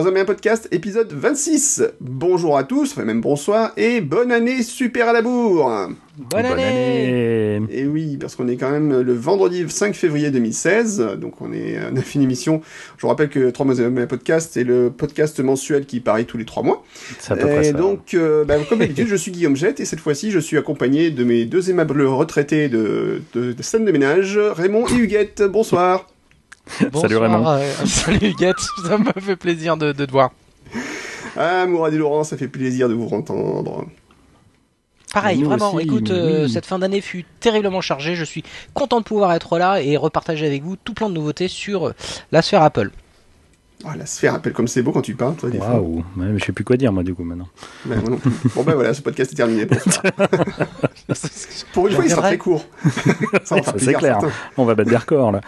Troisième podcast, épisode 26. Bonjour à tous, enfin même bonsoir, et bonne année super à la bourre Bonne, année, Et oui, parce qu'on est quand même le vendredi 5 février 2016, donc on, est, on a fait une émission, je vous rappelle que Troisième podcast, c'est le podcast mensuel qui paraît tous les trois mois. C'est à peu près Et ça. donc, euh, bah, comme d'habitude, je suis Guillaume Jette, et cette fois-ci, je suis accompagné de mes deux aimables retraités de, de, de scène de ménage, Raymond et Huguette. Bonsoir Salut Raymond. euh, salut Huguette, ça me fait plaisir de, de te voir. Ah, Mourad et Laurent, ça fait plaisir de vous entendre. Pareil, vraiment, aussi, écoute, euh, oui. cette fin d'année fut terriblement chargée. Je suis content de pouvoir être là et repartager avec vous tout plein de nouveautés sur euh, la sphère Apple. Oh, la sphère appelle comme c'est beau quand tu parles, toi, des fois. Waouh, ouais, mais je sais plus quoi dire moi du coup maintenant. Ben, moi non plus. bon ben voilà, ce podcast est terminé. Pour, pour une fois, il sera très court. C'est clair. certains. On va battre des records là.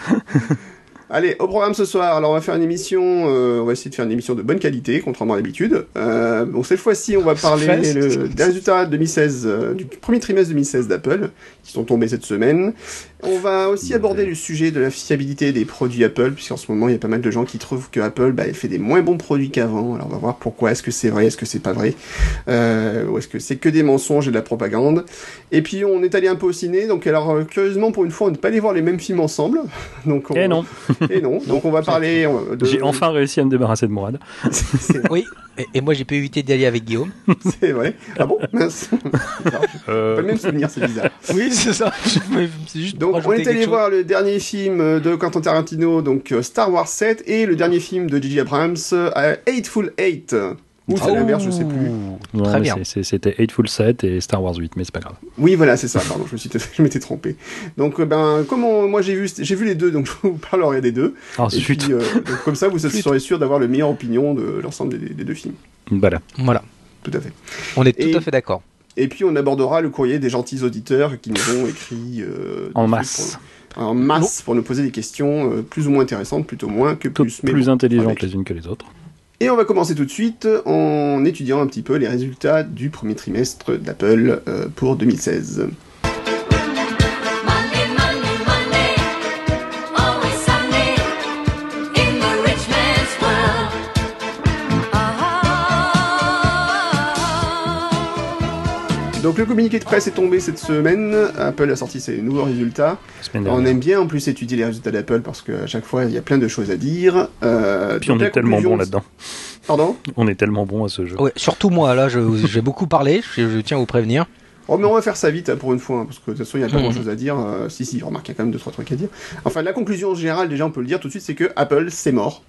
Allez, au programme ce soir, alors on va faire une émission, euh, on va essayer de faire une émission de bonne qualité, contrairement à d'habitude. Euh, bon, cette fois-ci, on va parler le- des résultats 2016, euh, du premier trimestre 2016 d'Apple, qui sont tombés cette semaine. On va aussi aborder le sujet de la fiabilité des produits Apple, puisqu'en ce moment, il y a pas mal de gens qui trouvent que Apple, bah, elle fait des moins bons produits qu'avant. Alors on va voir pourquoi, est-ce que c'est vrai, est-ce que c'est pas vrai, euh, ou est-ce que c'est que des mensonges et de la propagande? Et puis on est allé un peu au ciné, donc alors euh, curieusement, pour une fois, on n'est pas allé voir les mêmes films ensemble. Donc on... Eh non, Et non, donc on va parler euh, de... j'ai enfin réussi à me débarrasser de Mourad. c'est Oui, et, et moi j'ai pu éviter d'y aller avec Guillaume. c'est vrai. Ah bon? Mince. Euh, Pas le même souvenir, c'est bizarre. Oui, c'est ça. C'est juste Donc on est allé voir le dernier film euh, de Quentin Tarantino, donc Star Wars 7, et le dernier film de J.J. Abrams, Hateful Eight. Ou c'est Oh. l'inverse, je sais plus. non, Très mais bien. C'était Hateful 7 et Star Wars 8, mais c'est pas grave. Oui, voilà, c'est ça. Pardon, je me suis, je m'étais trompé. Donc, euh, ben, comme on- moi j'ai vu, j'ai vu les deux, donc je vous parlerai des deux. Oh et puis, euh, donc, comme ça, vous serez sûr d'avoir le meilleure opinion de l'ensemble des, des deux films. Voilà. Voilà, Tout à fait. on est tout Et- à fait d'accord. Et puis on abordera le courrier des gentils auditeurs qui nous ont écrit euh, En masse. pour- en masse pour nous poser des questions euh, plus ou moins intéressantes, plutôt moins que plus. mais plus bon, intelligentes avec. les unes que les autres. Et on va commencer tout de suite en étudiant un petit peu les résultats du premier trimestre d'Apple euh, pour 2016. Donc le communiqué de presse est tombé cette semaine. Apple a sorti ses nouveaux résultats. On aime bien en plus étudier les résultats d'Apple parce qu'à chaque fois il y a plein de choses à dire. Euh, Puis on est tellement conclusion- bon là-dedans. Pardon On est tellement bon à ce jeu. Ouais, surtout moi, là, je- j'ai beaucoup parlé, je, je tiens à vous prévenir. Oh, mais on va faire ça vite hein, pour une fois, hein, parce que de toute façon, il n'y a pas Mhm. grand chose à dire. Euh, si, si, remarque, il y a quand même deux, trois trucs à dire. Enfin, la conclusion générale, déjà, on peut le dire tout de suite, c'est que Apple, c'est mort.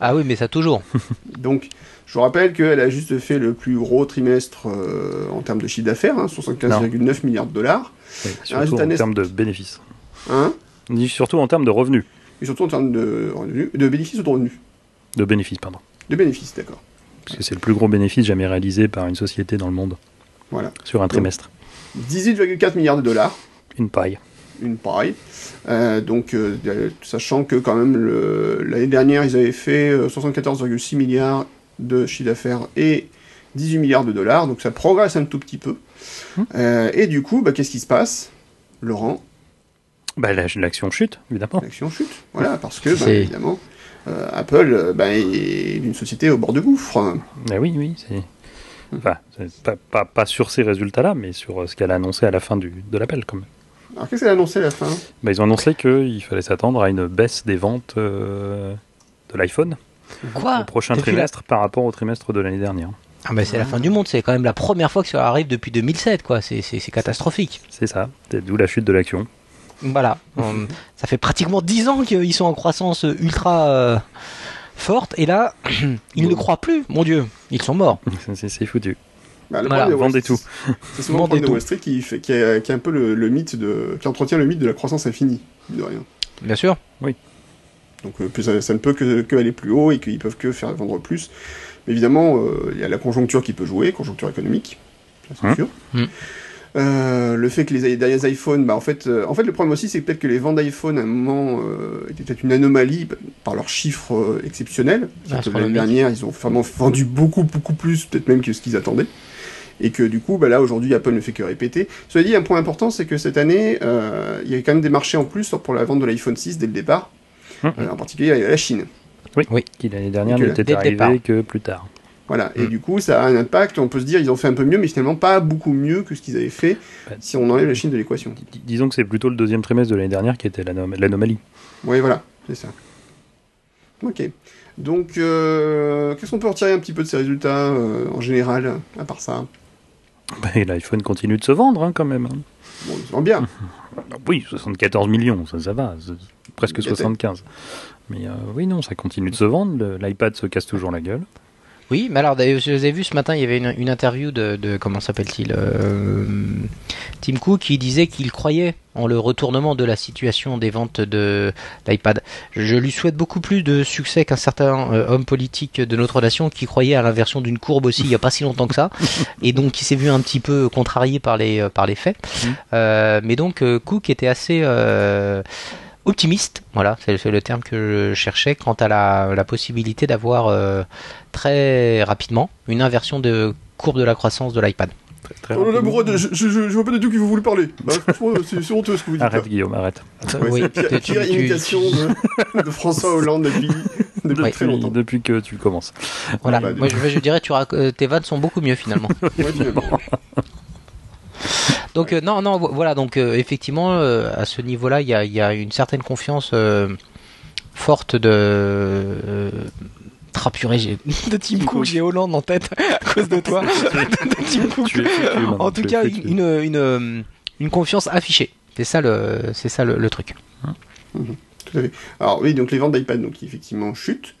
Ah oui, mais ça toujours. Donc, je vous rappelle qu'elle a juste fait le plus gros trimestre euh, en termes de chiffre d'affaires, hein, 75,9 milliards de dollars. Oui, surtout en termes de bénéfices. Hein? Surtout en termes de revenus. et surtout en termes de, revenus- de bénéfices ou de revenus? De bénéfices, pardon. De bénéfices, d'accord. Parce que c'est le plus gros bénéfice jamais réalisé par une société dans le monde Voilà. sur un trimestre. 18,4 milliards de dollars. Une paille. une pareille. Euh, donc, euh, sachant que quand même l'année dernière, ils avaient fait euh, 74,6 milliards de chiffre d'affaires et 18 milliards de dollars, donc ça progresse un tout petit peu. Euh, et du coup, bah, qu'est-ce qui se passe? Laurent, Bah, la- l'action chute, évidemment. l'action chute. Voilà, parce que, bah, évidemment, euh, Apple bah, est une société au bord de gouffre. Ah oui, oui, c'est. Enfin, pas, pas, pas sur ces résultats-là, mais sur euh, ce qu'elle a annoncé à la fin du, de l'appel, quand même. Alors, qu'est-ce qu'elle a annoncé à la fin? Bah, ils ont annoncé qu'il fallait s'attendre à une baisse des ventes euh, de l'iPhone Quoi au prochain Depuis la- trimestre par rapport au trimestre de l'année dernière. Ah mais c'est la fin du monde, c'est quand même la première fois que ça arrive depuis 2007, quoi. C'est c'est- c'est catastrophique. C'est ça, c'est d'où la chute de l'action. Voilà. Hum, ça fait pratiquement 10 ans qu'ils sont en croissance ultra euh, forte, et là, ils ne croient plus, mon Dieu. Ils sont morts. C'est- C'est foutu. Bah, le Voilà, de Wall vendez Street, tout. C'est souvent le Vendez problème de tout. Wall Street qui, fait, qui, est, qui est un peu le, le mythe de, qui entretient le mythe de la croissance infinie, de rien. Bien sûr. Donc euh, ça, ça ne peut que, que aller plus haut et qu'ils peuvent que faire vendre plus. Mais évidemment, euh, il y a la conjoncture qui peut jouer, conjoncture économique, ça, c'est Hum. sûr. Hum. Euh, le fait que les derniers iPhones, bah en fait, euh, en fait le problème aussi c'est que peut-être que les ventes d'iPhone à un moment euh, étaient peut-être une anomalie par leurs chiffres exceptionnels. Que L'année dernière ils ont vraiment vendu beaucoup beaucoup plus peut-être même que ce qu'ils attendaient. Et que du coup, bah là aujourd'hui Apple ne fait que répéter. Cela dit, un point important, c'est que cette année, il y a quand même des marchés en plus pour la vente de l'iPhone 6 dès le départ. Hum. Euh, en particulier la Chine. Oui, Oui. qui l'année dernière n'était dès le arrivé départ. que plus tard. Voilà, et Mm. du coup, ça a un impact. On peut se dire, ils ont fait un peu mieux, mais finalement pas beaucoup mieux que ce qu'ils avaient fait Bah, si on enlève la Chine de l'équation. Dis- Disons que c'est plutôt le deuxième trimestre de l'année dernière qui était l'anom- l'anomalie. Oui, voilà, c'est ça. Ok. Donc, euh, qu'est-ce qu'on peut retirer un petit peu de ces résultats euh, en général, à part ça? Bah, et L'iPhone continue de se vendre hein, quand même. hein. Bon, ils se vendent bien. Oui, 74 millions, ça, ça va, presque Gâté. 75. Mais euh, oui, non, ça continue de se vendre, l'iPad se casse toujours la gueule. Oui, mais alors je vous ai vu ce matin, il y avait une, une interview de, de- comment s'appelle-t-il euh, Tim Cook qui disait qu'il croyait en le retournement de la situation des ventes de l'iPad. Je lui souhaite beaucoup plus de succès qu'un certain euh, homme politique de notre nation qui croyait à l'inversion d'une courbe aussi il n'y a pas si longtemps que ça, et donc qui s'est vu un petit peu contrarié par les par les faits. Mm. Euh, mais donc euh, Cook était assez euh, optimiste, voilà, c'est le terme que je cherchais, quant à la, la possibilité d'avoir euh, très rapidement une inversion de courbe de la croissance de l'iPad. Très, très Oh là là, je, je, je, vois pas du tout qui vous voulez parler. Bah, franchement, c'est honteux ce que vous dites. Arrête là. Guillaume, arrête. Ouais, Oui, c'est pire, tu- pire tu- imitation de, de François Hollande depuis, depuis Ouais. très longtemps. depuis que tu commences. Voilà, Bah, moi je, je dirais tu rac- euh, tes vannes sont beaucoup mieux finalement. donc euh, non non vo- voilà donc euh, effectivement euh, à ce niveau-là il y a, il y a une certaine confiance euh, forte de purée, j'ai- de Tim Cook, j'ai Hollande en tête à cause de toi. De Tim Cook. Tu es en tout cas, une, une, une, une confiance affichée. C'est ça le, c'est ça le, le truc. Tout à fait. Alors oui, donc les ventes d'iPad, donc qui effectivement chutent.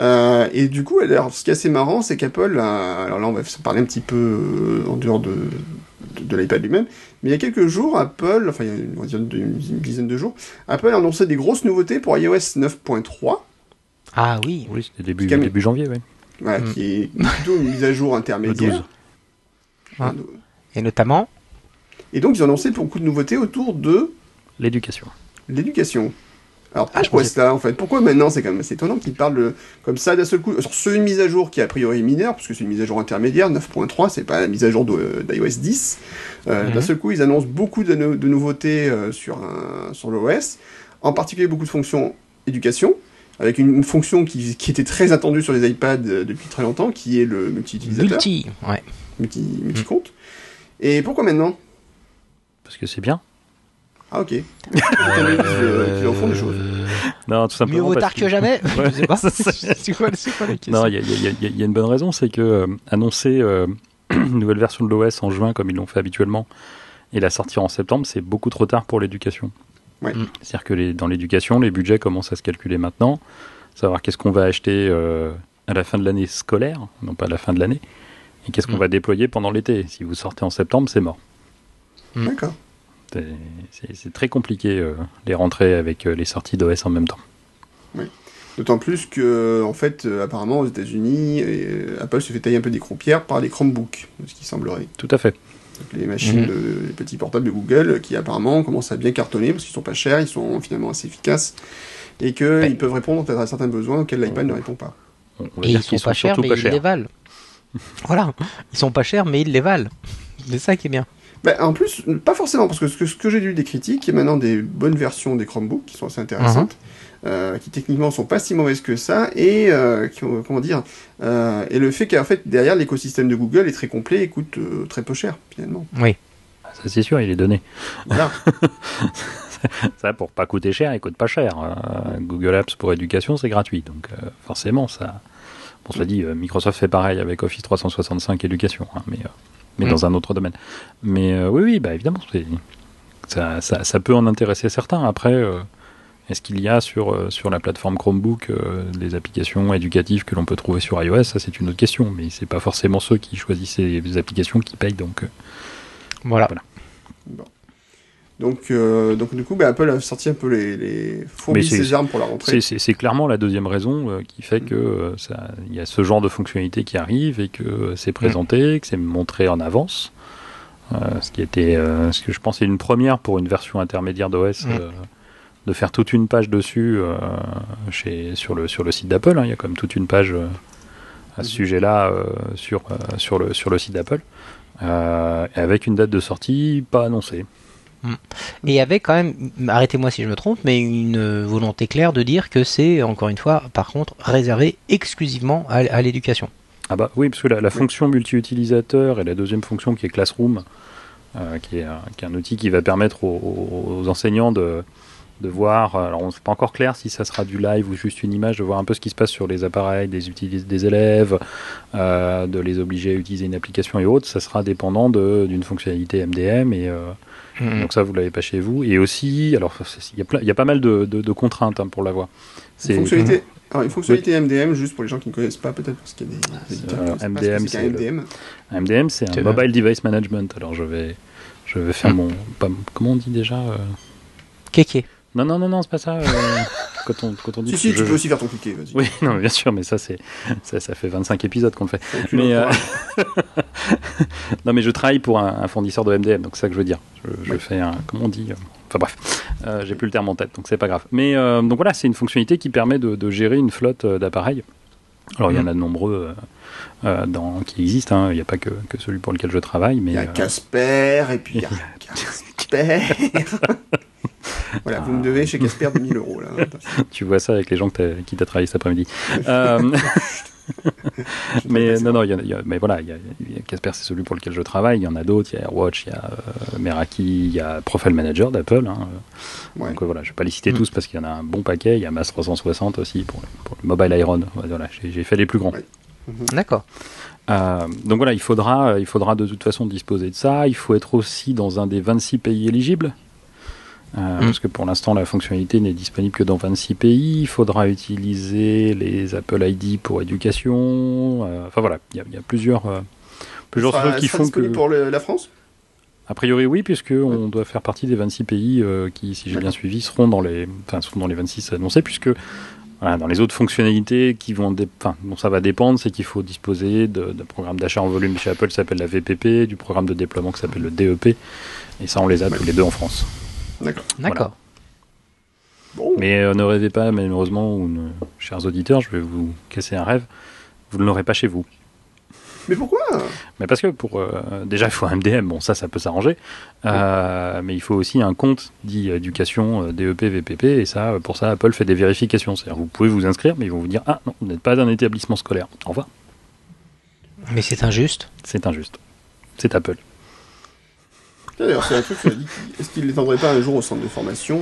Euh, et du coup, alors, ce qui est assez marrant, c'est qu'Apple, a- alors là on va se parler un petit peu euh, en dehors de, de, de l'iPad lui-même, mais il y a quelques jours, Apple, enfin il y a une, dizaine de jours, Apple a annoncé des grosses nouveautés pour iOS 9.3, Ah oui. Oui, c'était début, janvier, oui. voilà, Mm. qui est plutôt une mise à jour Le intermédiaire. 12. Ah. Et notamment, Et donc ils ont annoncé beaucoup de nouveautés autour de L'éducation. l'éducation. Alors Ah, pourquoi ça en fait? Pourquoi maintenant? C'est quand même assez étonnant qu'ils parlent de- comme ça d'un seul coup sur ce une mise à jour qui est a priori est mineure parce que c'est une mise à jour intermédiaire 9.3 c'est pas la mise à jour d'iOS 10. Euh, Mhm. D'un seul coup ils annoncent beaucoup de, no- de nouveautés euh, sur un, sur l'OS, en particulier beaucoup de fonctions éducation avec une, une fonction qui, qui était très attendue sur les iPads euh, depuis très longtemps qui est le multi-utilisateur, multi. Ouais. multi, multi-compte. Et pourquoi maintenant? Parce que c'est bien. Ah ok. Euh, qu'ils en font des choses. Non, tout simplement. Mieux vaut tard que jamais. Ouais, Je sais pas. ça, c'est- C'est quoi, c'est quoi la question Non, il y, a- y y y une bonne raison, c'est que euh, annoncer euh, une nouvelle version de l'OS en juin, comme ils l'ont fait habituellement, et la sortir en septembre, c'est beaucoup trop tard pour l'éducation. Ouais. Mm. C'est-à-dire que les- dans l'éducation, les budgets commencent à se calculer maintenant, savoir qu'est-ce qu'on va acheter euh, à la fin de l'année scolaire, non pas à la fin de l'année, et qu'est-ce qu'on Mm. va déployer pendant l'été. Si vous sortez en septembre, c'est mort. D'accord. C'est- très compliqué euh, les rentrées avec euh, les sorties d'OS en même temps. D'autant plus que, en fait, euh, apparemment aux États-Unis, euh, Apple se fait tailler un peu des croupières par les Chromebooks, ce qui semblerait. Tout à fait. Donc, les machines, Mhm. de- les petits portables de Google, qui apparemment commencent à bien cartonner parce qu'ils sont pas chers, ils sont finalement assez efficaces et qu'ils Ben. peuvent répondre à certains besoins auxquels l'iPad ne répond pas. On ils sont qu'ils pas chers, mais pas ils les valent. Voilà. Ils sont pas chers, mais ils les valent. C'est ça qui est bien. Ben, en plus, pas forcément, parce que ce que, ce que j'ai lu des critiques, il y a maintenant des bonnes versions des Chromebooks qui sont assez intéressantes, euh, qui techniquement sont pas si mauvaises que ça, et euh, qui ont- comment dire, euh, et le fait qu'en fait derrière l'écosystème de Google est très complet et coûte euh, très peu cher finalement. Oui. Ça c'est sûr, il est donné. Voilà. Ça, pour pas coûter cher, il coûte pas cher. Euh, Google Apps pour éducation, c'est gratuit. Donc, euh, forcément, ça. Bon, cela dit, euh, Microsoft fait pareil avec Office 365 éducation, hein, mais, euh, mais dans un autre domaine. Mais euh, oui, oui, bah, évidemment, ça, ça, ça peut en intéresser certains. Après, euh, est-ce qu'il y a sur, euh, sur la plateforme Chromebook euh, des applications éducatives que l'on peut trouver sur iOS? Ça, c'est une autre question. Mais c'est pas forcément ceux qui choisissent les applications qui payent. Donc, Voilà. Voilà. Donc, euh, donc du coup, bah, Apple a sorti un peu les, les fourmis ses armes pour la rentrée. C'est- clairement la deuxième raison euh, qui fait que euh, il y a ce genre de fonctionnalité qui arrive et que c'est présenté, que c'est montré en avance. Euh, ce qui était, euh, ce que je pense est une première pour une version intermédiaire d'OS, Mm. euh, de faire toute une page dessus euh, chez, sur, le, sur le site d'Apple. hein. Il y a quand même toute une page euh, à ce Mhm. sujet-là euh, sur, euh, sur, le, sur le site d'Apple, euh, avec une date de sortie pas annoncée. Et avec quand même, arrêtez-moi si je me trompe, mais une euh, volonté claire de dire que c'est, encore une fois, par contre, réservé exclusivement à, l'éducation. Ah bah oui, parce que la, fonction multi-utilisateur et la deuxième fonction qui est Classroom, euh, qui, est, un- outil qui va permettre aux, enseignants de, voir, alors on n'est pas encore clair si ça sera du live ou juste une image, de voir un peu ce qui se passe sur les appareils des, des élèves, euh, de les obliger à utiliser une application et autres, ça sera dépendant d'une fonctionnalité MDM et donc ça vous l'avez pas chez vous. Et aussi, alors il y, a y pas mal de, de- de contraintes hein, pour l'avoir. Une C'est- fonctionnalité, alors, une fonctionnalité MDM, juste pour les gens qui ne connaissent pas, peut-être parce qu'il y a des, alors, MDM, c'est le- MDM. Un MDM, c'est un le- Mobile Device Management. Alors je vais, je vais faire mon. pas- comment on dit déjà euh, Kéké. Non, non, non, non, c'est pas ça. euh, quand, on, quand on dit. Si, si, tu peux aussi faire ton cliquet, vas-y. Oui, non, bien sûr, mais ça, c'est, ça, ça fait 25 épisodes qu'on le fait. Mais, euh, non, mais je travaille pour un, un fournisseur de MDM, donc c'est ça que je veux dire. Je, fais un. Comment on dit euh, Enfin bref, euh, j'ai plus le terme en tête, donc c'est pas grave. Mais euh, donc voilà, c'est une fonctionnalité qui permet de, de gérer une flotte d'appareils. Alors il y en a de nombreux euh, dans, qui existent, hein. il n'y a pas que, que celui pour lequel je travaille, mais Il y a Casper, et puis il y a Casper. voilà, vous me devez chez Casper 2000 euros, là. hein, tu vois ça avec les gens que qui t'as travaillé cet après-midi. Euh, mais non, non, il y a- il y a- mais voilà, Casper, c'est celui pour lequel je travaille. Il y en a d'autres. Il y a AirWatch, il y a euh, Meraki, il y a Profile Manager d'Apple. hein. Ouais. Donc euh, voilà, je vais pas les citer Mm. tous parce qu'il y en a un bon paquet. Il y a Mass 360 aussi pour, pour le Mobile Iron. Voilà, j'ai fait les plus grands. Ouais. D'accord. Euh, donc voilà, il faudra, il faudra de toute façon disposer de ça. Il faut être aussi dans un des 26 pays éligibles. Euh, Mm. Parce que pour l'instant, la fonctionnalité n'est disponible que dans 26 pays. Il faudra utiliser les Apple ID pour éducation. Euh, enfin voilà, il y a, il y a plusieurs, euh, plusieurs trucs qui font que. pour le- la France? A priori, oui, puisque on doit faire partie des 26 pays euh, qui, si j'ai bien suivi, seront dans les, enfin, seront dans les 26 annoncés, puisque voilà, dans les autres fonctionnalités qui vont, dé- enfin, dont ça va dépendre, c'est qu'il faut disposer de- d'un programme d'achat en volume chez Apple qui s'appelle la VPP, du programme de déploiement qui s'appelle le DEP, et ça, on les a tous les deux en France. D'accord. D'accord. Bon, Mais euh, ne rêvez pas, malheureusement, ou ne- chers auditeurs, je vais vous casser un rêve, vous ne l'aurez pas chez vous. Mais pourquoi? Mais parce que pour euh, déjà il faut un MDM, bon ça ça peut s'arranger, Euh, mais il faut aussi un compte dit éducation euh, DEP VPP et ça euh, pour ça Apple fait des vérifications, c'est-à-dire vous pouvez vous inscrire mais ils vont vous dire ah non vous n'êtes pas un établissement scolaire, au revoir, Mais c'est injuste. c'est injuste, c'est Apple. D'ailleurs, c'est un truc, est-ce qu'il l'étendrait pas un jour au centre de formation?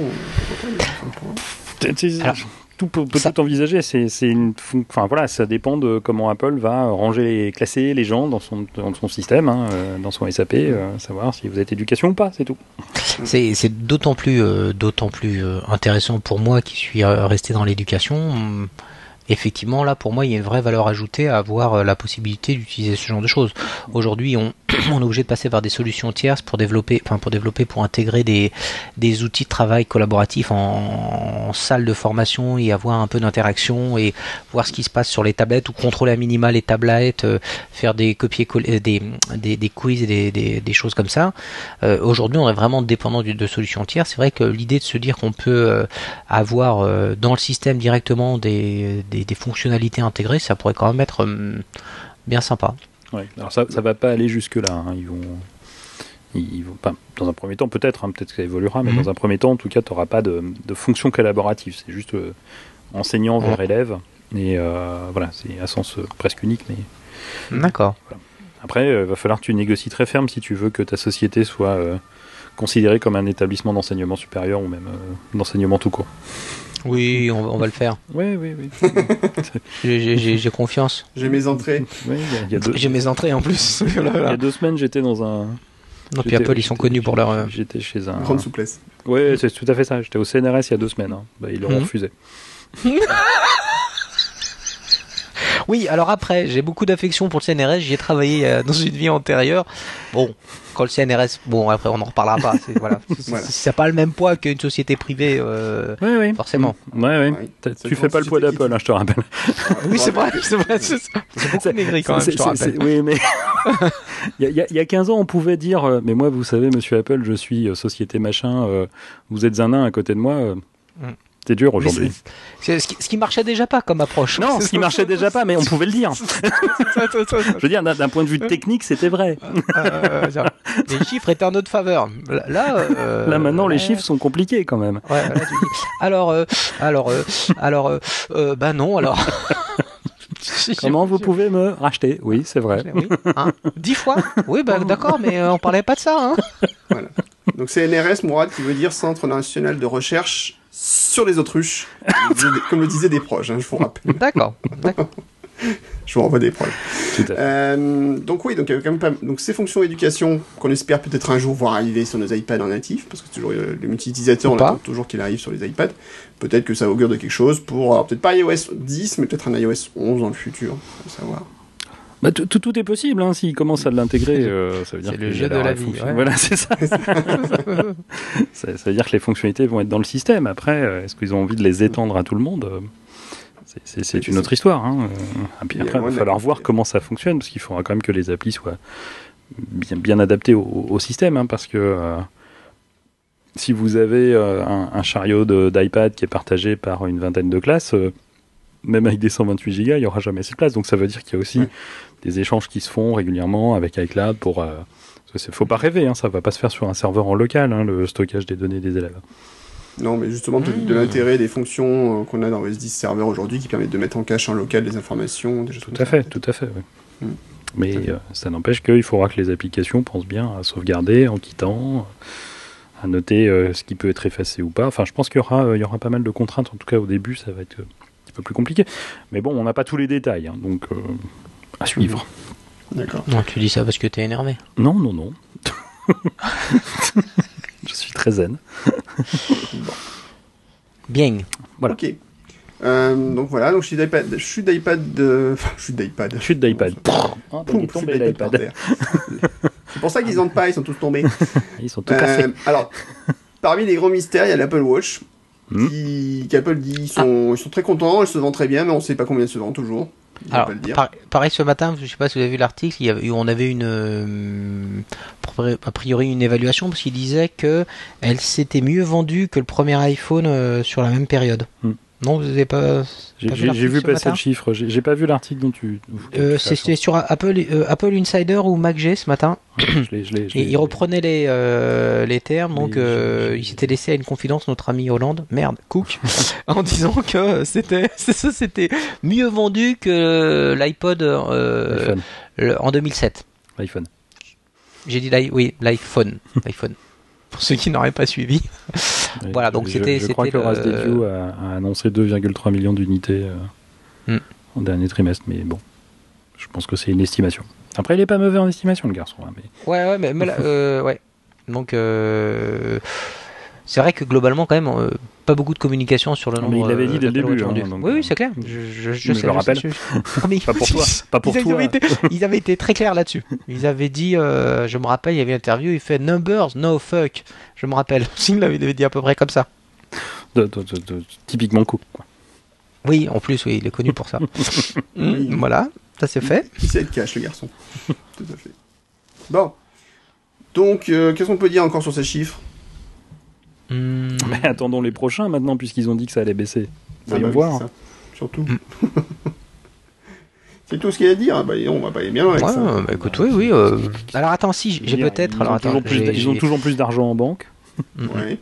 Alors, tout peut, peut ça- tout envisager, c'est une, enfin voilà, ça dépend de comment Apple va ranger, les, classer les gens dans son, dans son système, hein, euh, dans son SAP, euh, savoir si vous êtes éducation ou pas, c'est tout. C'est d'autant plus, euh, d'autant plus intéressant pour moi qui suis resté dans l'éducation. Effectivement, là, pour moi, il y a une vraie valeur ajoutée à avoir euh, la possibilité d'utiliser ce genre de choses. Aujourd'hui, on, est obligé de passer par des solutions tierces pour développer, pour intégrer des, outils de travail collaboratifs en, salle de formation et avoir un peu d'interaction et voir ce qui se passe sur les tablettes ou contrôler à minima les tablettes, euh, faire des copier des, des, quiz et des, choses comme ça. Euh, Aujourd'hui, on est vraiment dépendant de solutions tiers. C'est vrai que l'idée de se dire qu'on peut euh, avoir euh, dans le système directement des, des fonctionnalités intégrées, ça pourrait quand même être hum, bien sympa. Ouais. Alors ça, ça va pas aller jusque là. Ils vont, ils vont pas. Dans un premier temps, peut-être, hein, peut-être que ça évoluera, mais Mhm. dans un premier temps, en tout cas, tu n'auras pas de, de fonction collaborative. C'est juste euh, enseignant vers élève. Et euh, voilà, c'est à sens euh, presque unique. Mais D'accord. après, il va falloir que tu négocies très ferme si tu veux que ta société soit considérée comme un établissement d'enseignement supérieur ou même euh, d'enseignement tout court. Oui, on, va- on va le faire. Oui, oui, oui. J'ai- confiance. J'ai mes entrées. Deux- J'ai mes entrées en plus. il y a deux semaines, j'étais dans un. Non, puis Apple, ils sont connus pour leur. euh, J'étais chez un. Grande souplesse. Oui, c'est tout à fait ça. J'étais au CNRS il y a deux semaines. hein. Bah, ils l'ont Mhm. refusé. Oui, alors après, j'ai beaucoup d'affection pour le CNRS. J'y ai travaillé euh, dans une vie antérieure. Bon, quand le CNRS, bon, après, on n'en reparlera pas. C'est voilà, C'est- Voilà. c'est pas le même poids qu'une société privée, euh, Oui, oui. forcément. Ouais, ouais. Ouais. Tu fais pas le poids d'Apple, hein, je te rappelle. Oui, c'est vrai, c'est vrai. C'est ça. C'est beaucoup maigri quand même, C'est- je te rappelle. c'est- Oui, mais il y, a- il y a- il y a 15 ans, on pouvait dire euh, Mais moi, vous savez, monsieur Apple, je suis société machin, euh, vous êtes un nain à côté de moi. euh, Mm. C'est dur aujourd'hui. ce, qui, ce qui marchait déjà pas comme approche. Non, ce qui marchait déjà pas, mais on pouvait le dire. Je veux dire, d'un point de vue technique, c'était vrai. Euh, les chiffres étaient en notre faveur. Là, là, euh, Là maintenant, les chiffres sont compliqués quand même. Ouais, là, tu dis, alors, euh, alors, euh, alors, euh, euh, bah non, alors. Comment vous pouvez me racheter? Oui, c'est vrai. Oui, hein, dix fois? Oui, bah d'accord, mais euh, on parlait pas de ça. Hein. Voilà. Donc c'est NRS, Mourad, qui veut dire Centre National de Recherche sur les autruches, comme le disaient des- proches, hein, je vous rappelle. D'accord. d'accord. Je vous renvoie des proches. Tout à fait. Euh, donc oui, donc, il y a quand même pas... donc ces fonctions éducation qu'on espère peut-être un jour voir arriver sur nos iPads en natif, parce que c'est toujours euh, les multi-utilisateurs, Ou on attend toujours qu'il arrive sur les iPads. Peut-être que ça augure de quelque chose pour, alors peut-être pas iOS 10, mais peut-être un iOS 11 dans le futur, faut savoir. Bah, tout, est possible, hein, s'ils commencent à l'intégrer, euh, ça veut dire C'est que le jeu de la vie, ouais. Voilà, c'est ça. ça. ça veut dire que les fonctionnalités vont être dans le système. Après, euh, est-ce qu'ils ont envie de les étendre à tout le monde? C'est- une autre histoire. Hein. et puis après, il va falloir voir comment ça fonctionne, parce qu'il faudra quand même que les applis soient bien, bien adaptées au, au système, hein, parce que euh, si vous avez euh, un, un chariot d'iPad qui est partagé par une vingtaine de classes, même avec des 128 Go, il n'y aura jamais assez de place. Donc ça veut dire qu'il y a aussi Ouais. Des échanges qui se font régulièrement avec iCloud pour. Euh, il faut pas rêver, hein, ça va pas se faire sur un serveur en local, hein, le stockage des données des élèves. Non, mais justement, peut-être Mmh. de l'intérêt des fonctions euh, qu'on a dans OS 10 serveur aujourd'hui qui permettent de mettre en cache en local des informations, des choses Tout à fait, tout à fait. oui. Mm. Mais Tout à fait. euh, ça n'empêche qu'il faudra que les applications pensent bien à sauvegarder en quittant, à noter euh, ce qui peut être effacé ou pas. Enfin, je pense qu'il y aura, euh, il y aura pas mal de contraintes. En tout cas, au début, ça va être euh, un petit peu plus compliqué. Mais bon, on n'a pas tous les détails, hein, donc euh, à suivre. D'accord. Non, tu dis ça parce que t'es énervé. Non, non, non. je suis très zen. Bien. Voilà. Ok. Euh, donc voilà, donc je suis d'iPad, je suis d'iPad, enfin, je suis d'iPad. Chute d'iPad. Ah, Poum, il est chute tombé d'iPad. C'est pour ça qu'ils ont pas, ils sont tous tombés. Ils sont tout cassés. Euh, alors, parmi les grands mystères, il y a l'Apple Watch. Hmm. Qui, qu'Apple dit, ils sont, ils sont très contents, elle se vend très bien, mais on sait pas combien elle se vend toujours. Alors, vont pas le dire. par- pareil ce matin, je sais pas si vous avez vu l'article, il y avait- on avait une, euh, a priori une évaluation parce qu'il disait que elle s'était mieux vendue que le premier iPhone euh, sur la même période. Hmm. Non, vous avez pas. J'ai vu passer le chiffre. J'ai pas vu l'article dont tu. Euh, C'était sur Apple, euh, Apple Insider ou MacG ce matin. référence. Je l'ai- je l'ai- je Et il reprenait les, euh, les termes, donc euh, il s'était laissé à une confidence notre ami Hollande, merde, Cook, en disant que c'était ça, c'était mieux vendu que l'iPod en 2007. L'iPhone. J'ai dit l'i- oui, l'iPhone, l'iPhone. Pour ceux qui n'auraient pas suivi. Voilà, donc c'était- Je, crois que le- Dediu a, a annoncé 2,3 millions d'unités euh, Hmm. en dernier trimestre, mais bon, je pense que c'est une estimation. Après, il est pas mauvais en estimation, le garçon. hein, mais... Ouais, ouais, mais, mais là, euh, ouais. Donc euh, c'est vrai que globalement quand même euh, pas beaucoup de communication sur le nombre. mais il l'avait dit euh, dès le début, hein, donc, oui, euh, oui, c'est clair. Je, je, je le rappelle. sais, Pas pour toi, pas pour ils, toi. Avaient été, ils avaient été très clairs là-dessus. Ils avaient dit, euh, je me rappelle, il y avait une interview, il fait numbers, no fuck. Je me rappelle. Il l'avait dit à peu près comme ça. De- de- de- de- typiquement Cook. Quoi. Oui, en plus, oui, il est connu pour ça. Mm, Voilà, ça c'est fait. Il sait être cash, le garçon. Tout à fait. Bon. Donc, euh, qu'est-ce qu'on peut dire encore sur ces chiffres? Mm. Mais attendons les prochains maintenant, puisqu'ils ont dit que ça allait baisser. Voyons Ah bah oui, voir. Surtout. Mm. c'est tout ce qu'il y a à dire. Ah Bah, on va pas aller bien loin avec Ouais, ça. bah, écoute, oui, oui. euh, Alors attends, si, j'ai peut-être. Ils, Alors ont attends, toujours plus j'ai- d- ils ont j'ai- toujours plus d'argent en banque. Ouais.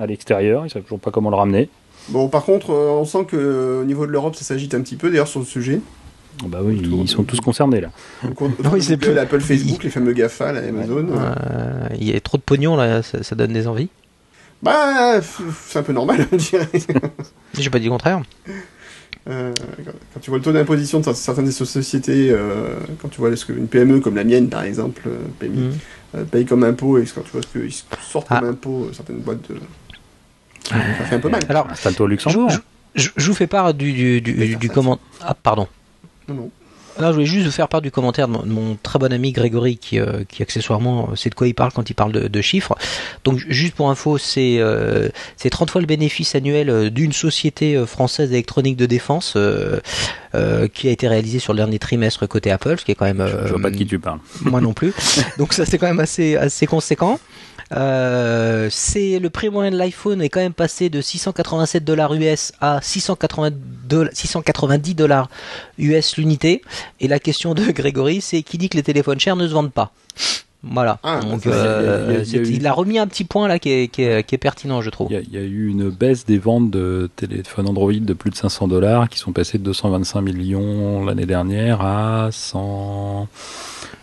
à l'extérieur, ils savent toujours pas comment le ramener. Bon, par contre, euh, on sent que euh, au niveau de l'Europe, ça s'agite un petit peu, d'ailleurs, sur le sujet. Oh, bah oui, Autour ils de- sont tous concernés là. Donc, on- Non, Google. Apple, Facebook, les fameux GAFA, la Amazon. Euh, Il y a trop de pognon là, ça, ça donne des envies. Bah, c'est un peu normal, je dirais. J'ai pas dit le contraire. Euh, quand- tu vois le taux d'imposition de certaines sociétés, euh, quand tu vois ce qu'une PME comme la mienne, par exemple, euh, paye, euh, paye comme impôt, et quand tu vois ce qu'ils sortent Ah. comme impôt, euh, certaines boîtes de... Ça fait un peu mal. Alors, au Luxembourg. je, je- je vous fais part du, du, du, comment. Ah, pardon. Non, non. Non, je voulais juste vous faire part du commentaire de mon, de mon très bon ami Grégory qui, euh, qui accessoirement euh, sait de quoi il parle quand il parle de, de chiffres. Donc juste pour info, c'est euh, c'est 30 fois le bénéfice annuel euh, d'une société euh, française d'électronique de défense euh, euh, qui a été réalisée sur le dernier trimestre côté Apple, ce qui est quand même Je vois pas de qui tu parles. moi non plus. Donc ça c'est quand même assez assez conséquent. Euh, c'est le prix moyen de l'iPhone est quand même passé de 687 dollars US à 682 690 dollars US l'unité. Et la question de Grégory, c'est qui dit que les téléphones chers ne se vendent pas. Voilà. Ah, Donc bah, euh, il a- il y a- il y a c'est- eu- il a remis un petit point là qui est, qui est, qui est pertinent, je trouve. Il y, a, il y a eu une baisse des ventes de téléphones Android de plus de 500 dollars qui sont passés de 225 millions l'année dernière à 100.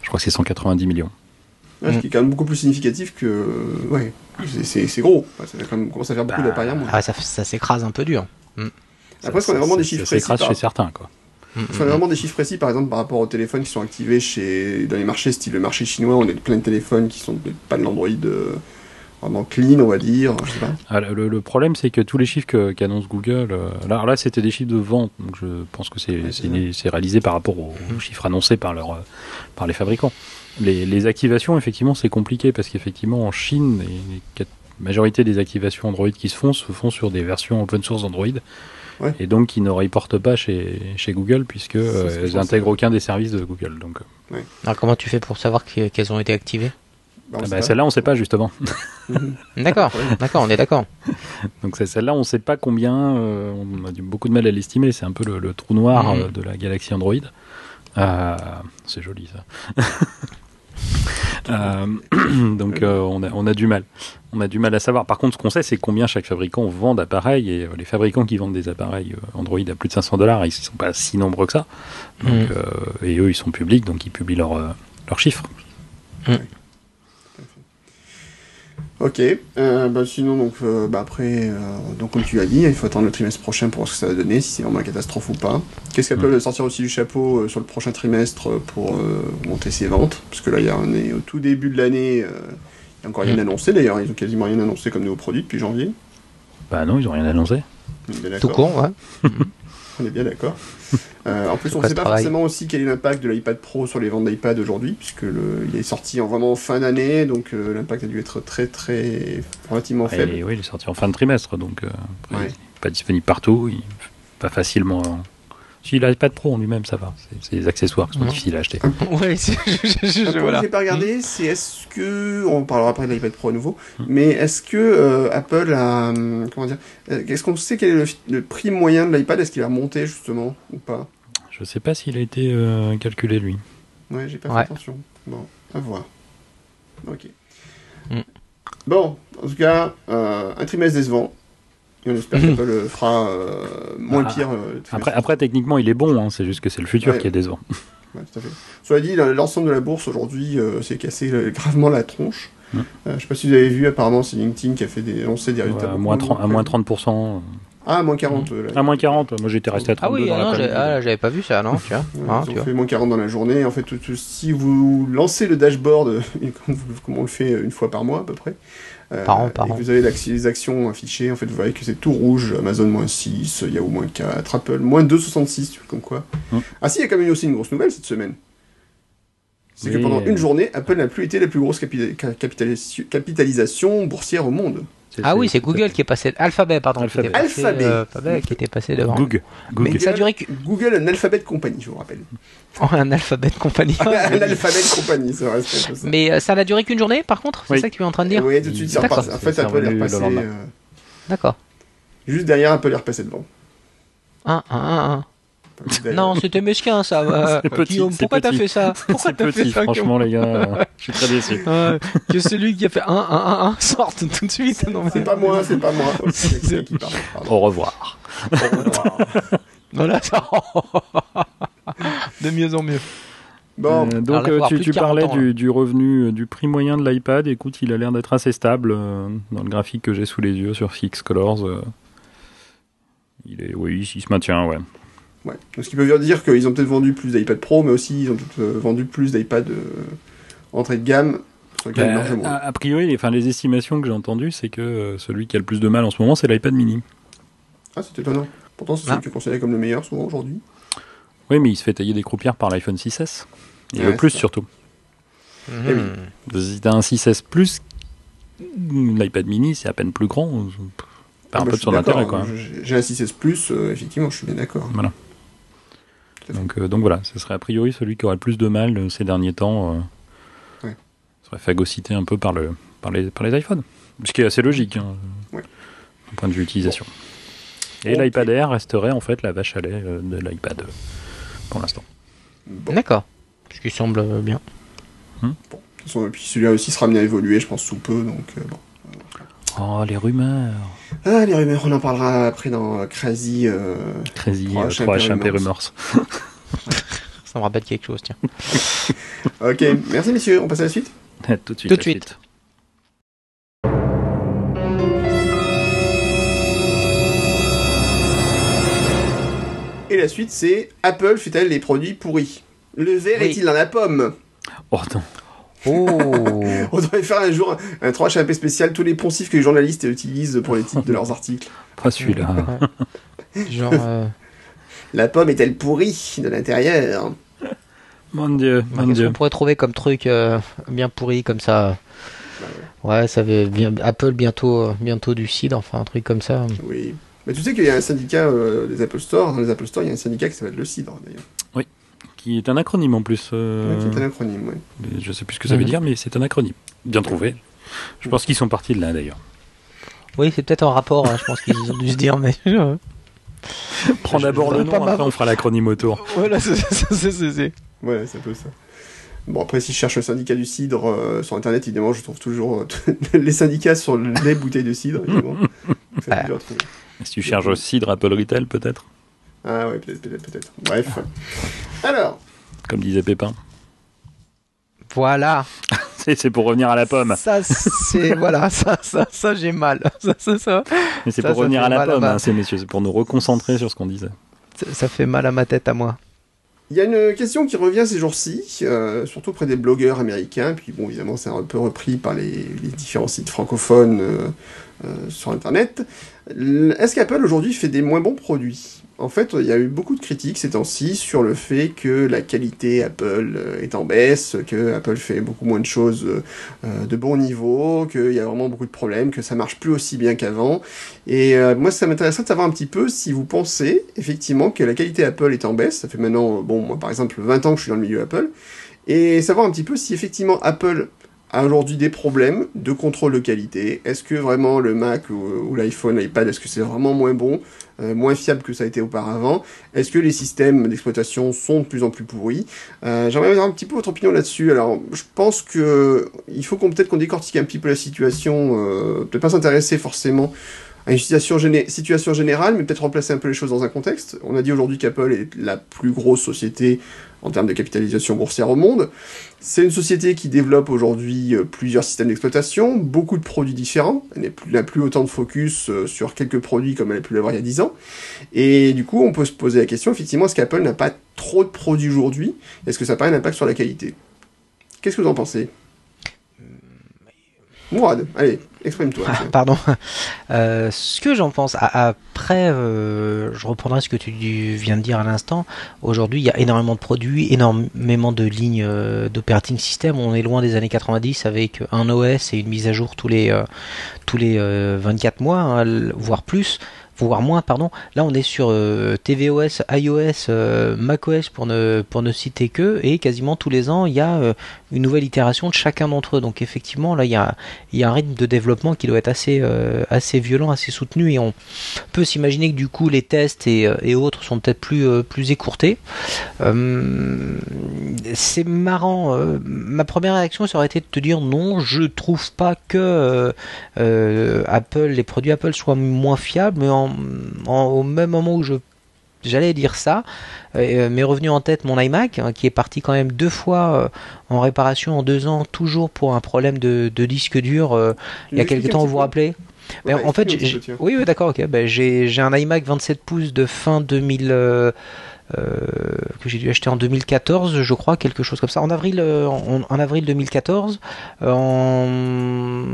Je crois que c'est 190 millions. Ce qui est quand même beaucoup plus significatif que. Ouais, c'est- gros. Ouais, Ça quand même commence à faire beaucoup Bah, d'appareils. Ah, ça, ça s'écrase un peu dur. Après, est-ce qu'on a vraiment des Ça- chiffres ça précis s'écrase par- chez certains, quoi. Est-ce qu'on a vraiment des chiffres précis, par exemple, par rapport aux téléphones qui sont activés chez... dans les marchés, style le marché chinois, on a plein de téléphones qui sont pas de l'Android euh, vraiment clean, on va dire. Je sais pas. Ah, le, le problème, c'est que tous les chiffres qu'annonce Google, euh, là, là c'était des chiffres de vente, donc je pense que c'est Ouais, réalisé par rapport aux, aux chiffres annoncés par, leur, euh, par les fabricants. Les, les activations, effectivement, c'est compliqué parce qu'effectivement, en Chine, les- la majorité des activations Android qui se font se font sur des versions open source d'Android. Ouais. Et donc, qui ne reportent pas chez, chez Google puisque euh, elles pensais. n'intègrent aucun des services de Google. Donc, euh, Alors comment tu fais pour savoir que- qu'elles ont été activées? Bah, ah bah, celle-là, on ne sait pas justement. D'accord, d'accord, on est d'accord. Donc c'est- celle-là, on ne sait pas combien, euh, on a du- beaucoup de mal à l'estimer, c'est un peu le, le trou noir Mhm. euh, de la galaxie Android. Euh, c'est joli ça. Euh, donc euh, on, a, on a du mal. On a du mal à savoir. Par contre, ce qu'on sait, c'est combien chaque fabricant vend d'appareils. Et euh, les fabricants qui vendent des appareils Android à plus de 500 dollars, ils ne sont pas si nombreux que ça. Donc, euh, et eux, ils sont publics, donc ils publient leurs leurs chiffres. Ok. Euh, bah, sinon, donc, euh, bah, après, euh, donc, comme tu as dit, il faut attendre le trimestre prochain pour voir ce que ça va donner, si c'est vraiment la catastrophe ou pas. Qu'est-ce qu'Apple va sortir aussi du chapeau euh, sur le prochain trimestre pour euh, monter ses ventes? Parce que là, il y a, on est au tout début de l'année. il n'y a encore rien Mm. annoncé d'ailleurs, ils ont quasiment rien annoncé comme nouveau produit depuis janvier. Bah non, ils n'ont rien annoncé. Tout con, ouais. On est bien d'accord. Euh, en plus, on ne sait pas travail forcément aussi quel est l'impact de l'iPad Pro sur les ventes d'iPad aujourd'hui, puisque le, il est sorti en vraiment en fin d'année, donc euh, l'impact a dû être très très relativement faible. Et, oui, il est sorti en fin de trimestre, donc euh, après, Ouais. il n'est pas disponible partout, il, pas facilement. Si l'iPad Pro en lui-même, ça va. C'est- les accessoires qui sont Mhm. difficiles à acheter. C'est- je- voilà. j'ai pas regardé, c'est est-ce que on parlera après de l'iPad Pro à nouveau, mais est-ce que euh, Apple a hum, comment dire, euh, est-ce qu'on sait quel est le, le prix moyen de l'iPad? Est-ce qu'il a monté justement ou pas? Je sais pas s'il a été euh, calculé lui. Ouais, j'ai pas Ouais. fait attention. Bon, à voir. Ok. Mm. Bon, en tout cas, euh, un trimestre décevant. Et on espère Mhm. qu'Apple le fera euh, moins Ah, pire. euh, Après, après, techniquement, il est bon, hein, c'est juste que c'est le futur Ouais. qui est décevant. Ouais, tout à fait. Cela dit, l'ensemble de la bourse aujourd'hui euh, s'est cassé euh, gravement la tronche. Mm. Euh, je sais pas si vous avez vu, apparemment, c'est LinkedIn qui a fait des, annoncé des résultats. à, moins 30, à moins 30%. Ah, moins 40. euh, là. À moins 40, moi j'étais resté à Ah 32 oui, dans ah non, j'ai- l'après-midi. ah, j'avais pas vu ça, non, tu vois. Ouais, Ah, ils tu ont vois. fait moins 40 dans la journée. En fait, tout- tout- si vous lancez le dashboard, comme, on le fait une fois par mois à peu près, Par an, par et an. vous avez les actions affichées, en fait, vous voyez que c'est tout rouge. Amazon moins 6, Yahoo moins 4, Apple moins 2,66, tu vois, comme quoi. Hum. Ah si, il y a quand même eu aussi une grosse nouvelle cette semaine. C'est que pendant euh, une journée, Apple n'a plus été la plus grosse capi- ca- capitalisation, capitalisation boursière au monde. Ah oui, c'est Google qui est passé. Alphabet, pardon. Alphabet. Qui, passé, euh, Alphabet. Qui était passé devant. Google. Google. Mais ça a duré... Google, un alphabet de compagnie, je vous rappelle. Oh, un alphabet de compagnie. un alphabet de compagnie, ça reste ça. Mais euh, ça n'a duré qu'une journée, par contre C'est ça que tu es en train de dire Oui, tout de suite, ça. En fait. Euh, D'accord. Juste derrière, un peu les repasser devant. 1, 1, 1, 1. Non, c'était mesquin ça. euh, C'est petit, Guillaume, pourquoi t'as fait ça Pourquoi C'est t'as fait petit, ça franchement, les gars. euh, je suis très déçu. Euh, que celui qui a fait 1, 1, 1, 1 sorte tout de suite. Non, mais- C'est pas moi, c'est pas moi. Oh, C'est qui parle. Pardon. Au revoir. Voilà, ça. de mieux en mieux. Bon, Euh, donc là, euh, tu, plus de tu 40 parlais ans, du, du revenu, euh, du prix moyen de l'iPad. Écoute, il a l'air d'être assez stable euh, dans le graphique que j'ai sous les yeux sur Fix Colors. euh, il est, oui, il se maintient, ouais. Ouais. Donc, ce qui veut dire qu'ils ont peut-être vendu plus d'iPad Pro, mais aussi ils ont peut-être euh, vendu plus d'iPad euh, entrée de gamme, sur lequel moins. a, a priori, les, enfin, les estimations que j'ai entendues, c'est que euh, celui qui a le plus de mal en ce moment, c'est l'iPad mini. Ah, c'est étonnant. Pourtant, c'est Ah. celui qui est considéré comme le meilleur souvent aujourd'hui. Oui, mais il se fait tailler des croupières par l'iPhone 6S. Et Ouais, le plus c'est ça. surtout. Eh oui. Si t'as un 6S Plus, l'iPad mini, c'est à peine plus grand. Ah bah, un peu je de son intérêt, quoi. hein. J'ai- J'ai un 6S Plus, euh, effectivement, je suis bien d'accord. Voilà. Donc, euh, donc voilà, ce serait a priori celui qui aurait le plus de mal euh, ces derniers temps. Euh, Ouais. serait phagocyté un peu par, le, par, les, par les iPhones. Ce qui est assez logique, hein, Ouais. d'un point de vue utilisation. Et l'iPad Air resterait en fait la vache à lait euh, de l'iPad euh, pour l'instant. Bon. D'accord. Ce qui semble bien. De toute façon, et puis celui-là aussi sera amené à évoluer, je pense, sous peu, donc euh, bon. Oh, les rumeurs Ah, les rumeurs, on en parlera après dans euh, Crazy. euh, Crazy, euh, 3H 3H Rumors. Rumors. Ça me rappelle quelque chose, tiens. Ok, merci messieurs, on passe à la suite Tout de suite. Tout de suite. Et la suite, c'est Apple fait-elle des produits pourris? Le verre Oui. est-il dans la pomme? Oh non. Oh On devrait faire un jour un 3HAP spécial, tous les poncifs que les journalistes utilisent pour les titres de leurs articles. Pas celui-là. Genre. euh, La pomme est-elle pourrie de l'intérieur? Mon dieu, bah, mon dieu. qu'on pourrait trouver comme truc euh, bien pourri comme ça? Ouais, ça veut bien Apple bientôt euh, bientôt du cidre, enfin un truc comme ça. Oui. Mais tu sais qu'il y a un syndicat euh, des Apple Store, dans les Apple Store, il y a un syndicat qui s'appelle le CIDRE d'ailleurs. Qui est un acronyme en plus. euh, Ouais, qui est un acronyme, ouais. mais Je sais plus ce que ça veut Mhm. dire, mais c'est un acronyme. Bien trouvé. Je pense qu'ils sont partis de là d'ailleurs. Oui, c'est peut-être en rapport, hein, je pense qu'ils ont dû se dire, mais. Prends d'abord le pas nom, après on fera l'acronyme autour. voilà, c'est c'est- c'est- c'est- Ouais, c'est un peu ça. Bon, après, si je cherche le syndicat du cidre euh, sur internet, évidemment, je trouve toujours euh, les syndicats sur les bouteilles de cidre, évidemment. Donc, Ah. Si tu cherches aussi de Apple Retail, peut-être, Ah, ouais, peut-être, peut-être, peut-être. Bref. Alors, comme disait Pépin. Voilà. C'est c'est pour revenir à la pomme. Ça, c'est. voilà, ça, ça, ça j'ai mal. Ça, ça, ça, Mais c'est pour ça revenir à la à pomme, ma- hein, ces messieurs. C'est pour nous reconcentrer sur ce qu'on disait. ça- ça fait mal à ma tête à moi. il y a une question qui revient ces jours-ci, euh, surtout auprès des blogueurs américains, puis bon, évidemment, c'est un peu repris par les, les différents sites francophones euh, euh, sur internet. Est-ce qu'Apple aujourd'hui fait des moins bons produits? En fait, il y a eu beaucoup de critiques ces temps-ci sur le fait que la qualité Apple euh, est en baisse, que Apple fait beaucoup moins de choses euh, euh, de bon niveau, qu'il y a vraiment beaucoup de problèmes, que ça marche plus aussi bien qu'avant. Et moi, ça m'intéresserait de savoir un petit peu si vous pensez effectivement que la qualité Apple est en baisse. Ça fait maintenant, bon, moi par exemple, 20 ans que je suis dans le milieu Apple. Et savoir un petit peu si effectivement Apple aujourd'hui des problèmes de contrôle de qualité. Est-ce que vraiment le Mac ou, l'iPhone, l'iPad, est-ce que c'est vraiment moins bon, euh, moins fiable que ça a été auparavant? Est-ce que les systèmes d'exploitation sont de plus en plus pourris? Euh, J'aimerais avoir un petit peu votre opinion là-dessus. Alors, je pense que il faut qu'on peut-être qu'on décortique un petit peu la situation, euh, peut-être pas s'intéresser forcément à une situation, géné- situation générale, mais peut-être replacer un peu les choses dans un contexte. On a dit aujourd'hui qu'Apple est la plus grosse société en termes de capitalisation boursière au monde. C'est une société qui développe aujourd'hui euh, plusieurs systèmes d'exploitation, beaucoup de produits différents. Elle n'a plus autant de focus euh, sur quelques produits comme elle a pu l'avoir il y a 10 ans. Et du coup, on peut se poser la question, effectivement, est-ce qu'Apple n'a pas trop de produits aujourd'hui? Est-ce que ça n'a pas un impact sur la qualité? Qu'est-ce que vous en pensez? Allez, exprime-toi. Ah, pardon. Euh, ce que j'en pense, après, euh, je reprendrai ce que tu viens de dire à l'instant. Aujourd'hui, il y a énormément de produits, énormément de lignes euh, d'operating system. On est loin des années 90 avec un OS et une mise à jour tous les, tous les euh, 24 mois, hein, voire plus. Voire moins, pardon. Là, on est sur euh, tvOS, iOS, euh, macOS pour ne, pour ne citer que, et quasiment tous les ans, il y a euh, une nouvelle itération de chacun d'entre eux. Donc, effectivement, là, il y a, y a un rythme de développement qui doit être assez, assez violent, assez soutenu, et on peut s'imaginer que du coup les tests et, autres sont peut-être plus, plus écourtés. C'est marrant. ma première réaction ça aurait été de te dire non, je trouve pas que Apple, les produits Apple soient moins fiables, mais en, en- au même moment où je J'allais dire ça, euh, m'est revenu en tête mon iMac hein, qui est parti quand même deux fois euh, en réparation en deux ans, toujours pour un problème de, de disque dur. euh, il y a quelques temps, vous vous rappelez? Ouais, En fait, oui, oui d'accord, ok. Ben, j'ai j'ai un iMac 27 pouces de fin 2000, euh, euh, que j'ai dû acheter en 2014, je crois, quelque chose comme ça. En avril, euh, en, avril 2014, euh,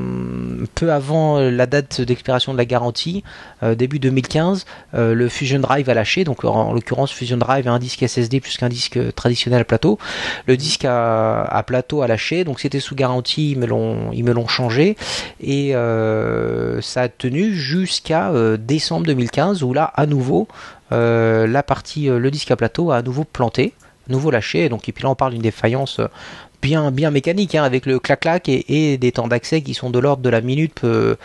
peu avant la date d'expiration de la garantie, euh, début 2015, euh, le Fusion Drive a lâché. Donc en, en l'occurrence, Fusion Drive a un disque SSD plus qu'un disque traditionnel à plateau. Le disque à, plateau a lâché, donc c'était sous garantie, ils me l'ont, ils me l'ont changé et euh, ça a tenu jusqu'à euh, décembre 2015 où là à nouveau euh, la partie euh, le disque à plateau a à nouveau planté, nouveau lâché. Donc et puis là on parle d'une défaillance euh, bien bien mécanique hein, avec le clac clac et, des temps d'accès qui sont de l'ordre de la minute euh,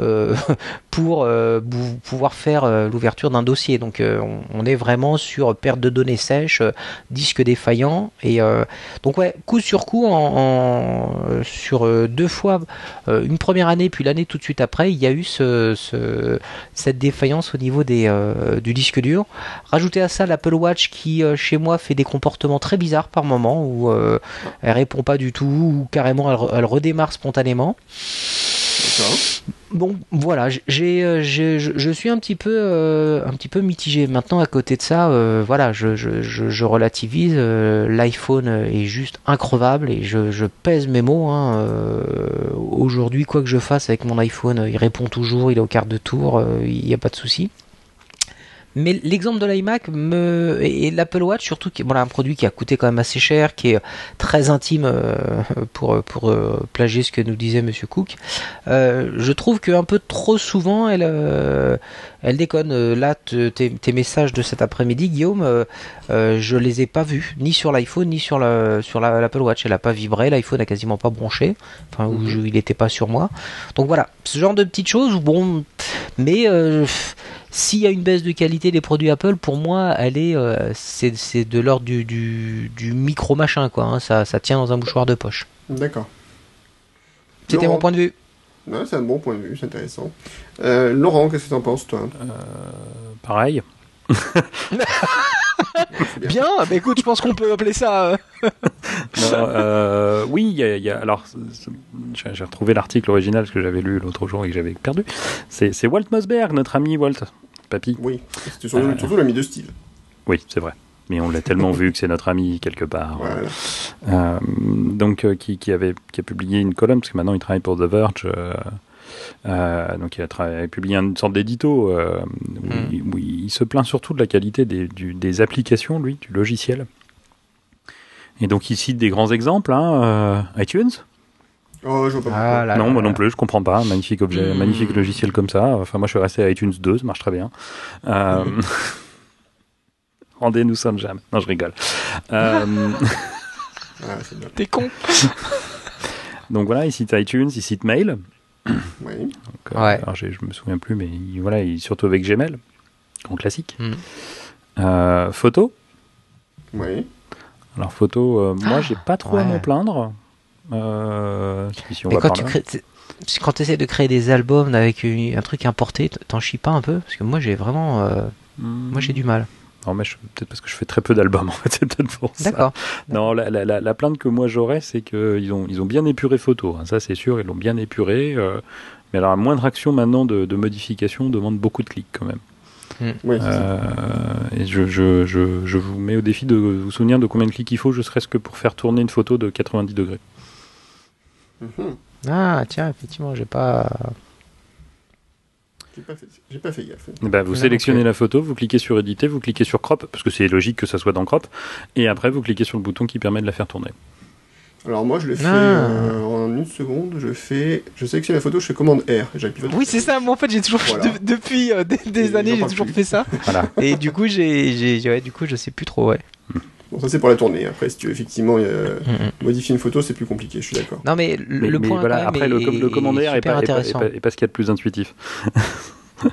euh, pour euh, pouvoir faire l'ouverture d'un dossier. Donc on, est vraiment sur perte de données sèches, disque défaillant et donc ouais coup sur coup en, sur deux fois une première année puis l'année tout de suite après il y a eu ce, ce- cette défaillance au niveau des, du disque dur. Rajouter à ça l'Apple Watch qui chez moi fait des comportements très bizarres par moment où elle répond pas du tout ou carrément elle, re- elle redémarre spontanément. Bon, voilà, j'ai, euh, je, suis un petit peu, euh, un petit peu mitigé. Maintenant, à côté de ça, euh, voilà, je, je, je, je relativise. euh, L'iPhone est juste increvable et je, je pèse mes mots. hein, aujourd'hui, quoi que je fasse avec mon iPhone, il répond toujours, il est au quart de tour, il n'y a pas de souci. Mais l'exemple de l'iMac me et l'Apple Watch surtout qui est un produit qui a coûté quand même assez cher, qui est très intime euh, pour pour euh, plagier ce que nous disait Monsieur Cook. Euh, je trouve que un peu trop souvent elle euh, elle déconne. Euh, Là, te- tes, messages de cet après-midi, Guillaume, euh, euh, je les ai pas vus ni sur l'iPhone ni sur la sur la- l'Apple Watch. Elle a pas vibré, l'iPhone a quasiment pas bronché. Enfin, je- il était pas sur moi. Donc voilà, ce genre de petites choses. Bon, mais euh, s'il y a une baisse de qualité des produits Apple, pour moi, elle est, euh, c'est, c'est de l'ordre du, du, du micro machin, quoi. hein. Ça, ça tient dans un mouchoir de poche. D'accord. C'était Laurent. mon point de vue. Ouais, c'est un bon point de vue, c'est intéressant. Euh, Laurent, qu'est-ce que t'en penses, toi? Pareil. Bien, bah écoute, je pense qu'on peut appeler ça. Non, euh, oui, il y a, il y a- alors c'est- c'est- j'ai retrouvé l'article original que j'avais lu l'autre jour et que j'avais perdu. C'est c'est Walt Mossberg, notre ami Walt, papy. Oui, c'était surtout, Euh. surtout l'ami de Steve. Oui, c'est vrai. Mais on l'a tellement vu que c'est notre ami quelque part. Voilà. Euh, donc euh, qui, qui avait qui a publié une colonne parce que maintenant il travaille pour The Verge. euh, euh, donc il a tra- publié une sorte d'édito euh, où, Mm. il, où il se plaint surtout de la qualité des, du- des applications, lui, du logiciel. Et donc il cite des grands exemples, hein, euh, iTunes. Oh, je vois pas Ah, là, non, là, moi là. non plus, je comprends pas. Magnifique objet, Mm. magnifique logiciel comme ça. Enfin, moi je suis resté à iTunes 2, ça marche très bien. Euh, Rendez-nous sans jam. Non, je rigole. Euh, Ah, c'est bien. T'es con. donc voilà, il cite iTunes, il cite Mail. Oui. Donc, euh, Ouais. alors, je me souviens plus, mais il- voilà, il, surtout avec Gmail, en classique. Mm. Euh, photo. Oui. Alors photo, euh, moi j'ai pas trop à m'en plaindre. Euh, si- si on Mais va quand tu crées, quand tu essaies de créer des albums avec une- un truc importé, t'en chies pas un peu? Parce que moi j'ai vraiment, euh, Hmm. moi j'ai du mal. Non, mais peut-être parce que je fais très peu d'albums en fait, c'est peut-être pour ça. D'accord. Non, la, la, la, la plainte que moi j'aurais, c'est qu'ils ont, ils ont bien épuré photo. hein. Ça, c'est sûr, ils l'ont bien épuré. euh, mais alors, la moindre action maintenant de, de modification demande beaucoup de clics quand même. Oui, c'est ça. Euh, et je, je, je, je vous mets au défi de vous souvenir de combien de clics il faut, je serait-ce que pour faire tourner une photo de 90 degrés. Ah tiens, effectivement, j'ai pas. J'ai pas, fait- j'ai pas fait gaffe. Eh ben, vous sélectionnez la photo, vous cliquez sur éditer, vous cliquez sur crop, parce que c'est logique que ça soit dans crop, et après vous cliquez sur le bouton qui permet de la faire tourner. Alors moi, je le fais Ah. euh, en une seconde. Je fais, je sélectionne la photo, je fais commande R. et J'appuie Oui, c'est ça. Moi, en fait, j'ai toujours Voilà. de- depuis euh, des, années, j'ai toujours plus. fait ça. Voilà. Et du coup, j'ai, j'ai, ouais, du coup, je sais plus trop. Ouais. Bon, ça c'est pour la tournée. Après, si tu veux effectivement euh, Mm, mm. modifier une photo, c'est plus compliqué. Je suis d'accord. Non, mais le, Mais, le mais point voilà, après le, est, com- le commentaire est super pas, est pas- est intéressant. pas- est pas ce qu'il y a de plus intuitif.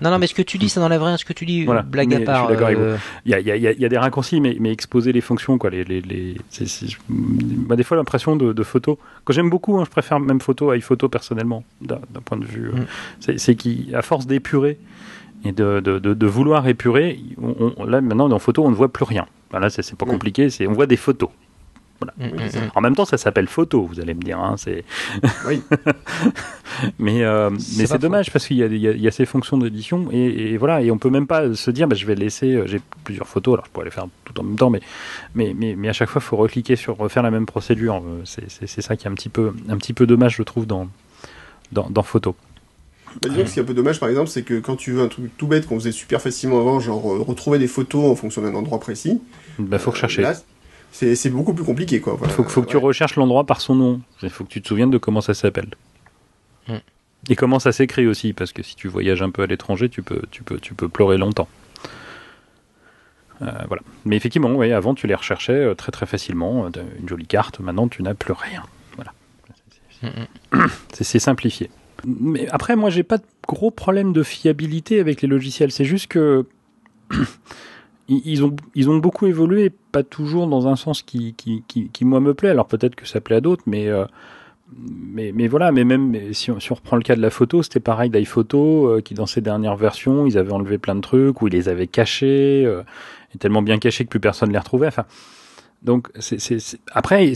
Non, non, mais ce que tu dis, ça n'enlève rien. Ce que tu dis, Voilà. blague Mais à je part. suis d'accord avec Il y a, il y a- il y a- il y a des raccourcis, mais, mais exposer les fonctions, quoi. Les, les, les, c'est- c'est- je- bah, des fois, l'impression de, de photo. Quand j'aime beaucoup, hein, je préfère même photo à iPhoto personnellement, d'un d'un point de vue. euh, Mm. C'est c'est qu'à force d'épurer et de, de, de, de vouloir épurer, on- on- là maintenant dans photo, on ne voit plus rien. Bah, là, c'est c'est pas compliqué, c'est on voit des photos. Voilà. Mm, mm, mm. En même temps, ça s'appelle photo, vous allez me dire. Hein, c'est... Oui. mais euh, mais C'est dommage parce qu'il y a, il y y a ces fonctions d'édition et, et voilà et on peut même pas se dire bah, je vais laisser euh, j'ai plusieurs photos alors je pourrais les faire tout en même temps mais mais mais, mais à chaque fois il faut recliquer sur refaire la même procédure Euh, c'est, c'est, c'est ça qui est un petit peu un petit peu dommage je trouve dans dans, dans photo Bah, disons que ce qui est un peu dommage, par exemple, c'est que quand tu veux un truc tout bête qu'on faisait super facilement avant, genre euh, retrouver des photos en fonction d'un endroit précis, bah faut rechercher là, c'est beaucoup plus compliqué, quoi. il Voilà. faut, que- faut que tu Ouais. recherches l'endroit par son nom il faut que tu te souviennes de comment ça s'appelle Mm. et comment ça s'écrit aussi parce que si tu voyages un peu à l'étranger tu peux tu peux tu peux pleurer longtemps Euh, voilà. Mais effectivement, avant tu les recherchais euh, très très facilement, euh, une jolie carte, maintenant tu n'as plus rien. Voilà. Mm, mm. C'est c'est simplifié. Mais après, moi j'ai pas de gros problème de fiabilité avec les logiciels, c'est juste que ils ont, beaucoup évolué, pas toujours dans un sens qui, moi me plaît. Alors peut-être que ça plaît à d'autres, mais, euh, mais, voilà, mais même si, on, reprend le cas de la photo, c'était pareil d'iPhoto, euh, qui dans ses dernières versions, ils avaient enlevé plein de trucs, ou ils les avaient cachés, euh, et tellement bien cachés que plus personne les retrouvait. Enfin, donc après,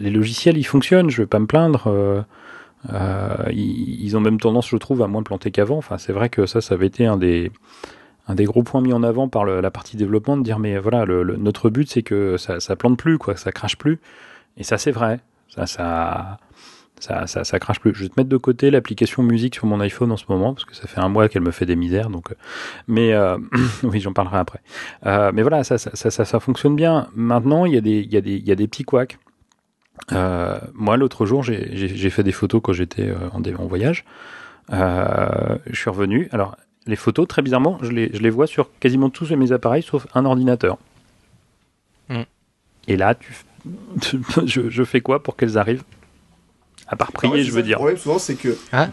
les logiciels, ils fonctionnent, je vais pas me plaindre. Euh, ils, ils ont même tendance, je trouve, à moins planter qu'avant. Enfin, c'est vrai que ça, ça avait été un des, gros points mis en avant par la partie développement de dire mais voilà notre but c'est que ça, ça plante plus quoi, que ça crache plus et ça c'est vrai ça ça, crache plus. Je vais te mettre de côté l'application musique sur mon iPhone en ce moment parce que ça fait un mois qu'elle me fait des misères donc euh, mais euh, oui j'en parlerai après. Mais voilà ça fonctionne bien. Maintenant il y a des il y a des il y a des petits couacs. Euh, moi l'autre jour j'ai fait des photos quand j'étais euh, en, voyage. Euh, je suis revenu alors les photos, très bizarrement, je les, je les vois sur quasiment tous mes appareils sauf un ordinateur. Mm. Et là, tu, je, je fais quoi pour qu'elles arrivent À part ouais, prier, c'est je ça, veux Le dire. problème souvent, c'est que Ah.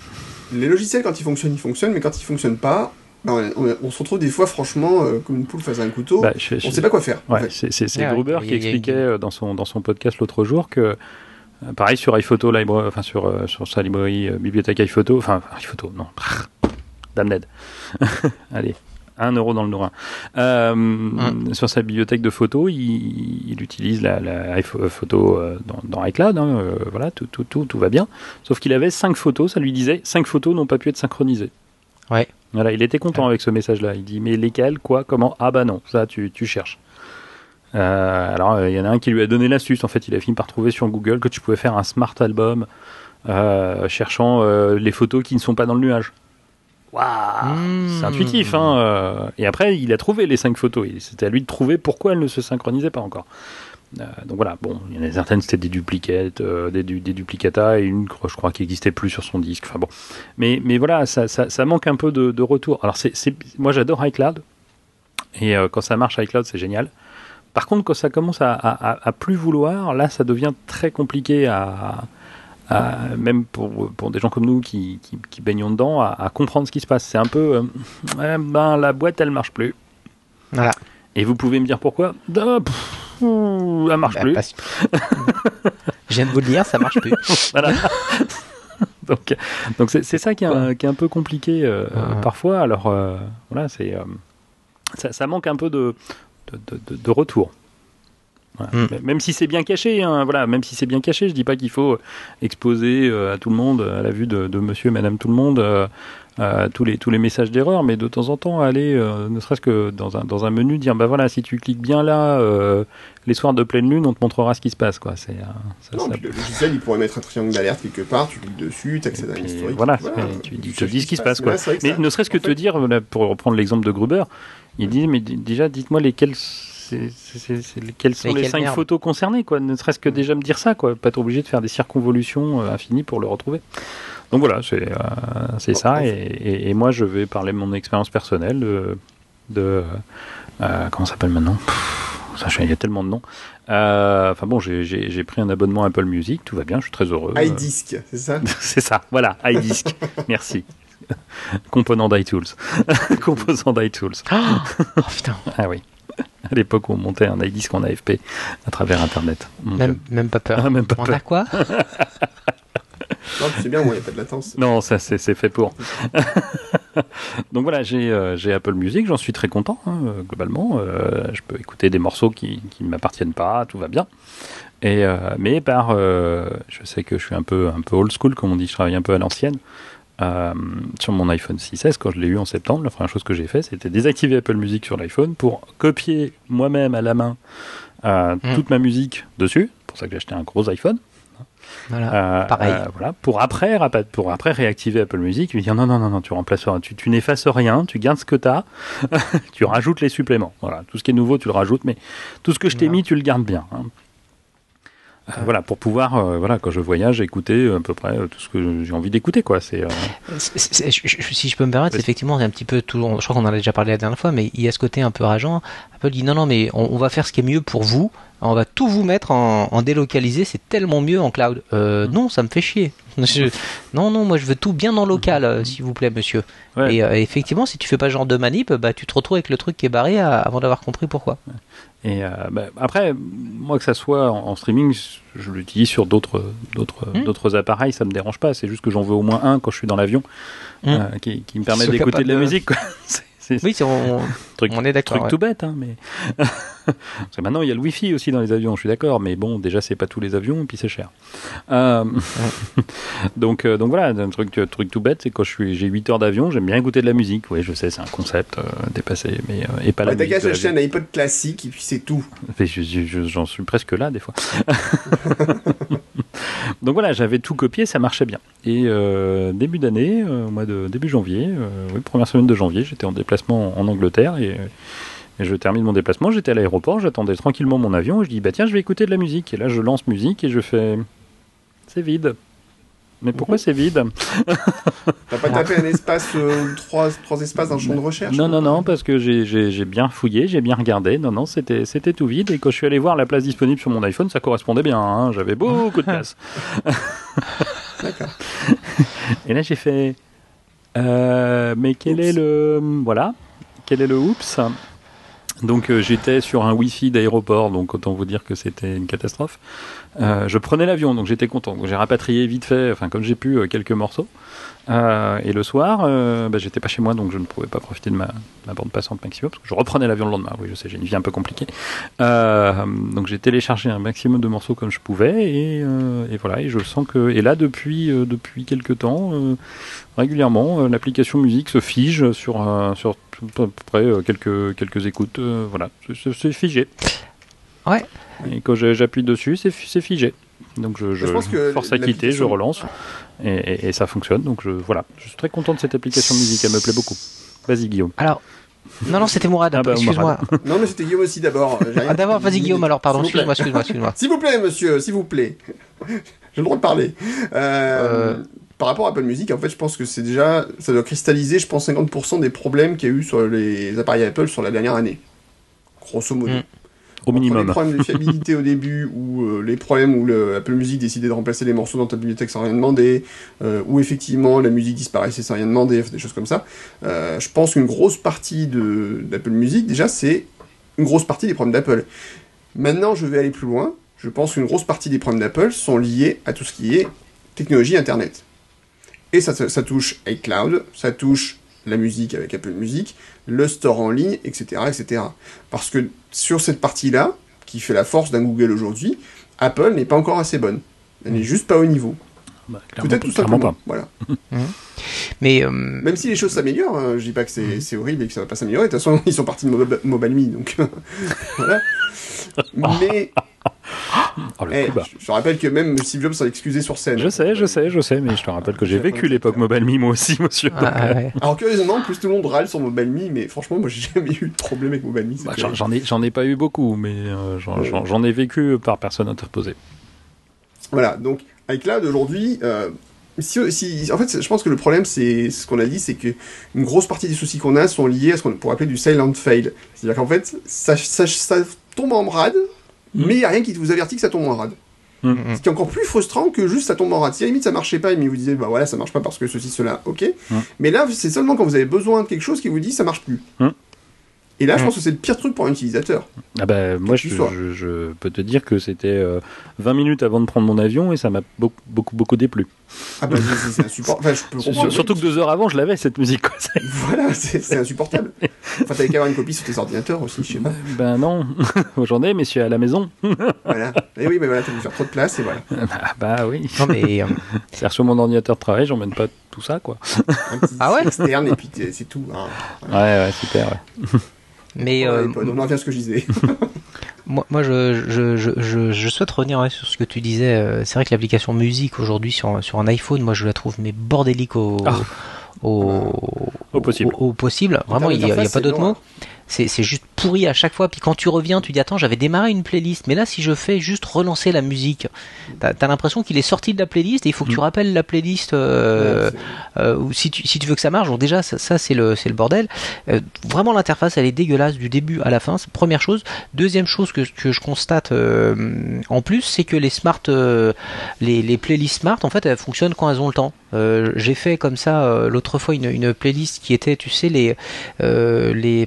les logiciels, quand ils fonctionnent, ils fonctionnent, mais quand ils fonctionnent pas, on, on se retrouve des fois, franchement, euh, comme une poule face à un couteau. Bah, je- je- on sait pas quoi faire. en Ouais, fait. c'est Ah Gruber qui expliquait euh, dans son, dans son podcast l'autre jour que, euh, pareil, sur iPhoto enfin sur, euh, sur sa librairie, euh, bibliothèque iPhoto, enfin iPhoto, non, damned. Allez, un euro dans le noir. Euh, Sur sa bibliothèque de photos, il, il utilise la, la photo euh, dans, dans iCloud, hein, euh, voilà, tout, tout, tout, tout va bien. Sauf qu'il avait cinq photos, ça lui disait cinq photos n'ont pas pu être synchronisées. Ouais. Voilà, il était content avec ce message-là. Il dit mais lesquelles, quoi, comment? Ah bah non, ça tu, tu cherches. Euh, alors euh, il y en a un qui lui a donné l'astuce. En fait, il a fini par trouver sur Google que tu pouvais faire un smart album euh, cherchant les photos qui ne sont pas dans le nuage. Waouh, Mmh. c'est intuitif. Hein. Et après, il a trouvé les cinq photos. C'était à lui de trouver pourquoi elles ne se synchronisaient pas encore. Euh, donc voilà, bon, il y en a certaines c'était des duplicates, euh, des, du- des duplicata, et une, je crois, qui n'existait plus sur son disque. Enfin bon, mais, mais voilà, ça, ça, ça manque un peu de, de retour. Alors c'est, moi j'adore iCloud, et euh, quand ça marche iCloud c'est génial. Par contre, quand ça commence à, à, à- à plus vouloir, là ça devient très compliqué à, à- même pour, pour des gens comme nous qui, qui, qui baignons dedans, à, comprendre ce qui se passe. C'est un peu, euh, ouais, ben la boîte elle marche plus. Voilà. Et vous pouvez me dire pourquoi? Ah, pff, ouh, Elle marche Bah, plus. parce- Je viens de vous le dire, ça marche plus. Voilà. donc, donc c'est, c'est ça qui est, un, qui est un peu compliqué euh, Ouais. parfois. Alors euh, voilà, c'est euh, ça, ça manque un peu de, de, de- de- de retour. Voilà. Mm. M- Même si c'est bien caché, hein, voilà, même si c'est bien caché, je dis pas qu'il faut exposer euh, à tout le monde, à la vue de, de Monsieur et Madame tout le monde, tous les tous les messages d'erreur, mais de temps en temps aller, euh, ne serait-ce que dans un dans un menu, dire bah voilà, si tu cliques bien là, euh, les soirs de pleine lune, on te montrera ce qui se passe, quoi. C'est euh, ça- Non, ça- puis le logiciel, il pourrait mettre un triangle d'alerte quelque part, tu cliques dessus, tu accèdes à un puis historique. voilà, tu te dit ce qui se passe, Mais quoi. là, Mais ça- ne serait-ce que te dire, là, pour reprendre l'exemple de Gruber, il dit mais déjà dites-moi lesquels quelles sont les cinq merde. photos concernées quoi. Ne serait-ce que déjà me dire ça quoi. Pas être obligé de faire des circonvolutions euh, infinies pour le retrouver. Donc voilà, c'est euh, ça. bon. Et, et- et moi je vais parler de mon expérience personnelle de, de euh, comment ça s'appelle maintenant? Il y a tellement de noms. Euh, Enfin bon, j'ai- pris un abonnement Apple Music, tout va bien, je suis très heureux. iDisk, c'est ça? C'est ça, voilà, iDisk. Merci. Component d'iTools. Composant d'iTools. Oh putain, Ah oui. À l'époque où on montait un iDisk en AFP à travers Internet. Même, pas peur. Ah, même pas On peur. a quoi? C'est bien, moi, il n'y a pas de latence. Non, ça c'est c'est fait pour. Donc voilà, j'ai euh, j'ai Apple Music, j'en suis très content hein, euh, globalement. Euh, je peux écouter des morceaux qui qui ne m'appartiennent pas, tout va bien. Et euh, mais par, euh, je sais que je suis un peu un peu old school comme on dit, je travaille un peu à l'ancienne. Euh, sur mon iPhone 6S, quand je l'ai eu en septembre, la première chose que j'ai fait, c'était désactiver Apple Music sur l'iPhone pour copier moi-même à la main euh, Mm. toute ma musique dessus. C'est pour ça que j'ai acheté un gros iPhone. Voilà. Euh, pareil. euh, voilà, pour après, pour après réactiver Apple Music, lui dire non, non, non, non, tu remplaces, tu, tu n'effaces rien, tu gardes ce que tu as, tu rajoutes les suppléments. Voilà, tout ce qui est nouveau, tu le rajoutes, mais tout ce que je t'ai mis, tu le gardes bien. hein. Euh, voilà, pour pouvoir, euh, voilà, quand je voyage, écouter à peu près tout ce que j'ai envie d'écouter, quoi. C'est, euh, si je peux me permettre, effectivement, c'est un petit peu tout. Je crois qu'on en a déjà parlé la dernière fois, mais il y a ce côté un peu rageant. Apple dit non, non, mais on, on va faire ce qui est mieux pour vous. On va tout vous mettre en, en délocalisé. C'est tellement mieux en cloud. Euh, Non, ça me fait chier. Je- non, non, moi je veux tout bien en local, euh, s'il vous plaît, monsieur. ouais. Et euh, effectivement, si tu fais pas ce genre de manip, bah tu te retrouves avec le truc qui est barré à- avant d'avoir compris pourquoi. Et euh, bah, après, moi que ça soit en, en streaming, je l'utilise sur d'autres d'autres d'autres appareils, ça me dérange pas. C'est juste que j'en veux au moins un quand je suis dans l'avion, qui, qui me permet d'écouter de la musique. Quoi. Oui, on, truc, on est d'accord. truc ouais. tout bête, hein, mais parce que maintenant il y a le Wi-Fi aussi dans les avions. Je suis d'accord, mais bon, déjà c'est pas tous les avions et puis c'est cher. Euh, donc euh, donc voilà, un truc euh, truc tout bête, c'est quand je suis j'ai 8 heures d'avion, j'aime bien écouter de la musique. Oui, je sais, c'est un concept euh, dépassé, mais euh, et pas la Ouais, T'as musique. qu'à un iPod classique et puis c'est tout. Mais je- je- je- J'en suis presque là des fois. Donc voilà, j'avais tout copié, ça marchait bien. Et euh, début d'année, euh, au mois de début janvier, euh, oui, première semaine de janvier, j'étais en déplacement en Angleterre et, et je termine mon déplacement. J'étais à l'aéroport, j'attendais tranquillement mon avion et je dis bah tiens, je vais écouter de la musique. Et là, je lance musique et je fais c'est vide. Mais pourquoi c'est vide? T'as pas tapé un espace, euh, trois, trois espaces dans le champ de recherche Non, non, non, parce que j'ai- bien fouillé, j'ai bien regardé. Non, non, c'était c'était tout vide. Et quand je suis allé voir la place disponible sur mon iPhone, ça correspondait bien. hein. J'avais beaucoup de place. D'accord. Et là, j'ai fait. euh, mais quel Oups. est le. Voilà. Quel est le oups? Donc, euh, j'étais sur un Wi-Fi d'aéroport, donc autant vous dire que c'était une catastrophe. Euh, je prenais l'avion, donc j'étais content. J'ai rapatrié vite fait, enfin, comme j'ai pu, euh, quelques morceaux. Et le soir, bah, j'étais pas chez moi, donc je ne pouvais pas profiter de ma, bande passante maximum, parce que je reprenais l'avion le lendemain. Oui, je sais, j'ai une vie un peu compliquée. Donc j'ai téléchargé un maximum de morceaux comme je pouvais, et, voilà. Et je sens que, et là depuis depuis quelques temps, régulièrement, l'application musique se fige sur sur à peu près euh, quelques quelques écoutes. euh, voilà, C'est- figé. Ouais. Et quand j'appuie dessus, c'est fi- c'est figé. Donc je, je, Je pense que force à quitter, je relance et, et- et ça fonctionne. Donc je, voilà, je suis très content de cette application musique, elle me plaît beaucoup. Vas-y Guillaume. Alors, non, non, c'était Mourad. Ah bah, excuse-moi. Non, mais c'était Guillaume aussi d'abord. Ah, D'abord, vas-y Guillaume. Alors, pardon. Excuse-moi, excuse-moi, excuse-moi. S'il vous plaît, monsieur, s'il vous plaît. J'ai le droit de parler. Euh, Euh. Par rapport à Apple Music, en fait, je pense que c'est déjà, ça doit cristalliser, je pense, 50% des problèmes qu'il y a eu sur les appareils Apple sur la dernière année. Grosso modo. Mm. Au Entre minimum. Les problèmes de fiabilité au début, ou euh, les problèmes où le Apple Music décidait de remplacer les morceaux dans ta bibliothèque sans rien demander, euh, où effectivement la musique disparaissait sans rien demander, des choses comme ça. Euh, je pense qu'une grosse partie d'Apple Music, déjà, c'est une grosse partie des problèmes d'Apple. Maintenant, je vais aller plus loin. Je pense qu'une grosse partie des problèmes d'Apple sont liés à tout ce qui est technologie Internet. Et ça, ça, ça touche iCloud, ça touche la musique avec Apple Music, le store en ligne, etc., etc. Parce que sur cette partie-là, qui fait la force d'un Google aujourd'hui, Apple n'est pas encore assez bonne. Elle n'est juste pas au niveau. Bah, Peut-être tout simplement. pas. Voilà. Mais euh, Même si les choses s'améliorent, hein, je dis pas que c'est c'est horrible et que ça va pas s'améliorer. De toute façon, ils sont partis de Mob- MobileMe, donc voilà. Mais Oh, le eh, coup je, je rappelle que même Steve Jobs s'en excusé sur scène. Je sais, je sais, je sais, mais je te rappelle que j'ai vécu l'époque Mobile Me moi aussi, monsieur. ah, ouais. Alors curieusement, plus tout le monde râle sur MobileMe, mais franchement, moi j'ai jamais eu de problème avec MobileMe. c'est bah, j'en ai, j'en ai pas eu beaucoup, mais euh, j'en Ouais. ai vécu par personne interposée. Voilà, donc iCloud aujourd'hui, euh, si, si- en fait, je pense que le problème, c'est ce qu'on a dit, c'est que une grosse partie des soucis qu'on a sont liés à ce qu'on pourrait appeler du silent fail. C'est-à-dire qu'en fait, ça, ça, ça tombe en rade, Mais il n'y a rien qui vous avertit que ça tombe en rade. Mhm. Ce qui est encore plus frustrant que juste ça tombe en rade. Si à la limite ça marchait pas, mais vous disiez, bah voilà, ça marche pas parce que ceci, cela, ok. Mhm. Mais là, c'est seulement quand vous avez besoin de quelque chose qui vous dit ça marche plus. Et là, je Mm. pense que c'est le pire truc pour un utilisateur. Ah bah, moi, je, sois. je- je peux te dire que c'était euh, 20 minutes avant de prendre mon avion et ça m'a beaucoup, beaucoup, beaucoup déplu. Ah bah, c'est- c'est insupportable. Enfin, je peux comprendre. surtout que deux heures avant, je l'avais cette musique. Voilà, c'est insupportable. Enfin, t'avais qu'à avoir une copie sur tes ordinateurs aussi, je sais pas. Ben non, j'en ai, mais je suis à la maison. Voilà. Et oui, mais voilà, t'as dû faire trop de place et voilà. Ah bah oui. Non, mais, euh, C'est sur mon ordinateur de travail, j'emmène pas tout ça, quoi. Ah ouais externe et puis c'est tout. hein. Ouais, ouais, super. ouais. mais Ouais, euh, on en revient à ce que je disais. moi, moi je, je, je, souhaite revenir ouais, sur ce que tu disais. Euh, C'est vrai que l'application musique aujourd'hui sur, sur un iPhone, moi je la trouve mais bordélique au, Ah. au, Au possible. Au, au possible. Vraiment, il n'y a, pas d'autre mot. C'est juste pourri à chaque fois. Puis quand tu reviens, tu dis attends, j'avais démarré une playlist, mais là si je fais juste relancer la musique, t'as as, l'impression qu'il est sorti de la playlist et il faut que tu Mm. rappelles la playlist. Euh, euh, ou si tu, si tu veux que ça marche, donc déjà ça, ça, c'est le c'est le bordel. Euh, vraiment l'interface elle est dégueulasse du début à la fin. C'est première chose. Deuxième chose que, que je constate en plus, c'est que les smart les, les playlists smart en fait elles fonctionnent quand elles ont le temps. Euh, J'ai fait comme ça euh, l'autre fois une, une playlist qui était tu sais les euh, les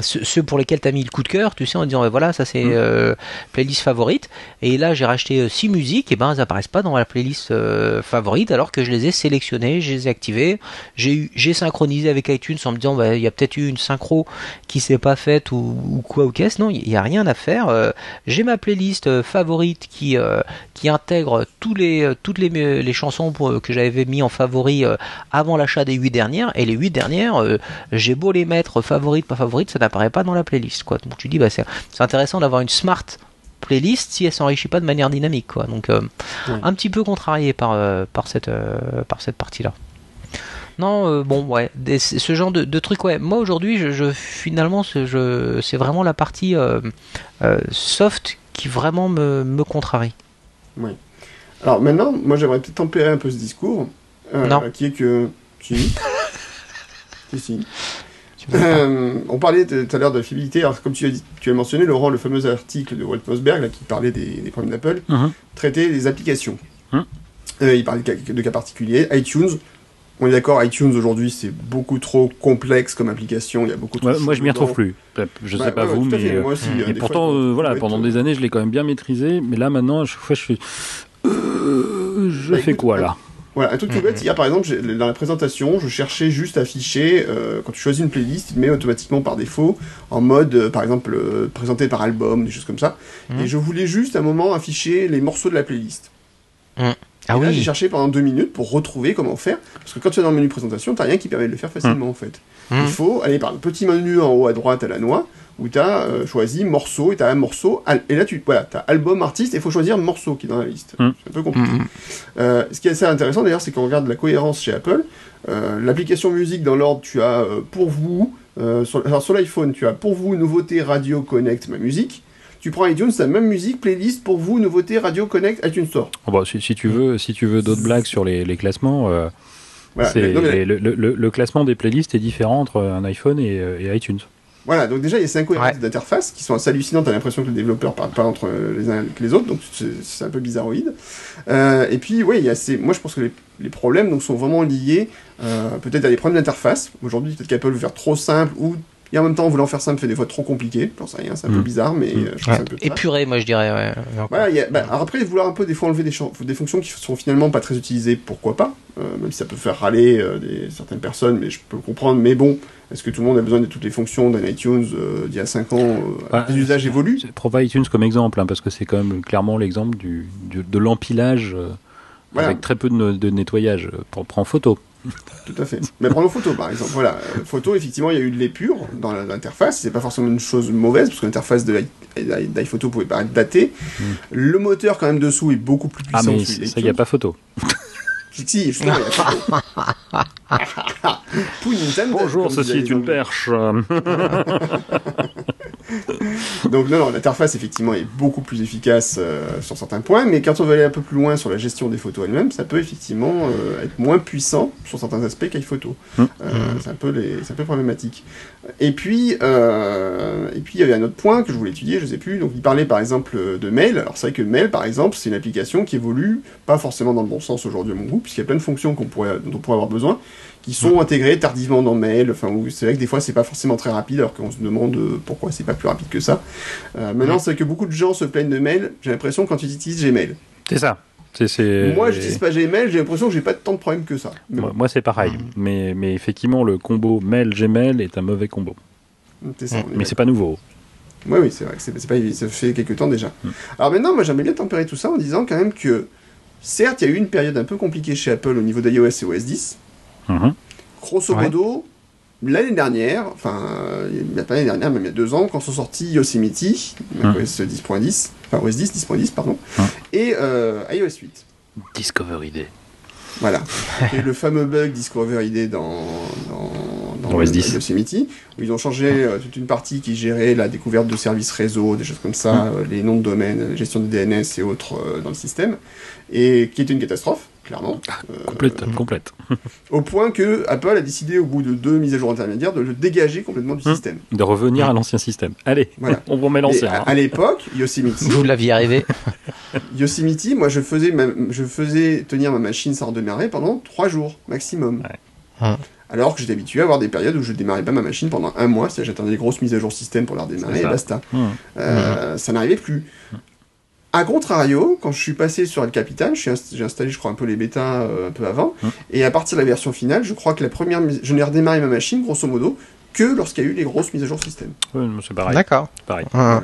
ceux, ceux pour lesquels t'as mis le coup de cœur, tu sais en disant ouais, voilà ça c'est Mm. euh, playlist favorite. Et là j'ai racheté euh, six musiques et ben elles apparaissent pas dans la playlist euh, favorite alors que je les ai sélectionnées, je les ai activées, j'ai synchronisé avec iTunes en me disant bah il y a peut-être eu une synchro qui s'est pas faite ou, ou quoi ou qu'est-ce. Non, il y a rien à faire. Euh, j'ai ma playlist euh, favorite qui euh, qui intègre tous les euh, toutes les les chansons pour- que j'avais mis en favori euh, avant l'achat des huit dernières et les huit dernières euh, j'ai beau les mettre favorites pas favorites ça n'apparaît pas dans la playlist quoi donc tu dis bah c'est intéressant d'avoir une smart playlist si elle s'enrichit pas de manière dynamique quoi donc euh, un petit peu contrarié par euh, par cette euh, par cette partie là non bon ouais des- ce genre de, de truc ouais moi aujourd'hui je, je finalement je c'est vraiment la partie soft qui vraiment me, me contrarie Alors maintenant, moi j'aimerais peut-être tempérer un peu ce discours. Non. Qui est que. Si. si, si. Euh, on parlait tout à l'heure de la fiabilité. Alors, comme tu as, dit, tu as mentionné, Laurent, le fameux article de Walt Mosberg là, qui parlait des, des problèmes d'Apple, Mhm. traitait des applications. Mhm. Euh, il parlait de cas, de cas particuliers. iTunes, on est d'accord, iTunes aujourd'hui c'est beaucoup trop complexe comme application. Il y a beaucoup trop Ouais, moi, je m'y retrouve plus. Je sais Ouais, pas ouais, vous, mais. euh, moi aussi, Et des pourtant, fois, voilà, pendant des années, je l'ai quand même bien maîtrisé, mais là maintenant, à chaque fois, je. Euh, je Bah, fais écoute, quoi là? Voilà, un truc tout Mhm. bête, il y a par exemple, dans la présentation, je cherchais juste à afficher, euh, quand tu choisis une playlist, il met automatiquement par défaut en mode, euh, par exemple, euh, présenté par album, des choses comme ça. Et je voulais juste à un moment afficher les morceaux de la playlist. ah et là, j'ai oui cherché pendant deux minutes pour retrouver comment faire. Parce que quand tu es dans le menu présentation, t'as rien qui permet de le faire facilement en fait. Mhm. Il faut aller par le petit menu en haut à droite à la noix, où tu as choisi morceau, et tu as un morceau, al- et là tu voilà, as album, artiste, et il faut choisir morceau qui est dans la liste. Mhm. C'est un peu compliqué. Mhm. Euh, ce qui est assez intéressant d'ailleurs, c'est qu'on regarde la cohérence chez Apple. Euh, L'application musique dans l'ordre, tu as euh, pour vous, euh, sur, alors sur l'iPhone, tu as pour vous, nouveauté, radio, connect, ma musique. Tu prends iTunes, c'est la même musique, playlist pour vous, nouveauté, radio, connect, iTunes Store. Oh, bah, si, si tu veux, si tu veux d'autres blagues sur les, les classements, euh, Voilà, c'est- mais- non, mais- le, le- le- le classement des playlists est différent entre un iPhone et, euh, et iTunes. Voilà, donc déjà il y a ces incohérences Ouais. d'interface qui sont assez hallucinantes, t'as l'impression que les développeurs parlent pas entre les uns et les autres, donc c'est c'est un peu bizarroïde. Euh, et puis, oui, il y a ces... moi je pense que les, les problèmes donc, sont vraiment liés euh, peut-être à des problèmes d'interface. Aujourd'hui, peut-être qu'Apple veut faire trop simple ou et en même temps, en voulant faire simple, fait des fois trop compliqué. J'en sais rien, c'est un peu Mm. bizarre, mais euh, je pense Ouais. un peu ça. épuré moi je dirais ouais. Voilà, il y a- bah, alors après, vouloir un peu des fois enlever des, fonctions qui sont finalement pas très utilisées, pourquoi pas Euh, Même si ça peut faire râler euh, des, certaines personnes, mais je peux le comprendre. Mais bon, est-ce que tout le monde a besoin de toutes les fonctions d'un iTunes euh, d'il y a 5 ans euh, Bah, Les usages évoluent. Pas iTunes comme exemple, hein, parce que c'est quand même clairement l'exemple du, du- de l'empilage euh, Voilà. avec très peu de, de nettoyage. Prends photo. Tout à fait. Mais prenons photo, par exemple. Voilà, photo, effectivement, il y a eu de l'épure dans l'interface. C'est pas forcément une chose mauvaise, parce que l'interface de d'iPhoto pouvait paraître datée. Le moteur, quand même, dessous est beaucoup plus Ah, puissant mais que celui ça, il n'y a pas photo. Si, si, justement, il y a photo. Bonjour, ceci est une perche. Donc non, non, l'interface effectivement est beaucoup plus efficace euh, sur certains points, mais quand on veut aller un peu plus loin sur la gestion des photos elles-mêmes, ça peut effectivement euh, être moins puissant sur certains aspects qu'iPhoto. Mm. Euh, c'est un peu les, un peu problématique. Et puis, euh, et puis il y avait un autre point que je voulais étudier, je sais plus. Donc il parlait par exemple de Mail. Alors c'est vrai que Mail, par exemple, c'est une application qui évolue pas forcément dans le bon sens aujourd'hui à mon goût, puisqu'il y a plein de fonctions qu'on pourrait, dont on pourrait avoir besoin, qui sont intégrés tardivement dans Mail. Enfin, où c'est vrai que des fois c'est pas forcément très rapide, alors qu'on se demande euh, pourquoi c'est pas plus rapide que ça. Euh, maintenant, c'est vrai que beaucoup de gens se plaignent de Mail. J'ai l'impression quand ils utilisent Gmail. C'est ça. Moi, j'utilise pas Gmail. J'ai l'impression que j'ai pas tant de problèmes que ça. Mais Moi, bon, moi, c'est pareil. Mais, mais effectivement, le combo mail-gmail est un mauvais combo. c'est ça, on est Mais c'est pas nouveau. Oui, oui, c'est vrai que c'est pas ça fait quelques temps déjà. Mm. Alors maintenant, moi j'aimerais bien tempérer tout ça en disant quand même que, certes, il y a eu une période un peu compliquée chez Apple au niveau d'iOS et OS 10. Mhm. Grosso Ouais. modo, l'année dernière, enfin, il y a pas l'année dernière, même il y a deux ans, quand sont sortis Yosemite, macOS 10.10, enfin OS 10, 10.10, pardon, Mm. et euh, iOS 8. Discovery Day. Voilà. et le fameux bug Discover ID dans, dans, dans OS le- 10. Yosemite, où ils ont changé euh, toute une partie qui gérait la découverte de services réseau, des choses comme ça, euh, les noms de domaine, la gestion du DNS et autres euh, dans le système, et qui était une catastrophe, clairement. Euh, Complète, complète. au point que Apple a décidé, au bout de deux mises à jour intermédiaires, de le dégager complètement du Hmm. système. De revenir à l'ancien système. Allez, Voilà. on remet Et l'ancien. à, hein. à l'époque, Yosemite, Vous l'aviez arrivé. Yosemite, moi je faisais, ma- je faisais tenir ma machine sans redémarrer pendant trois jours maximum. Ouais. Ah. Alors que j'étais habitué à avoir des périodes où je démarrais pas ma machine pendant un mois, c'est-à-dire j'attendais des grosses mises à jour système pour la redémarrer et basta. Euh, Ça n'arrivait plus. A contrario, quand je suis passé sur El Capitan, inst- j'ai installé, je crois, un peu les bêtas euh, un peu avant, Mhm. et à partir de la version finale, je crois que la première, mise- je n'ai redémarré ma machine, grosso modo, que lorsqu'il y a eu les grosses mises à jour système. Ouais, c'est pareil. D'accord. pareil. Ah.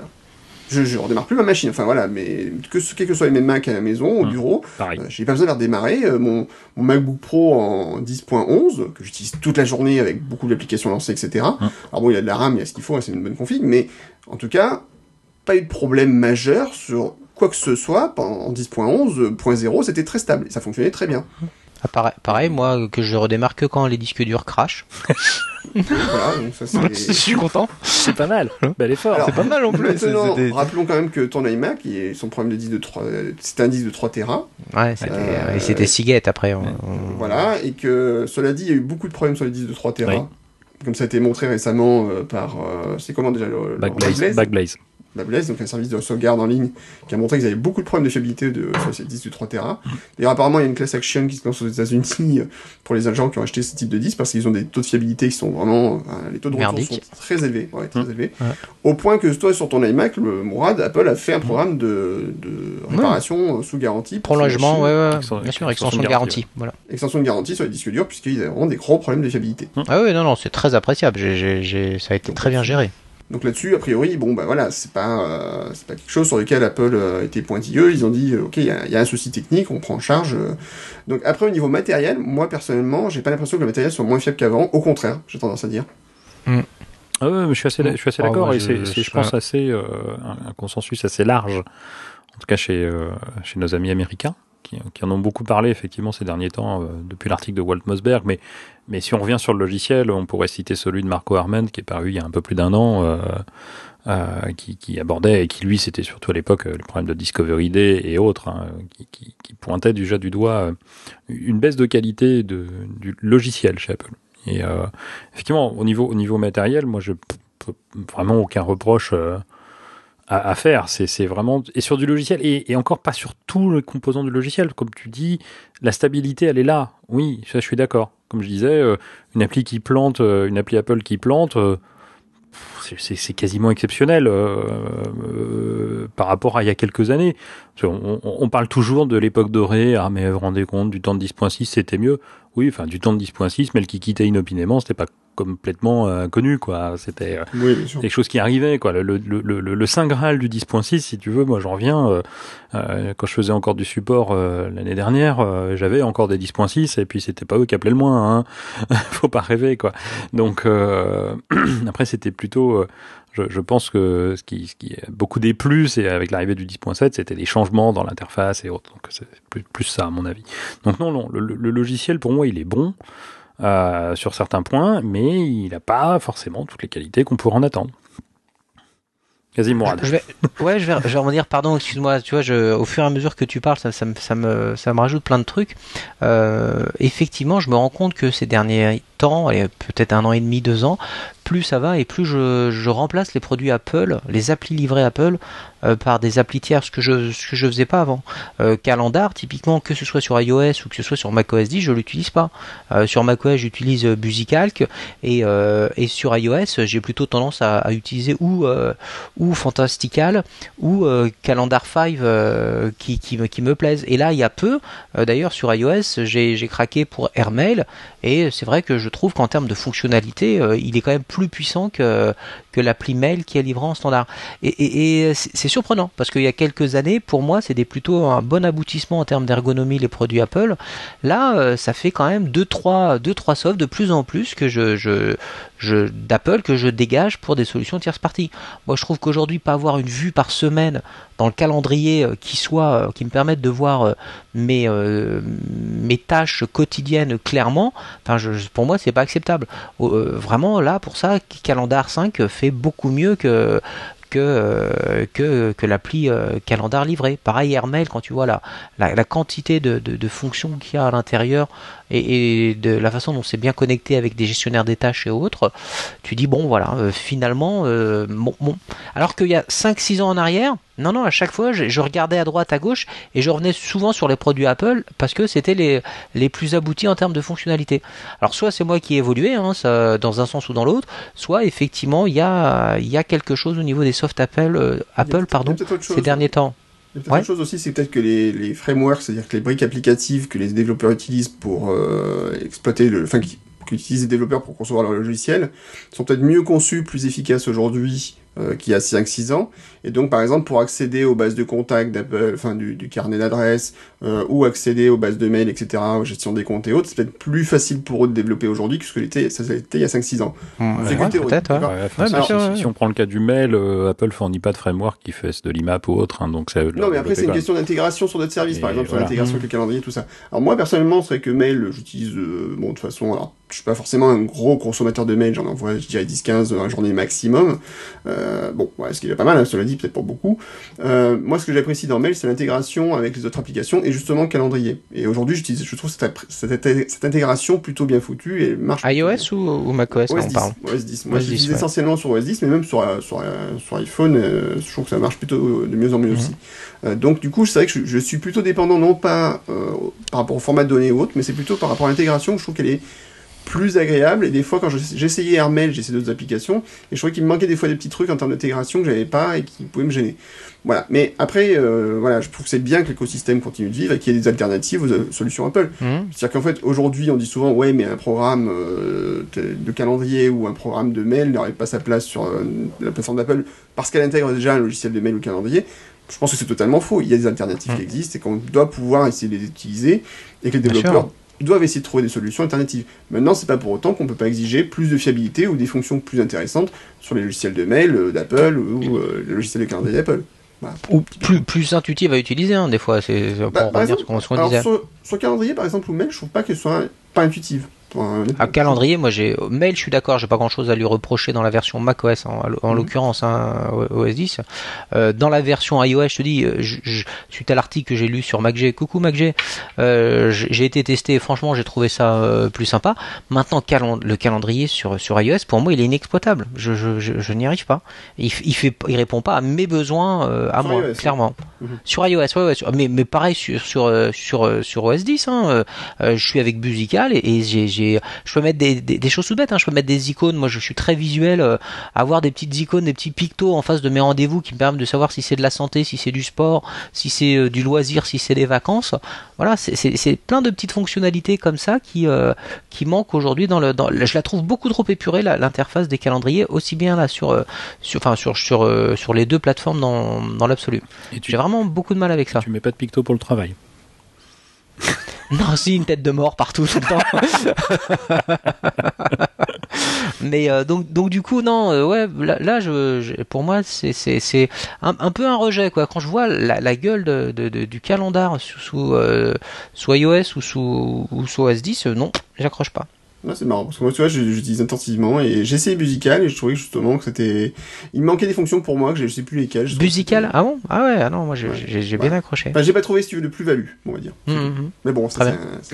Je, je redémarre plus ma machine, enfin voilà, mais que, que soient les mêmes Mac à la maison, au Mhm. bureau, pareil. euh, j'ai pas besoin de redémarrer. Euh, mon, mon MacBook Pro en 10.11, que j'utilise toute la journée avec beaucoup d'applications lancées, etc. Mhm. Alors bon, il y a de la RAM, il y a ce qu'il faut, hein, c'est une bonne config, mais en tout cas, pas eu de problème majeur sur quoi que ce soit. En 10.11.0, c'était très stable, et ça fonctionnait très bien. Ah, pareil, pareil, moi, que je redémarre que quand les disques durs crachent. voilà, donc ça c'est... je suis content. C'est pas mal. Bel effort. C'est pas mal en plus. Maintenant, rappelons quand même que ton iMac, son problème de disque de 3, c'était un disque de 3 Tera. Ouais, c'était Euh, et c'était Seagate après. on- on- Voilà, et que cela dit, il y a eu beaucoup de problèmes sur les disques de 3 Tera. Oui. Comme ça a été montré récemment euh, par. euh, c'est comment déjà le, le- Backblaze? Backblaze, Backblaze, donc un service de sauvegarde en ligne qui a montré qu'ils avaient beaucoup de problèmes de fiabilité de, sur ces disques de 3 Tera. D'ailleurs, apparemment, il y a une class action qui se lance aux États-Unis euh, pour les agents qui ont acheté ce type de disque parce qu'ils ont des taux de fiabilité qui sont vraiment. les taux de retour sont très élevés. Ouais, très Hum. élevés. Ouais. Au point que toi, sur ton iMac, le Mourad, Apple a fait un programme de, de réparation euh, sous garantie. Prolongement, ouais, ouais, Extension- bien sûr, extension extension de garantie, garantie. Voilà. extension de garantie sur les disques durs puisqu'ils avaient vraiment des gros problèmes de fiabilité. Ah oui, non, non, c'est très appréciable. J'ai- j'ai- ça a été très bien géré. Donc là-dessus, a priori, bon bah voilà, c'est pas euh, c'est pas quelque chose sur lequel Apple euh, était pointilleux. Ils ont dit euh, ok, il y, a- il y a un souci technique, on prend en charge. euh. Donc après au niveau matériel, moi personnellement, j'ai pas l'impression que le matériel soit moins fiable qu'avant. Au contraire, j'ai tendance à dire. Ah ouais, mais je suis assez, je suis assez Ah, d'accord et je- c'est, c'est, je je- pense, assez euh, un, un consensus assez large, en tout cas chez, euh, chez nos amis américains, qui, en ont beaucoup parlé effectivement ces derniers temps euh, depuis l'article de Walt Mossberg. Mais, mais si on revient sur le logiciel, on pourrait citer celui de Marco Arment qui est paru il y a un peu plus d'un an. euh, euh, qui, abordait et qui lui c'était surtout à l'époque le problème de Discovery Day et autres hein, qui, pointait déjà du doigt une baisse de qualité du logiciel chez Apple. Et effectivement, au niveau, au niveau matériel, moi, je peux vraiment aucun reproche à, faire. C'est, vraiment et sur du logiciel et, encore pas sur tous les composants du logiciel. Comme tu dis, la stabilité, elle est là. Oui, ça, je suis d'accord. Comme je disais, euh, une appli qui plante, euh, une appli Apple qui plante. euh, c'est- quasiment exceptionnel par rapport à il y a quelques années. On parle toujours de l'époque dorée, ah mais vous vous rendez compte, du temps de 10.6 c'était mieux. Oui, enfin du temps de 10.6, mais le qui quittait inopinément, c'était pas complètement euh, inconnu, quoi. C'était euh, Oui, quelque chose qui arrivait, quoi. Le, le, le, le, le saint graal du 10.6, si tu veux, moi j'en reviens. euh, euh, quand je faisais encore du support euh, l'année dernière, j'avais encore des 10.6 et puis c'était pas eux qui appelaient le moins. Hein. Faut pas rêver, quoi. Donc après c'était plutôt. Je, je pense que ce qui, ce qui est beaucoup des plus, et avec l'arrivée du 10.7, c'était des changements dans l'interface et autres. Donc c'est plus, ça, à mon avis. Donc non, non, le, logiciel pour moi, il est bon euh, sur certains points, mais il n'a pas forcément toutes les qualités qu'on pourrait en attendre. Quasi Mourad. Je vais, ouais, je vais, je vais rebondir, pardon, excuse-moi, tu vois, je, au fur et à mesure que tu parles, ça, ça, me, ça, me, ça me rajoute plein de trucs. Euh, effectivement, je me rends compte que ces derniers temps, peut-être un an et demi, deux ans, plus ça va et plus je, remplace les produits Apple, les applis livrés Apple, euh, par des applis tiers, ce que je ce que je faisais pas avant. Euh, Calendar, typiquement, que ce soit sur iOS ou que ce soit sur macOS 10, je l'utilise pas. Euh, sur macOS, j'utilise BusyCalc et, sur iOS, j'ai plutôt tendance à, utiliser ou ou Fantastical ou Calendar 5 euh, qui, me, qui me plaisent. Et là, il y a peu, d'ailleurs, sur iOS, j'ai craqué pour AirMail et c'est vrai que trouve qu'en termes de fonctionnalité, euh, il est quand même plus puissant que, que l'appli Mail qui est livré en standard. Et, c'est surprenant parce qu'il y a quelques années, pour moi, c'était plutôt un bon aboutissement en termes d'ergonomie les produits Apple. Là, euh, ça fait quand même 2-3 deux, trois softs de plus en plus que je, je, je d'Apple que je dégage pour des solutions tierce partie. Moi, je trouve qu'aujourd'hui, pas avoir une vue par semaine dans le calendrier euh, qui soit, euh, qui me permette de voir euh, mes, mes tâches quotidiennes clairement, pour moi, c'est pas acceptable. Vraiment, là, pour ça, Calendar 5 fait beaucoup mieux que que, que, que l'appli euh, Calendar livré. Pareil, AirMail, quand tu vois la, la, quantité de, de, fonctions qu'il y a à l'intérieur et, de la façon dont c'est bien connecté avec des gestionnaires des tâches et autres, tu dis, bon, voilà, finalement, bon. Alors qu'il y a 5-6 ans en arrière, non, non, à chaque fois, je, je regardais à droite, à gauche, et je revenais souvent sur les produits Apple parce que c'était les, les plus aboutis en termes de fonctionnalité. Alors, soit c'est moi qui ai évolué, hein, ça, dans un sens ou dans l'autre, soit effectivement, il y a, il y a quelque chose au niveau des soft Apple, euh, Apple pardon, ces derniers temps. Il y a peut-être Ouais. autre chose aussi, c'est peut-être que les, les frameworks, c'est-à-dire que les briques applicatives que les développeurs utilisent pour euh, exploiter le, enfin, qu'utilisent les développeurs pour concevoir leur logiciel, sont peut-être mieux conçus, plus efficaces aujourd'hui euh, qu'il y a 5-6 ans. Et donc, par exemple, pour accéder aux bases de contacts d'Apple, enfin, du, du carnet d'adresses, euh, ou accéder aux bases de mails, etc., aux gestions des comptes et autres, c'est peut-être plus facile pour eux de développer aujourd'hui que ce que l'était, ça l'était il y a 5-6 ans. C'est Ouais, peut-être, ouais. Ouais, enfin, Ouais, si- on prend le cas du mail, euh, Apple fournit pas de framework qui fasse de l'IMAP ou autre, hein, donc ça. Non, mais après, c'est une question d'intégration sur d'autres services, Et par exemple, sur voilà. l'intégration Mhm. avec le calendrier, tout ça. Alors, moi, personnellement, c'est vrai que mail, j'utilise, euh, bon, de toute façon, alors, je suis pas forcément un gros consommateur de mail, j'en envoie, je dirais, 10-15 dans la journée maximum. Euh, bon, ouais, ce qui est pas mal, hein, cela dit, peut-être pour beaucoup. Euh, moi, ce que j'apprécie dans mail, c'est l'intégration avec les autres applications et justement le calendrier. Et aujourd'hui, j'utilise, je trouve cette, cette, cette intégration plutôt bien foutue et marche. iOS ou, ou macOS OS on 10, parle OS 10. Moi, OS je 10, l'utilise ouais. essentiellement sur OS 10, mais même sur, euh, sur, euh, sur iPhone, euh, je trouve que ça marche plutôt de mieux en mieux Mhm. aussi. Euh, donc, du coup, c'est vrai que je, je suis plutôt dépendant, non pas euh, par rapport au format de données ou autre, mais c'est plutôt par rapport à l'intégration, je trouve qu'elle est plus agréable. Et des fois, quand je- j'essayais AirMail, j'ai essayé d'autres applications, et je trouvais qu'il me manquait des fois des petits trucs en termes d'intégration que j'avais pas et qui pouvaient me gêner. Voilà. Mais après, euh, voilà, je trouve que c'est bien que l'écosystème continue de vivre et qu'il y ait des alternatives aux euh, solutions Apple. Mhm. C'est-à-dire qu'en fait, aujourd'hui, on dit souvent, ouais, mais un programme euh, de calendrier ou un programme de mail n'aurait pas sa place sur euh, la plateforme d'Apple parce qu'elle intègre déjà un logiciel de mail ou calendrier. Je pense que c'est totalement faux. Il y a des alternatives Mm. qui existent et qu'on doit pouvoir essayer de les utiliser et que les développeurs doivent essayer de trouver des solutions alternatives. Maintenant, c'est pas pour autant qu'on peut pas exiger plus de fiabilité ou des fonctions plus intéressantes sur les logiciels de mail euh, d'Apple ou euh, le logiciel de calendrier d'Apple. Voilà. ou plus, plus intuitive à utiliser hein, des fois c'est pour Bah, par exemple, sur ce qu'on disait sur, sur calendrier, par exemple, ou mail, je trouve pas qu'elle soit pas intuitive. À calendrier moi j'ai mail je suis d'accord j'ai pas grand chose à lui reprocher dans la version macOS en, en Mhm. l'occurrence hein, OS 10 Euh, dans la version iOS je te dis euh, je, je- suite à l'article que j'ai lu sur MacG coucou MacG euh, j'ai été testé et franchement j'ai trouvé ça euh, plus sympa. Maintenant le calendrier sur sur iOS pour moi il est inexploitable. Je, n'y arrive pas. Il, il fait il répond pas à mes besoins à Sur moi iOS, clairement. Mhm. sur iOS ouais, ouais sur- mais mais pareil sur sur sur sur OS 10 hein, je suis avec Musical et, et j'ai j'ai je peux mettre des, des, des choses tout bêtes hein, je peux mettre des icônes. Moi je suis très visuel euh, avoir des petites icônes des petits pictos en face de mes rendez-vous qui me permettent de savoir si c'est de la santé si c'est du sport si c'est euh, du loisir si c'est des vacances. Voilà c'est- plein de petites fonctionnalités comme ça qui euh, qui manquent aujourd'hui dans le dans je la trouve beaucoup trop épurée l'interface des calendriers aussi bien là sur sur enfin sur sur sur les deux plateformes dans dans l'absolu. J'ai vraiment beaucoup de mal avec ça. Tu mets pas de picto pour le travail. non, si, une tête de mort partout tout le temps. Mais euh, donc, du coup, non, euh, ouais, là, je, pour moi, c'est, c'est, c'est un, peu un rejet, quoi. Quand je vois la, gueule de, du calendar sous, sous, euh, sous iOS ou sous, ou sous OS 10, euh, non, j'accroche pas. Ouais, c'est marrant parce que moi tu vois j'utilise intensivement et j'ai essayé Musical et je trouvais justement que c'était il me manquait des fonctions pour moi que je sais plus lesquelles. Musical Ah bon? Ah ouais, ah non, moi j'ai Ouais. bien accroché. Enfin, j'ai pas trouvé si tu veux de plus-value, on va dire. Mhm, mhm. Mais bon, c'est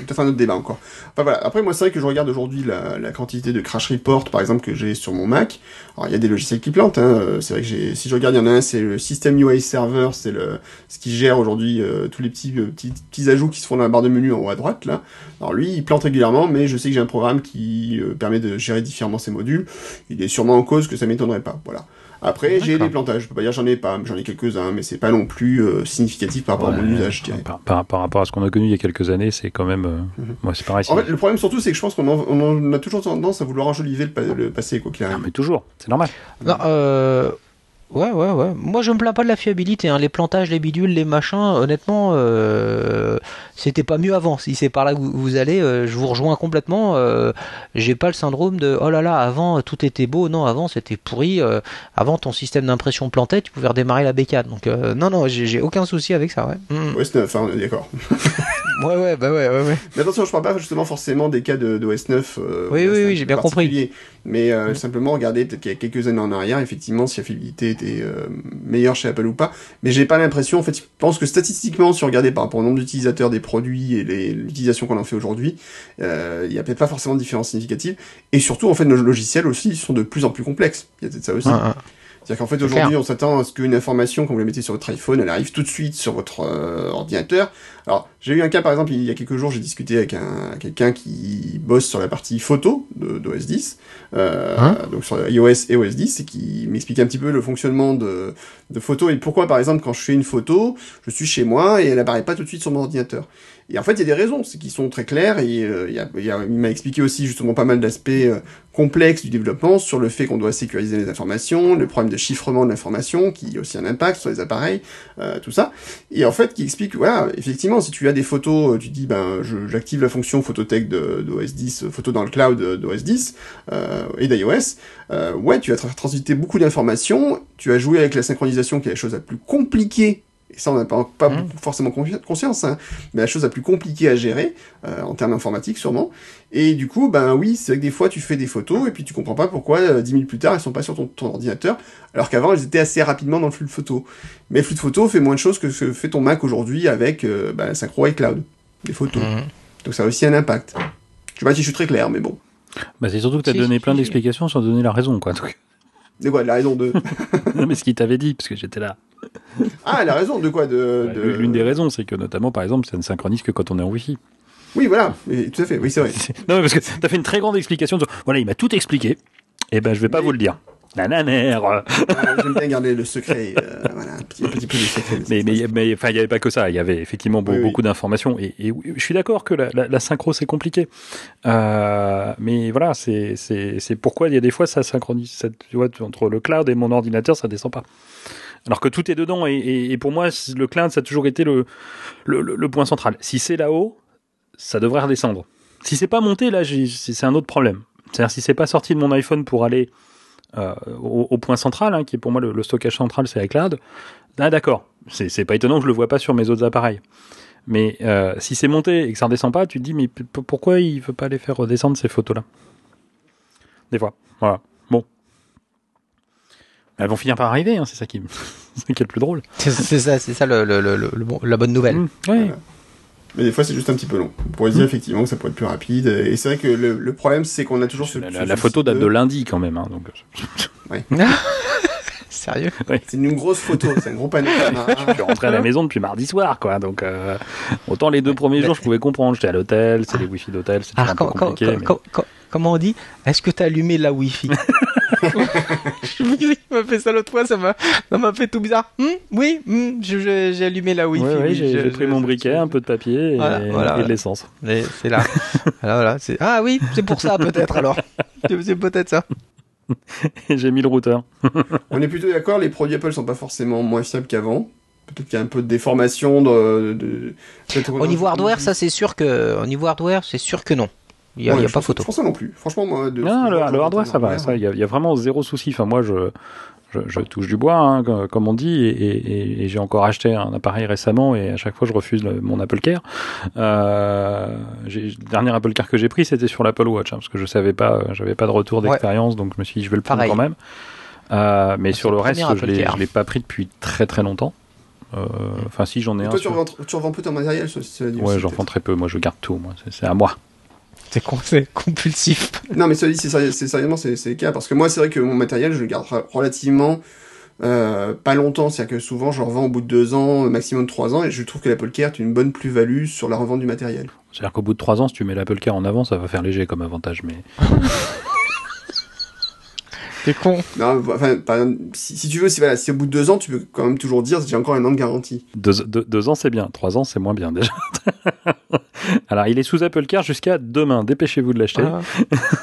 peut-être un autre débat encore. Enfin voilà. Après, moi, c'est vrai que je regarde aujourd'hui la, la quantité de crash report, par exemple, que j'ai sur mon Mac. Alors, il y a des logiciels qui plantent. Hein. Euh, C'est vrai que si je regarde, il y en a un, c'est le System UI Server, c'est le ce qui gère aujourd'hui euh, tous les petits, euh, petits petits ajouts qui se font dans la barre de menu en haut à droite là. Alors lui, il plante régulièrement, mais je sais que j'ai un programme qui euh, permet de gérer différemment ces modules. Il est sûrement en cause que ça m'étonnerait pas. Voilà. Après, j'ai des plantages. Je peux pas dire j'en ai pas, j'en ai quelques-uns, mais c'est pas non plus euh, significatif par rapport à mon usage, par, par- par rapport à ce qu'on a connu il y a quelques années, c'est quand même. euh, Mhm. Moi, c'est pareil. En fait, le problème surtout, c'est que je pense qu'on on a toujours tendance à vouloir enjoliver le, pa- le passé, quoi qu'il Ah, arrive. mais toujours, c'est normal. Non, euh, Ouais, ouais, ouais. Moi, je me plains pas de la fiabilité. Hein. Les plantages, les bidules, les machins, honnêtement, euh, c'était pas mieux avant. Si c'est par là que vous, vous allez, euh, je vous rejoins complètement. Euh, J'ai pas le syndrome de oh là là, avant tout était beau. Non, avant c'était pourri. Euh, avant ton système d'impression plantait, tu pouvais redémarrer la bécane. Donc, euh, non, non, j'ai aucun souci avec ça, ouais. Mm. OS 9, enfin, on est d'accord. Ouais, ouais, bah ouais, ouais, ouais. Mais attention, je parle pas justement forcément des cas de, de OS 9. euh, Oui, où oui, oui, j'ai bien compris. Mais euh, simplement regarder peut-être qu'il y a quelques années en arrière, effectivement, si la fiabilité était euh, meilleure chez Apple ou pas. Mais j'ai pas l'impression, en fait, je pense que statistiquement, si on regardait par rapport au nombre d'utilisateurs des produits et l'utilisation qu'on en fait aujourd'hui, euh, il y a peut-être pas forcément de différence significative. Et surtout, en fait, nos logiciels aussi sont de plus en plus complexes. Il y a peut-être ça aussi. Ah, ah. C'est-à-dire qu'en fait aujourd'hui on s'attend à ce qu'une information quand vous la mettez sur votre iPhone, elle arrive tout de suite sur votre euh, ordinateur. Alors j'ai eu un cas par exemple il y a quelques jours j'ai discuté avec un quelqu'un qui bosse sur la partie photo de d'OS 10, euh, Hein donc sur iOS et OS 10 et qui m'expliquait un petit peu le fonctionnement de de photos et pourquoi par exemple quand je fais une photo je suis chez moi et elle apparaît pas tout de suite sur mon ordinateur. Et en fait, il y a des raisons, qui sont très claires, et euh, y a- y a- il m'a expliqué aussi justement pas mal d'aspects euh, complexes du développement sur le fait qu'on doit sécuriser les informations, le problème de chiffrement de l'information, qui a aussi un impact sur les appareils, euh, tout ça. Et en fait, qui explique, voilà, effectivement, si tu as des photos, euh, tu dis, ben, j'active la fonction photothèque de, d'OS 10, euh, photo dans le cloud d'OS 10, euh, et d'iOS, ouais, tu as tra- transité beaucoup d'informations, tu as joué avec la synchronisation, qui est la chose la plus compliquée et ça, on n'a pas, pas Mhm. forcément confi- conscience, hein, mais la chose la plus compliquée à gérer, euh, en termes informatiques sûrement. Et du coup, ben oui, c'est vrai que des fois, tu fais des photos et puis tu comprends pas pourquoi euh, dix minutes plus tard, elles sont pas sur ton, ton ordinateur, alors qu'avant, elles étaient assez rapidement dans le flux de photos. Mais le flux de photos fait moins de choses que ce que fait ton Mac aujourd'hui avec euh, ben, Synchro iCloud, des photos. Mhm. Donc ça a aussi un impact. Je sais pas si je suis très clair, mais bon. Bah, c'est surtout que tu as Si, donné si, plein si. d'explications sans donner la raison, quoi. Donc, De quoi La raison de... non, mais ce qu'il t'avait dit, parce que j'étais là. Ah, la raison de quoi de, Bah, de- L'une des raisons, c'est que notamment, par exemple, ça ne synchronise que quand on est en Wi-Fi. Oui, voilà, Et tout à fait, oui, c'est vrai. non, mais parce que tu as fait une très grande explication. de- Voilà, il m'a tout expliqué. Et ben, je vais pas vous le dire. Nananère. Ah, J'aime bien garder le secret, euh, voilà, un petit, un petit peu de secret. Mais mais mais enfin il y avait pas que ça. Il y avait effectivement oui. beaucoup d'informations et, je suis d'accord que la, la, la synchro c'est compliqué. Euh, mais voilà c'est c'est c'est pourquoi il y a des fois ça synchronise. ça- tu vois entre le cloud et mon ordinateur ça descend pas. Alors que tout est dedans et, et, et pour moi le cloud ça a toujours été le le, le- le point central. Si c'est là-haut ça devrait redescendre. Si c'est pas monté là c'est un autre problème. C'est-à-dire si c'est pas sorti de mon iPhone pour aller euh, au, au point central, hein, qui est pour moi le, le stockage central, c'est iCloud. Ah d'accord, c'est pas étonnant que je le vois pas sur mes autres appareils. Mais euh, si c'est monté et que ça redescend pas, tu te dis mais pourquoi il veut pas les faire redescendre ces photos-là? Des fois, voilà. Bon, elles vont finir par arriver, hein, c'est ça qui, ça qui est le plus drôle. C'est ça, c'est ça le, le- le- le bon- la bonne nouvelle. Mmh, ouais. Mais des fois, c'est juste un petit peu long. On pourrait se dire effectivement que ça pourrait être plus rapide. Et c'est vrai que le, le problème, c'est qu'on a toujours ce. La, ce la- photo date de lundi quand même, hein, donc. Sérieux C'est une grosse photo, c'est un gros panorama. Je suis rentré à la maison depuis mardi soir, quoi. Donc, euh, autant les deux premiers Mais- jours, je pouvais comprendre. J'étais à l'hôtel, c'est les wifi d'hôtel, c'est Alors, un peu compliqué. mais- comment on dit? Est-ce que t'as allumé la Wi-Fi? Il m'a fait ça l'autre fois, ça m'a, ça m'a fait tout bizarre. Hmm, oui, hmm, je- j'ai allumé la Wi-Fi. Ouais, j'ai pris je- mon briquet, un peu de papier et, Voilà, voilà, et de l'essence. C'est là. voilà, voilà, c'est... Ah oui, c'est pour ça peut-être alors. C'est peut-être ça. Et j'ai mis le routeur. On est plutôt d'accord, les produits Apple sont pas forcément moins fiables qu'avant. Peut-être qu'il y a un peu de déformation de. de... peut-être- Au niveau hardware, ça c'est sûr que, au niveau hardware, c'est sûr que non. Il y a, y pas photo. Je pense ça non plus. Franchement, moi. De Non, le, je le vois hardware, ça va. Ça, il y, a- il y a vraiment zéro souci. Enfin, moi, je, je, je touche du bois, hein, co- comme on dit, et, et- et j'ai encore acheté un appareil récemment et à chaque fois je refuse le- mon Apple Care. Euh, le dernier Apple Care que j'ai pris, c'était sur l'Apple Watch, hein, parce que je savais pas, euh, j'avais pas de retour Ouais. d'expérience, donc je me suis dit je vais le prendre Pareil. quand même. Euh, mais C'est sur le le reste, je Apple l'ai, pas pris depuis très très longtemps. Euh, Enfin, si j'en ai Et un. toi, tu revends, tu revends peu ton matériel, cela cela dit Ouais, j'en vends très peu. Moi, je garde tout. Moi, c'est à moi. C'est compulsif. Non, mais cela dit, c'est sérieusement, c'est le cas. Parce que moi, c'est vrai que mon matériel, je le garde relativement euh, pas longtemps. C'est-à-dire que souvent, je le revends au bout de deux ans, maximum trois ans, et je trouve que l'Apple Care est une bonne plus-value sur la revente du matériel. C'est-à-dire qu'au bout de trois ans, si tu mets l'Apple Care en avant, ça va faire léger comme avantage. Mais C'est con. Non, enfin, par exemple, si, si tu veux, si, voilà, si au bout de deux ans, tu peux quand même toujours dire j'ai encore un an de garantie. deux, deux- deux ans, c'est bien. Trois ans, c'est moins bien déjà. Alors, il est sous Apple Care jusqu'à demain. Dépêchez-vous de l'acheter. Ah.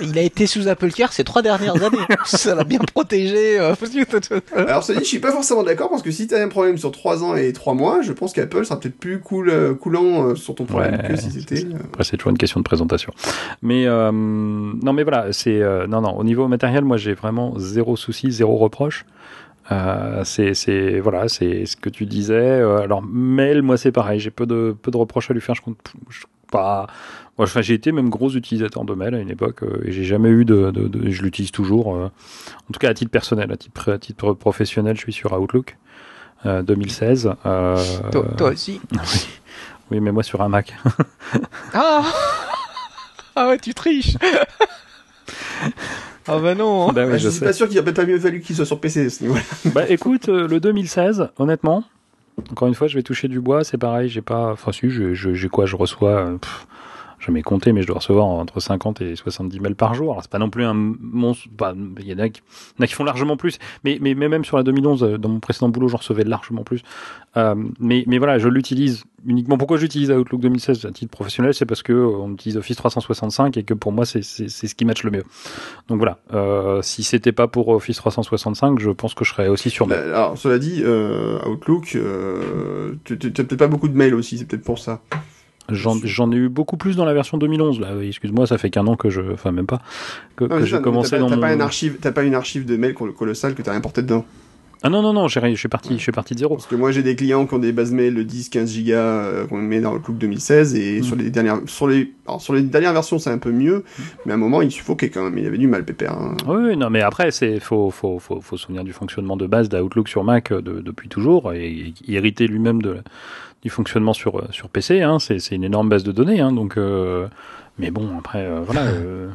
Il a été sous Apple Care ces trois dernières années. Ça l'a bien protégé. euh, Alors, cela dit, je suis pas forcément d'accord parce que si t'as un problème sur trois ans et trois mois, je pense qu'Apple sera peut-être plus cool, euh, coulant euh, sur ton problème Ouais, que si c'était. Après, c'est toujours une question de présentation. Mais euh, non, mais voilà, c'est euh, non, non. Au niveau matériel, moi, j'ai vraiment zéro souci, zéro reproche. Euh, c'est, voilà, c'est ce que tu disais. Euh, alors, mail, moi, c'est pareil. J'ai peu de peu de reproches à lui faire. Je compte je- pas. Moi, enfin, j'ai été même gros utilisateur de mail à une époque euh, et j'ai jamais eu de, de, de- je l'utilise toujours. euh, en tout cas, à titre personnel, à titre, à titre professionnel, je suis sur Outlook. euh, 2016. Euh, Toi, toi aussi. oui. oui, mais moi sur un Mac. Ah Ah ouais, tu triches Ah bah non oui, bah, je je suis sais. pas sûr qu'il aurait pas mieux fallu qu'il soit sur PC à ce niveau-là. Bah écoute, euh, le 2016, honnêtement, encore une fois, je vais toucher du bois, c'est pareil, j'ai pas. Enfin, si, j'ai quoi Je reçois. euh, pff, je m'ai compté, mais je dois recevoir entre 50 et 70 mails par jour. Alors, c'est pas non plus un monstre. Il y en a qui, font largement plus. Mais, mais, même sur la 2011, euh, dans mon précédent boulot, j'en recevais largement plus. Euh, mais, mais voilà, je l'utilise uniquement. Pourquoi j'utilise Outlook 2016 à titre professionnel? C'est parce que euh, on utilise Office 365 et que pour moi, c'est ce qui match le mieux. Donc voilà. Euh, si c'était pas pour Office 365, je pense que je serais aussi sur Mac. Bah, Alors, cela dit, Outlook, tu t'as peut-être pas beaucoup de mails aussi, c'est peut-être pour ça. J'en ai eu beaucoup plus dans la version 2011. Là, Oui, excuse-moi, ça fait qu'un an que je, enfin même pas, que, que j'ai commencé dans T'as mon. pas une archive, t'as pas une archive de mails col- colossale que t'as importé dedans? Ah non non non, j'ai, je suis parti, je suis parti de zéro. Parce que moi j'ai des clients qui ont des bases mails de 10, 15 gigas euh, qu'on met dans Outlook 2016 et Mm. sur les dernières, sur les, alors, sur les dernières versions c'est un peu mieux, Mm. mais à un moment il suffoquait quand même, il avait du mal pépère. hein. Oui, oui, non, mais après, c'est faut, faut, faut, faut se souvenir du fonctionnement de base d'Outlook sur Mac euh, de- depuis toujours et, et hériter lui-même de, fonctionnement sur, euh, sur PC. Hein, c'est, c'est une énorme base de données, hein, donc. euh, mais bon, après, euh, voilà. euh,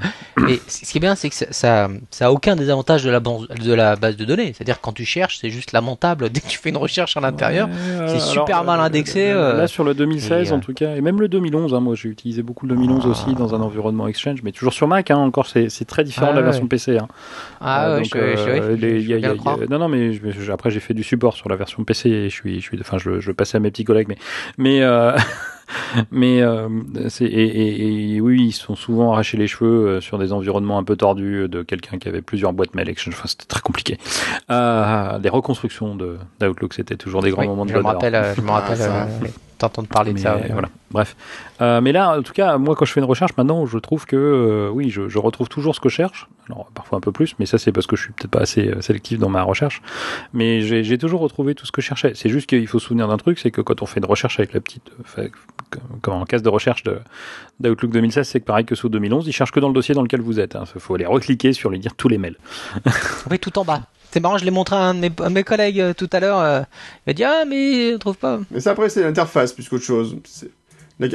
Et ce qui est bien, c'est que ça, ça, a aucun désavantage de la, ban- de la base de données. C'est-à-dire quand tu cherches, c'est juste lamentable. Dès que tu fais une recherche à l'intérieur, Ouais, c'est alors, super mal euh, indexé, Là, euh, là, sur le 2016, et, euh, en tout cas, et même le 2011, hein, moi j'ai utilisé beaucoup le 2011 aussi dans un environnement Exchange, mais toujours sur Mac, hein, encore, c'est très différent Ah de la ouais. version PC. Hein. ah donc, je, non, non, mais je- après j'ai fait du support sur la version PC et je suis, je suis, enfin, je, je passais à mes petits collègues, mais, mais, mais, euh, c'est, et, et- et oui, ils se sont souvent arrachés les cheveux euh, sur des environnements un peu tordus de quelqu'un qui avait plusieurs boîtes mail. Enfin, c'était très compliqué. Euh, des reconstructions de d'Outlook, c'était toujours des grands Oui, moments de je me bonheur. rappelle, euh, je me Ah, rappelle. Euh, t'entendre parler de ça. ouais. voilà. Bref. Euh, mais là, en tout cas, moi, quand je fais une recherche, maintenant, je trouve que, euh, oui, je, je retrouve toujours ce que je cherche. Alors, parfois un peu plus, mais ça, c'est parce que je suis peut-être pas assez euh, sélectif dans ma recherche. Mais j'ai toujours retrouvé tout ce que je cherchais. C'est juste qu'il faut se souvenir d'un truc, c'est que quand on fait une recherche avec la petite, euh, comme en case de recherche de d'Outlook 2016, c'est que pareil que sous 2011, il cherche que dans le dossier dans lequel vous êtes. Il faut aller recliquer sur les dire tous les mails. Oui, tout en bas. C'est marrant, je l'ai montré à un de mes, à mes collègues euh, tout à l'heure. euh, il a dit Ah, mais on trouve pas. Mais ça après c'est l'interface plus qu'autre chose. C'est-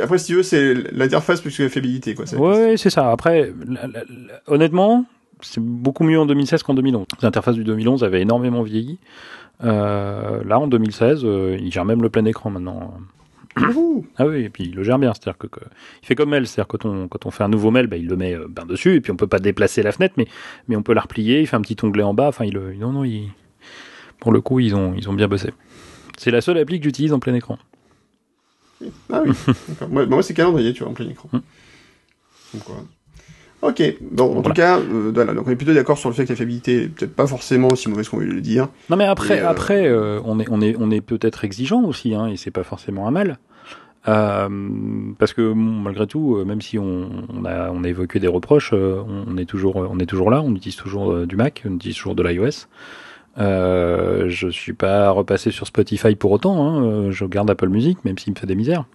Après si tu veux c'est l'interface plus que la fiabilité quoi. C'est- Ouais, c'est ça. Après, la- la- la- honnêtement, c'est beaucoup mieux en 2016 qu'en 2011. L'interface du 2011 avait énormément vieilli. Euh, là, en 2016, euh, il gère même le plein écran maintenant. Ah oui, et puis il le gère bien. C'est-à-dire que, que- il fait comme mail, c'est-à-dire quand on quand on fait un nouveau mail, bah, il le met euh, ben dessus, et puis on peut pas déplacer la fenêtre, mais mais on peut la replier. Il fait un petit onglet en bas. Enfin, il le- non non, il, pour le coup, ils ont ils ont bien bossé. C'est la seule appli que j'utilise en plein écran. Ah oui. D'accord. Moi, moi, c'est calendrier tu vois en plein écran. Donc, voilà. Ok, bon, en Voilà. tout cas, euh, voilà, donc on est plutôt d'accord sur le fait que la fiabilité est peut-être pas forcément aussi mauvaise qu'on veut le dire. Non mais après, euh, après, euh, on est, on est, on est peut-être exigeant aussi, hein, et c'est pas forcément un mal, parce que bon, malgré tout, même si on, on a, on a évoqué des reproches, on, est toujours, on est toujours là, on utilise toujours du Mac, on utilise toujours de l'iOS. Je suis pas repassé sur Spotify pour autant. hein. Je garde Apple Music, même s'il me fait des misères.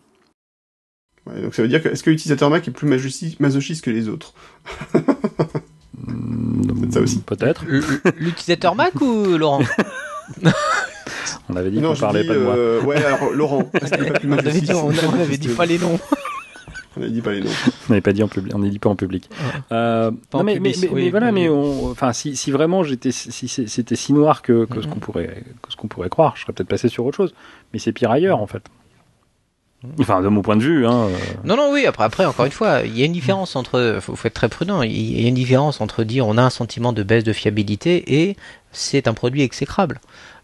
Ouais, donc ça veut dire que est-ce que l'utilisateur Mac est plus masochi- masochiste que les autres? Mm, ça aussi. Peut-être. L'utilisateur Mac ou Laurent? On avait dit Non, qu'on je parlait dis, pas de moi. euh, ouais, alors Laurent, on avait, dit, on, on avait dit pas les noms. On avait dit pas les noms. On n'avait pas dit en public. On n'est dit pas en public. Euh, Pas non, en mais, public, mais- mais- oui, mais voilà, oui. mais on, enfin, si, si vraiment j'étais, si c'est- c'était si noir que, que ce Mhm. qu'on pourrait, que ce qu'on pourrait croire, je serais peut-être passé sur autre chose. Mais c'est pire ailleurs, en fait. Enfin, de mon point de vue, hein. Non, non, oui, après, après, encore une fois, il y a une différence entre, faut, faut être très prudent, il y a une différence entre dire on a un sentiment de baisse de fiabilité et c'est un produit exécrable.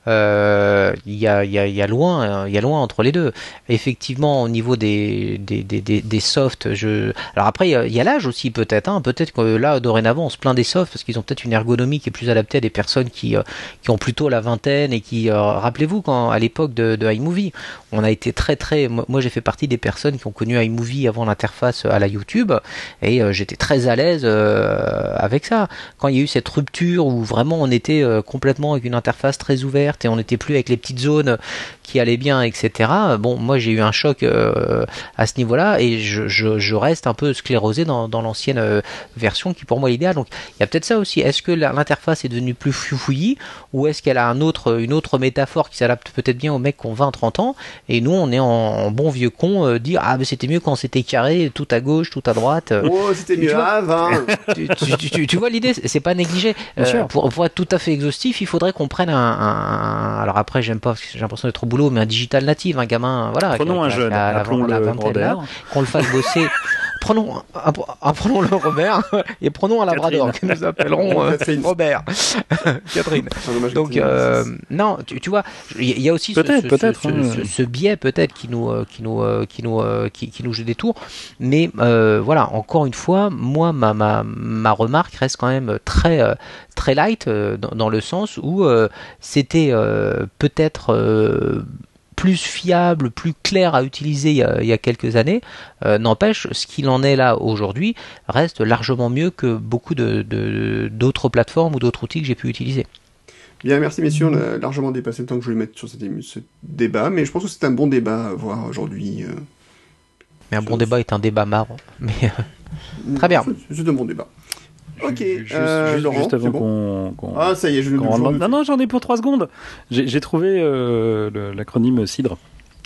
Euh, Il y, a, y, a, y a loin, y a loin entre les deux. Effectivement, au niveau des des, des, des, softs, je. Alors après, il y a- l'âge aussi peut-être. Hein. Peut-être que là, dorénavant, on se plaint des softs parce qu'ils ont peut-être une ergonomie qui est plus adaptée à des personnes qui euh, qui ont plutôt la vingtaine et qui, euh, rappelez-vous, quand à l'époque de, de iMovie, on a été très très. Moi, j'ai fait partie des personnes qui ont connu iMovie avant l'interface à la YouTube et j'étais très à l'aise avec ça. Quand il y a eu cette rupture où vraiment on était complètement avec une interface très ouverte et on n'était plus avec les petites zones qui allaient bien, etc. Bon, moi j'ai eu un choc euh, à ce niveau-là et je, je, je reste un peu sclérosé dans, dans l'ancienne euh, version qui pour moi est idéale. Donc il y a peut-être ça aussi. Est-ce que l'interface est devenue plus fouillis ou est-ce qu'elle a un autre, une autre métaphore qui s'adapte peut-être bien aux mecs qui ont 20-30 ans et nous on est en, en bon vieux con euh, dire ah mais c'était mieux quand c'était carré, tout à gauche, tout à droite. euh, Oh, c'était mieux avant tu, tu- tu- tu- tu vois l'idée, c'est pas négligé. Bien Euh, sûr. pour, pour être tout à fait exhaustif, il faudrait qu'on prenne un, un- alors après j'aime pas, parce que j'ai l'impression d'être au boulot, mais un digital native, un gamin, voilà. qui Prenons un qui jeune, qui a la- appelons la le vingtaine là, Robert. qu'on le fasse bosser. Prenons, un- un- prenons le Robert et prenons un labrador que nous appellerons euh. Robert, Catherine. Donc que tu- euh, non, tu, tu vois, il y, a- il y a aussi ce, Peut-être, ce- peut-être, ce, hein. ce- ce biais peut-être qui nous euh, qui nous euh, qui nous qui, qui nous joue des tours. Mais euh, voilà, encore une fois, moi ma ma ma remarque reste quand même très très light dans, dans le sens où euh, c'était euh, peut-être euh, plus fiable, plus clair à utiliser il y a, il y a quelques années. Euh, N'empêche, ce qu'il en est là aujourd'hui reste largement mieux que beaucoup de de- d'autres plateformes ou d'autres outils que j'ai pu utiliser. Bien, merci messieurs, on a largement dépassé le temps que je voulais mettre sur ce débat, mais je pense que c'est un bon débat à voir aujourd'hui. euh. Mais un bon débat est un débat marrant. Mais euh, Très bien. C'est un bon débat. Ok, Juste, euh, juste- Laurent, juste c'est avant bon qu'on. Ah, ça y est, je le Non, non, j'en ai pour 3 secondes. J'ai trouvé euh, l'acronyme CIDRE.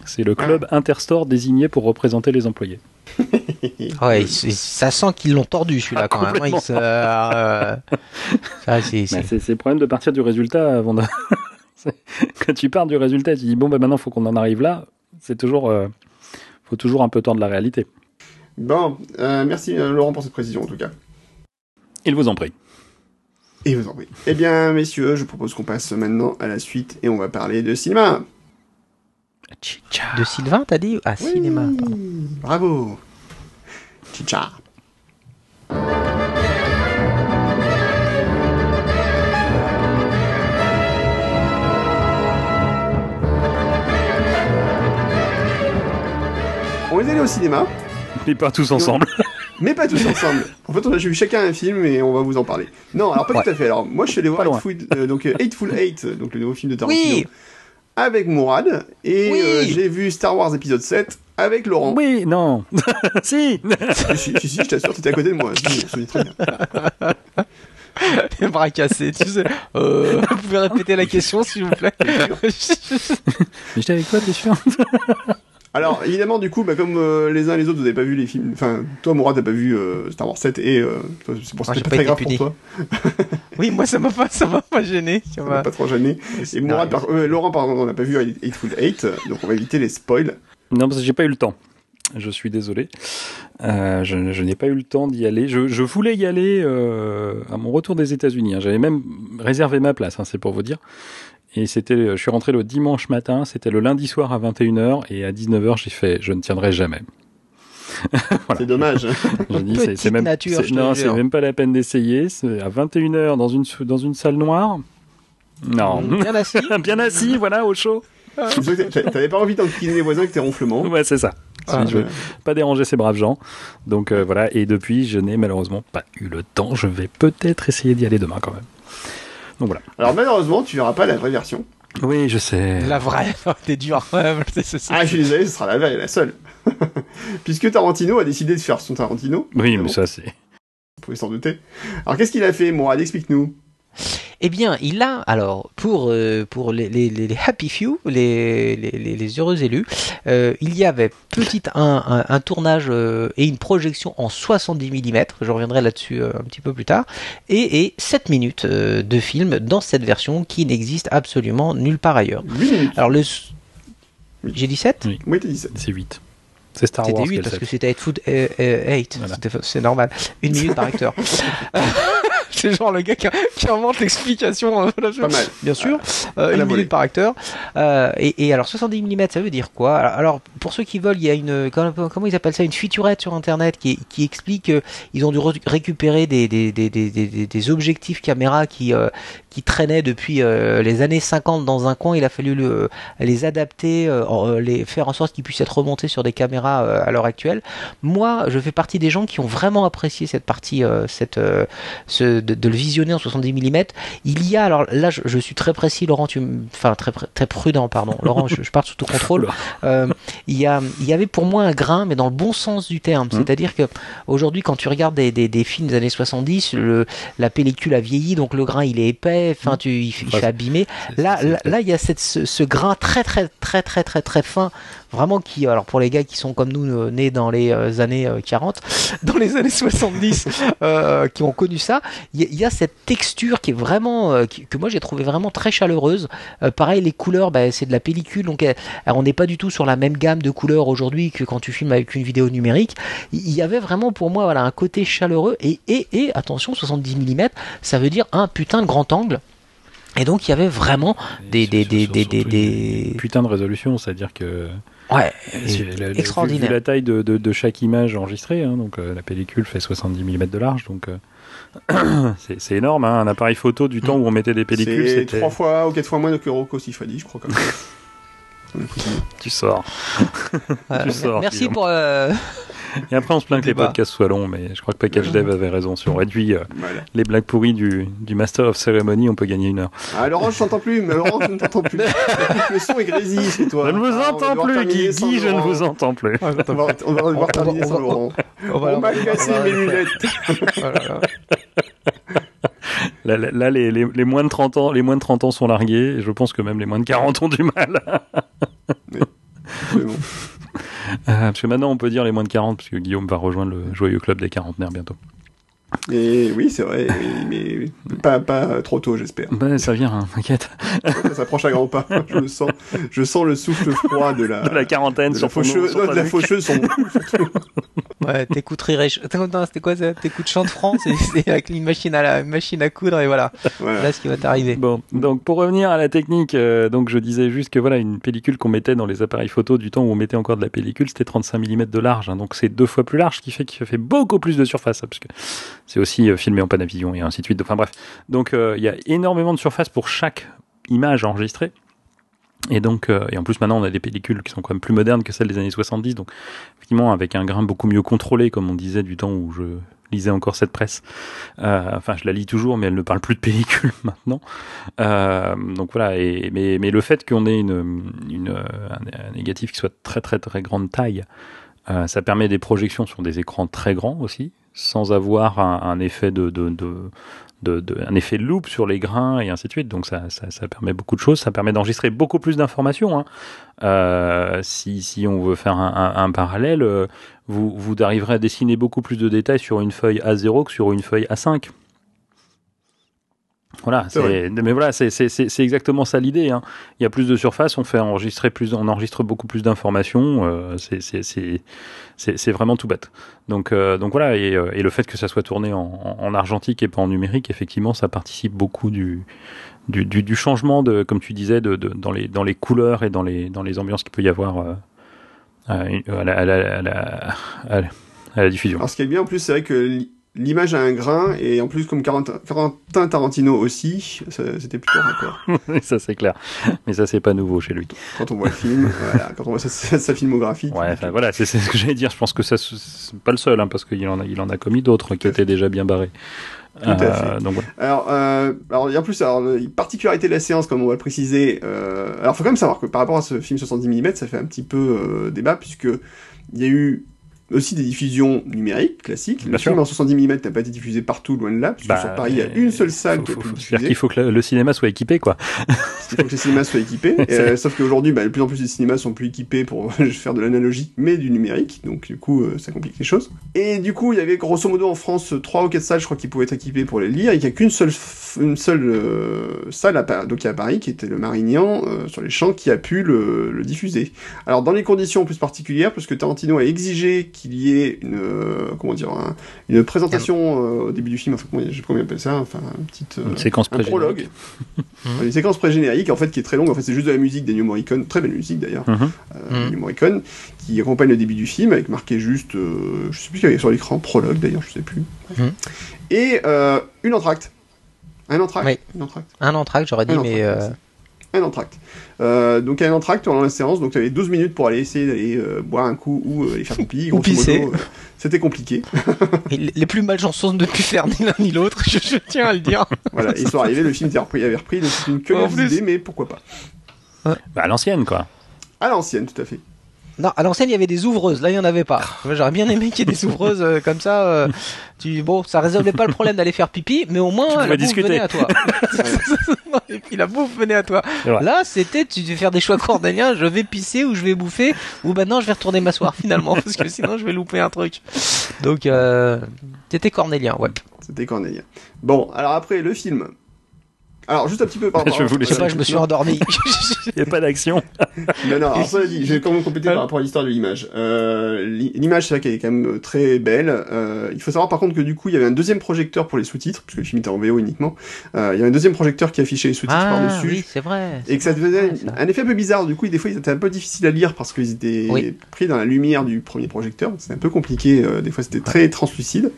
C'est le club Ah. Interstore désigné pour représenter les employés. ouais, ça sent qu'ils l'ont tordu celui-là Ah, quand même. Euh, c'est- le problème de partir du résultat avant de. Quand tu pars du résultat, tu dis bon, bah, maintenant, faut qu'on en arrive là. C'est toujours. euh, faut toujours un peu tendre la réalité. Bon, euh, merci euh, Laurent pour cette précision en tout cas. Il vous en prie. Et vous en prie. Eh bien, messieurs, je propose qu'on passe maintenant à la suite et on va parler de cinéma. Chicha. De Sylvain, t'as dit? Ah, cinéma. Pardon. Bravo. Chicha. On est allé au cinéma, Mais pas tous ensemble. Mais pas tous ensemble. En fait, on a vu chacun un film et on va vous en parler. Non, alors pas Ouais. tout à fait. Alors, moi, je suis allé voir. Eightful, euh, donc, euh, Eightful Eight, donc le nouveau film de Tarantino, Oui avec Mourad. Et Oui. euh, j'ai vu Star Wars épisode 7 avec Laurent. Oui, non. si. si, si, si, si, je t'assure, t'étais à côté de moi. Je me souviens très bien. Les bras cassés, tu sais. Euh, vous pouvez répéter la question, s'il vous plaît Mais j'étais avec toi, t'es sûr? Alors, évidemment, du coup, bah, comme euh, les uns et les autres, vous n'avez pas vu les films. Enfin, toi, Mourad, t'as pas vu euh, Star Wars 7 et euh, c'est pour ça Moi, que c'est pas pas très grave pour toi. Oui, moi, ça m'a pas, ça m'a pas gêné. Ça m'a- pas trop gêné. Et Mourad, par- euh, Laurent, pardon, on n'a pas vu Eightful Eight, donc on va éviter les spoils. Non, parce que j'ai pas eu le temps. Je suis désolé. Euh, je je n'ai pas eu le temps d'y aller. Je, je voulais y aller euh, à mon retour des États-Unis. hein. J'avais même réservé ma place, hein, c'est pour vous dire. Et c'était, je suis rentré le dimanche matin. C'était le lundi soir à 21h et à 19h j'ai fait, je ne tiendrai jamais. C'est dommage. C'est- Petite c'est même, nature, c'est- je non, c'est même pas la peine d'essayer. C'est à 21h dans une dans une salle noire. Non. Bien assis. Bien assis, voilà, au chaud. T'avais pas envie d'enquiner les voisins avec tes ronflements. Ouais, c'est ça. Ah, je veux pas déranger ces braves gens. Donc euh, voilà, et depuis, je n'ai malheureusement pas eu le temps. Je vais peut-être essayer d'y aller demain quand même. Donc voilà. Alors malheureusement, tu verras pas la vraie version. Oui, je sais. La vraie, t'es dur. Ah, je suis désolé, ce sera la vraie, la seule. Puisque Tarantino a décidé de faire son Tarantino. Oui, mais ça c'est. Vous pouvez s'en douter. Alors qu'est-ce qu'il a fait, Mourad Explique-nous. Eh bien, il a, alors, pour, euh, pour les, les, les les happy few, les, les, les, les heureux élus, euh, il y avait petit un, un, un tournage euh, et une projection en 70 mm, je reviendrai là-dessus euh, un petit peu plus tard, et, et 7 minutes euh, de film dans cette version qui n'existe absolument nulle part ailleurs. 8 minutes. Alors, le... Oui. J'ai dit 7 Oui, dit ça. C'est 8. C'est Star C'était Wars 8 qu'elle parce que c'était 8 foot 8. Voilà. C'est normal. Une minute par acteur. C'est genre le gars qui, qui invente l'explication. euh, Pas mal. Bien sûr, euh, à une minute par acteur. Euh, et, et alors 70 mm, ça veut dire quoi? Alors, alors, pour ceux qui veulent, il y a une comment, ils appellent ça, une featurette sur internet qui, qui explique qu'ils ont dû re- récupérer des, des, des, des, des, des objectifs caméra qui euh, qui traînaient depuis euh, les années 50 dans un coin. Il a fallu le, les adapter, euh, euh, les faire en sorte qu'ils puissent être remontés sur des caméras euh, à l'heure actuelle. Moi, je fais partie des gens qui ont vraiment apprécié cette partie, euh, cette, euh, ce, de, de le visionner en 70 mm. Il y a, alors là, je, je suis très précis, Laurent, tu, enfin très, très prudent, pardon. Laurent, je, je pars sous tout contrôle. Euh, il y a, il y avait pour moi un grain, mais dans le bon sens du terme. Mhm. C'est-à-dire que aujourd'hui, quand tu regardes des, des, des films des années 70, le, la pellicule a vieilli, donc le grain il est épais, enfin tu, il, il fait abîmer. Là, là, il y a cette, ce, ce grain très, très, très, très, très, très fin, vraiment qui, alors pour les gars qui sont comme nous, euh, nés dans les euh, années euh, 40, dans les années 70, euh, qui ont connu ça, il y, a- il y a cette texture qui est vraiment, euh, qui- que moi j'ai trouvé vraiment très chaleureuse. Euh, pareil, les couleurs, bah, c'est de la pellicule, donc euh, alors, on n'est pas du tout sur la même gamme de couleurs aujourd'hui que quand tu filmes avec une vidéo numérique. Il il y avait vraiment pour moi voilà un côté chaleureux et, et, et attention 70 mm, ça veut dire un putain de grand angle. Et donc il y avait vraiment des- des- des- des- des- des- Putain de résolution, c'est-à-dire que. Ouais c'est la- la- extraordinaire. Vu la taille de, de, de chaque image enregistrée, hein, donc euh, la pellicule fait 70 mm de large, donc euh, c'est énorme. Hein, un appareil photo du temps où on mettait des pellicules, C'est trois fois ou quatre fois moins que Rocco Siffredi, je crois. Comme ça. Tu sors. Euh, sors, merci pour euh, Et après, on se plaint que les podcasts soient longs, mais je crois que Package Dev avait raison. Si on réduit euh, Voilà. les blagues pourries du, du Master of Ceremony, on peut gagner une heure. Ah, Laurent, je t'entends plus, mais Laurent, je ne t'entends plus. Le son est grésille chez toi. je ne vous Ah, on va entends devoir plus, Guy, Guy, je ne vous entends plus. On va, on va devoir On va- terminer on sans va- Laurent. on va- On m'a cassé on va- mes lunettes. voilà. Là, là, là, les, les, les moins de 30 ans, les moins de 30 ans sont largués, et je pense que même les moins de 40 ont du mal. Mais bon. Euh, parce que maintenant, on peut dire les moins de 40, parce Guillaume va rejoindre le joyeux club des quarantenaires bientôt. Et oui, c'est vrai, mais pas, pas trop tôt, j'espère. Ben, ça vient, hein, t'inquiète. Ça s'approche à grands pas. Je le sens. Je sens le souffle froid de la, De la quarantaine de la sur ton faucheuse. sur non, de la faucheuse son Ouais, t'écoutes Rire et Ch- Attends, attends, c'était quoi ça T'écoutes Chant de France et c'est avec une machine à la une machine à coudre et voilà. Voilà. Voilà ce qui va t'arriver. Bon, donc pour revenir à la technique, euh, donc je disais juste que voilà, une pellicule qu'on mettait dans les appareils photo du temps où on mettait encore de la pellicule, c'était 35 mm de large, hein, donc c'est deux fois plus large, ce qui fait qu'il fait beaucoup plus de surface, hein, parce que c'est aussi euh, filmé en Panavision et ainsi de suite. Enfin bref, donc euh, il y a énormément de surface pour chaque image enregistrée. Et donc, euh, et en plus maintenant on a des pellicules qui sont quand même plus modernes que celles des années 70, donc effectivement avec un grain beaucoup mieux contrôlé, comme on disait du temps où je lisais encore cette presse. Enfin, je la lis toujours, mais elle ne parle plus de pellicule maintenant. Donc voilà, mais, le fait qu'on ait un, un négatif qui soit de très très très grande taille, ça permet des projections sur des écrans très grands aussi, sans avoir un, effet de, de, de, un effet de loupe sur les grains et ainsi de suite. Donc ça, ça, permet beaucoup de choses. Ça permet d'enregistrer beaucoup plus d'informations. Hein. Euh, si, si on veut faire un parallèle, euh, vous, vous arriverez à dessiner beaucoup plus de détails sur une feuille A0 que sur une feuille A5. Voilà, C'est mais voilà, c'est, c'est, c'est, c'est exactement ça l'idée. Hein. Il y a plus de surface, on fait enregistrer plus, on enregistre beaucoup plus d'informations. euh, c'est, c'est, c'est, c'est, c'est vraiment tout bête. Donc, euh, donc voilà, et, euh, et le fait que ça soit tourné en, en, en argentique et pas en numérique, effectivement, ça participe beaucoup du, du, du, du changement de, comme tu disais, de, de, dans les, dans les couleurs et dans les, dans les ambiances qu'il peut y avoir euh, à, à la, à la, à la, la- diffusion. Alors, ce qui est bien, en plus, c'est vrai que l'image a un grain, et en plus, comme Quentin Tarantino aussi, c'était plutôt raccord. ça c'est clair. Mais ça c'est pas nouveau chez lui. Quand on voit le film, voilà, quand on voit sa, filmographie. Ouais, enfin, voilà, c'est ce que j'allais dire. Je pense que ça c'est pas le seul, hein, parce qu'il en a, il en a commis d'autres qui étaient déjà bien barrés. Euh, Tout à fait. donc voilà. Alors, euh, alors en plus, alors, la particularité de la séance, comme on va le préciser, euh, alors faut quand même savoir que par rapport à ce film 70 mm, ça fait un petit peu euh, débat puisque il y a eu aussi des diffusions numériques classiques. Bien le sûr. film en 70 mm n'a pas été diffusé partout, loin de là, puisque Bah, sur Paris, il y a une seule salle faut, qui a pu le diffuser. qu'il faut que le, le cinéma soit équipé, quoi. Il faut que les cinémas soient équipés. Euh, sauf qu'aujourd'hui, bah, de plus en plus les cinémas sont plus équipés pour faire de l'analogique, mais du numérique. Donc du coup, euh, ça complique les choses. Et du coup, il y avait grosso modo en France trois ou quatre salles, je crois, qui pouvaient être équipées pour les lire. Et il n'y a qu'une seule, f- une seule euh, salle à, donc à Paris, qui était le Marignan, sur les champs, qui a pu le, le diffuser. Alors dans les conditions plus particulières, parce que Tarantino a exigé qu'il y ait une, comment dire, un- une présentation au début du film. Enfin, comment, je sais pas comment on appelle ça. Enfin, une petite Une séquence pré-générique. prologue. Une séquence pré-générique, en fait, qui est très longue. En fait, c'est juste de la musique d'Ennio Morricone, très belle musique d'ailleurs, Mhm. euh, Mhm. Morricone, qui accompagne le début du film, avec marqué juste, euh, je sais plus ce qu'il y avait sur l'écran, prologue d'ailleurs, je sais plus. Mhm. Et euh, une entracte. Un entracte Oui. Une entracte. Un entracte, j'aurais dit, Un mais. entracte, euh, Un entracte. Euh, donc un entracte pendant la séance, donc tu avais 12 minutes pour aller essayer d'aller euh, boire un coup ou euh, aller faire pipi. Ou pisser. euh, C'était compliqué. et les plus malchanceux ne pu faire ni l'un ni l'autre, je, je tiens à le dire. voilà, ils sont arrivés, le film était repris, avait repris, donc c'est une curieuse idée, mais pourquoi pas. Bah, à l'ancienne, quoi. À l'ancienne, tout à fait. Non, à l'ancienne, il y avait des ouvreuses. Là, il n'y en avait pas. J'aurais bien aimé qu'il y ait des ouvreuses euh, comme ça. euh, tu, bon, ça résolvait pas le problème d'aller faire pipi, mais au Tu moins, pouvais la bouffe discuter. venait à toi. Et puis la bouffe venait à toi. Là, c'était, tu devais faire des choix cornéliens. Je vais pisser ou je vais bouffer ou maintenant je vais retourner m'asseoir finalement parce que sinon je vais louper un truc. Donc, euh, t'étais cornélien, ouais. C'était Corneille. Bon, alors après, le film. Alors, juste un petit peu par rapport Je voulais- pas, je me suis endormi. Il n'y a pas d'action. Non, non, alors ça dit, vais quand même compléter par rapport à l'histoire de l'image. Euh, l'i- l'image, c'est vrai qu'elle est quand même très belle. Euh, il faut savoir par contre que du coup, il y avait un deuxième projecteur pour les sous-titres, puisque le film était en VO uniquement. Euh, il y avait un deuxième projecteur qui affichait les sous-titres ah, par-dessus. oui, c'est vrai. Et que ça faisait ça. un effet un peu bizarre. Du coup, des fois, ils étaient un peu difficiles à lire parce qu'ils étaient Oui. pris dans la lumière du premier projecteur. C'était un peu compliqué. euh, des fois, c'était très translucide.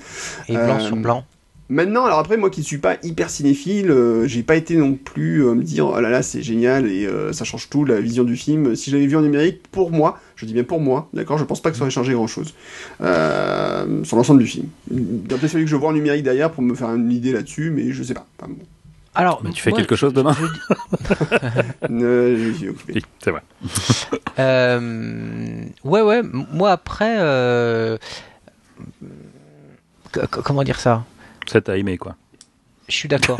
Et blanc Euh, sur blanc. Maintenant, alors après, moi qui suis pas hyper cinéphile, euh, j'ai pas été non plus euh, me dire oh là là c'est génial et euh, ça change tout la vision du film. Si j'avais vu en numérique, pour moi, je dis bien pour moi, d'accord, je pense pas que ça aurait changé grand chose euh, sur l'ensemble du film. Il a peut-être fallu que je vois en numérique derrière pour me faire une idée là-dessus, mais je sais pas. Enfin, bon. Alors, Mais tu fais moi, quelque chose demain je suis occupé. Oui, c'est vrai. Euh, ouais, ouais. Moi après, euh, comment dire ça? Ça t'a aimé, quoi. Je suis d'accord.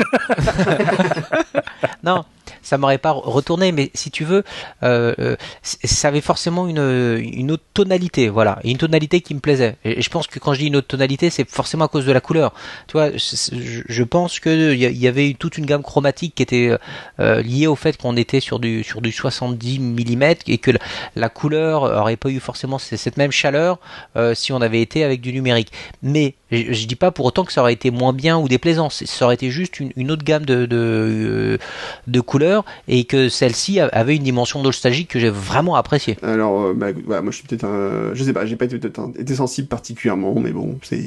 non, ça m'aurait pas retourné, mais si tu veux, euh, euh, ça avait forcément une, une autre tonalité, voilà, une tonalité qui me plaisait. Et, je pense que quand je dis une autre tonalité, c'est forcément à cause de la couleur. Tu vois, je, je- pense que il y, avait toute une gamme chromatique qui était euh, liée au fait qu'on était sur du sur du 70 mm et que la, couleur aurait pas eu forcément cette même chaleur si on avait été avec du numérique. Mais je, je dis pas pour autant que ça aurait été moins bien ou déplaisant. Ça aurait été juste une, autre gamme de, de, de couleurs et que celle-ci avait une dimension nostalgique que j'ai vraiment appréciée. Alors, euh, bah, bah, moi je suis peut-être un... Je sais pas, j'ai pas été, sensible particulièrement, mais bon, c'est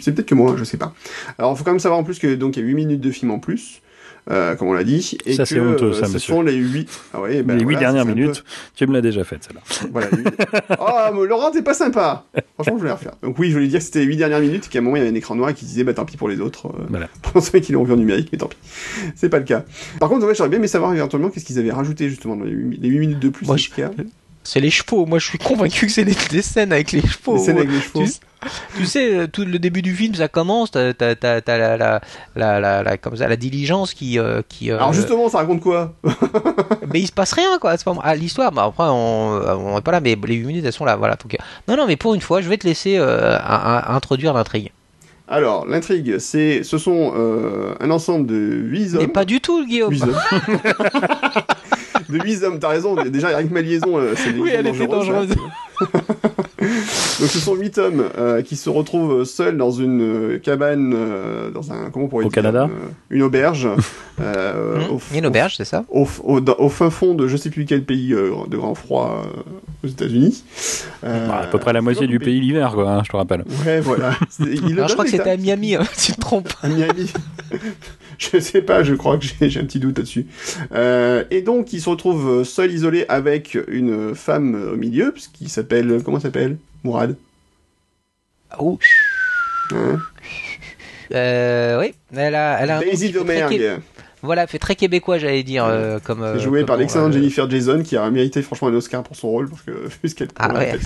c'est peut-être que moi, je sais pas. Alors, il faut quand même savoir en plus que donc il y a 8 minutes de film en plus, euh, comme on l'a dit. Et Ça, que, c'est honteux, ça, ce monsieur. sont les 8... Ah ouais, Les huit voilà, dernières peu- minutes, tu me l'as déjà faite, celle-là. Voilà, les huit- Oh, mais Laurent, t'es pas sympa Franchement, je voulais la refaire. Donc oui, je voulais dire que c'était les 8 dernières minutes, et qu'à un moment, il y avait un écran noir qui disait, bah tant pis pour les autres. euh, Voilà. Pour ceux qui l'ont vu en numérique, mais tant pis. C'est pas le cas. Par contre, ouais, j'aurais bien aimé savoir éventuellement qu'est-ce qu'ils avaient rajouté justement dans les 8, les huit minutes de plus. Moi, C'est les chevaux. Moi, je suis convaincu que c'est les, les scènes avec les chevaux. Les scènes avec les chevaux. Tu, tu sais, euh, tout le début du film, ça commence. T'as, t'as, t'as, t'as la, la, la, la, la- comme ça, la diligence qui, euh, qui. euh, Alors justement, ça raconte quoi? Mais il se passe rien, quoi. C'est pas ah, l'histoire. Bah, après, on, on est pas là, mais les 8 minutes, elles sont là. Voilà. Donc, euh, non, non, mais pour une fois, je vais te laisser euh, à- à introduire l'intrigue. Alors, l'intrigue, c'est, ce sont euh, un ensemble de 8 Mais hommes. pas du tout, Guillaume. Huit hommes. de 8 hommes, t'as raison. Déjà, rien que ma liaison, euh, c'est Oui, elle était dangereuse. Donc, ce sont 8 hommes euh, qui se retrouvent seuls dans une euh, cabane, euh, dans un, comment on pourrait Au dire Canada euh, Une auberge. au, a une auberge, c'est ça au, au, dans- au fin fond de je sais plus quel pays euh, de grand froid euh, aux États-Unis. Euh, Bah, à peu près la moitié du pays l'hiver, quoi, hein, je te rappelle. Ouais, voilà. Alors, je crois que c'était à. Miami, hein, tu te trompes. À Miami. je sais pas, je crois que j'ai un petit doute là-dessus. Euh, et donc, il se retrouve seul, isolé, avec une femme au milieu, qu'il s'appelle, comment s'appelle? Mourad. Oh, Hein? Euh, oui, elle a, elle a Daisy qui Domergue, Voilà, fait très québécois, j'allais dire, euh, comme. euh, comme par l'excellente euh, Jennifer Jason, qui a mérité franchement un Oscar pour son rôle, parce que vu ce qu'elle Ah ouais,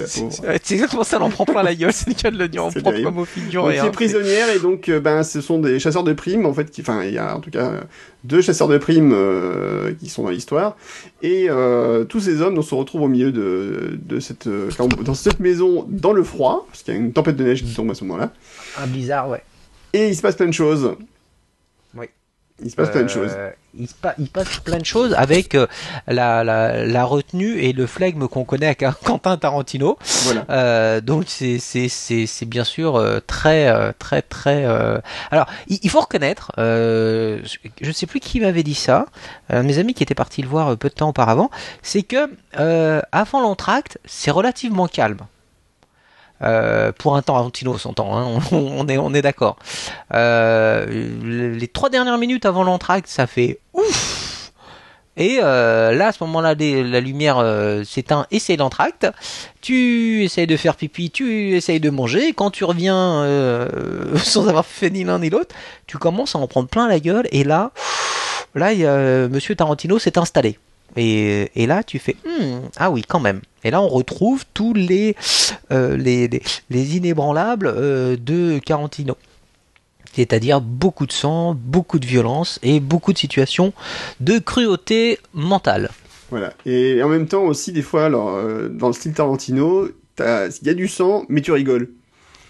c'est exactement ça, on en prend plein la gueule, c'est le cas de le dire, on C'est prend terrible. comme au fil du Donc, rien. c'est prisonnière et donc euh, ben ce sont des chasseurs de primes en fait qui enfin il y a en tout cas deux chasseurs de primes euh, qui sont dans l'histoire et euh, tous ces hommes donc, se retrouvent au milieu de, de cette dans cette maison dans le froid parce qu'il y a une tempête de neige qui tombe à ce moment-là Un blizzard, ouais. et il se passe plein de choses. Il se passe plein de Euh, choses. Il se, pa- il passe plein de choses avec euh, la, la, la retenue et le flegme qu'on connaît Ca- Quentin Tarantino. Voilà. Euh, donc c'est bien sûr euh, très euh, très très. euh, Alors il, il faut reconnaître, euh, je- je sais plus qui m'avait dit ça, un de mes amis qui était parti le voir euh, peu de temps auparavant, c'est que euh, avant l'entracte c'est relativement calme. Euh, pour un Tarantino, on s'entend, hein, on, est on est d'accord. Euh, les trois dernières minutes avant l'entracte, ça fait ouf. Et euh, là, à ce moment-là, la lumière s'éteint et c'est l'entracte. Tu essayes de faire pipi, tu essayes de manger. Quand tu reviens sans avoir fait ni l'un ni l'autre, tu commences à en prendre plein la gueule. Et là, là, Monsieur Tarantino s'est installé. Et, là, tu fais Hmm, ah oui, quand même. Et là, on retrouve tous les euh, les, les, les inébranlables euh, de Tarantino. C'est-à-dire beaucoup de sang, beaucoup de violence et beaucoup de situations de cruauté mentale. Voilà. Et en même temps aussi des fois alors euh, dans le style Tarantino, il y a du sang mais tu rigoles.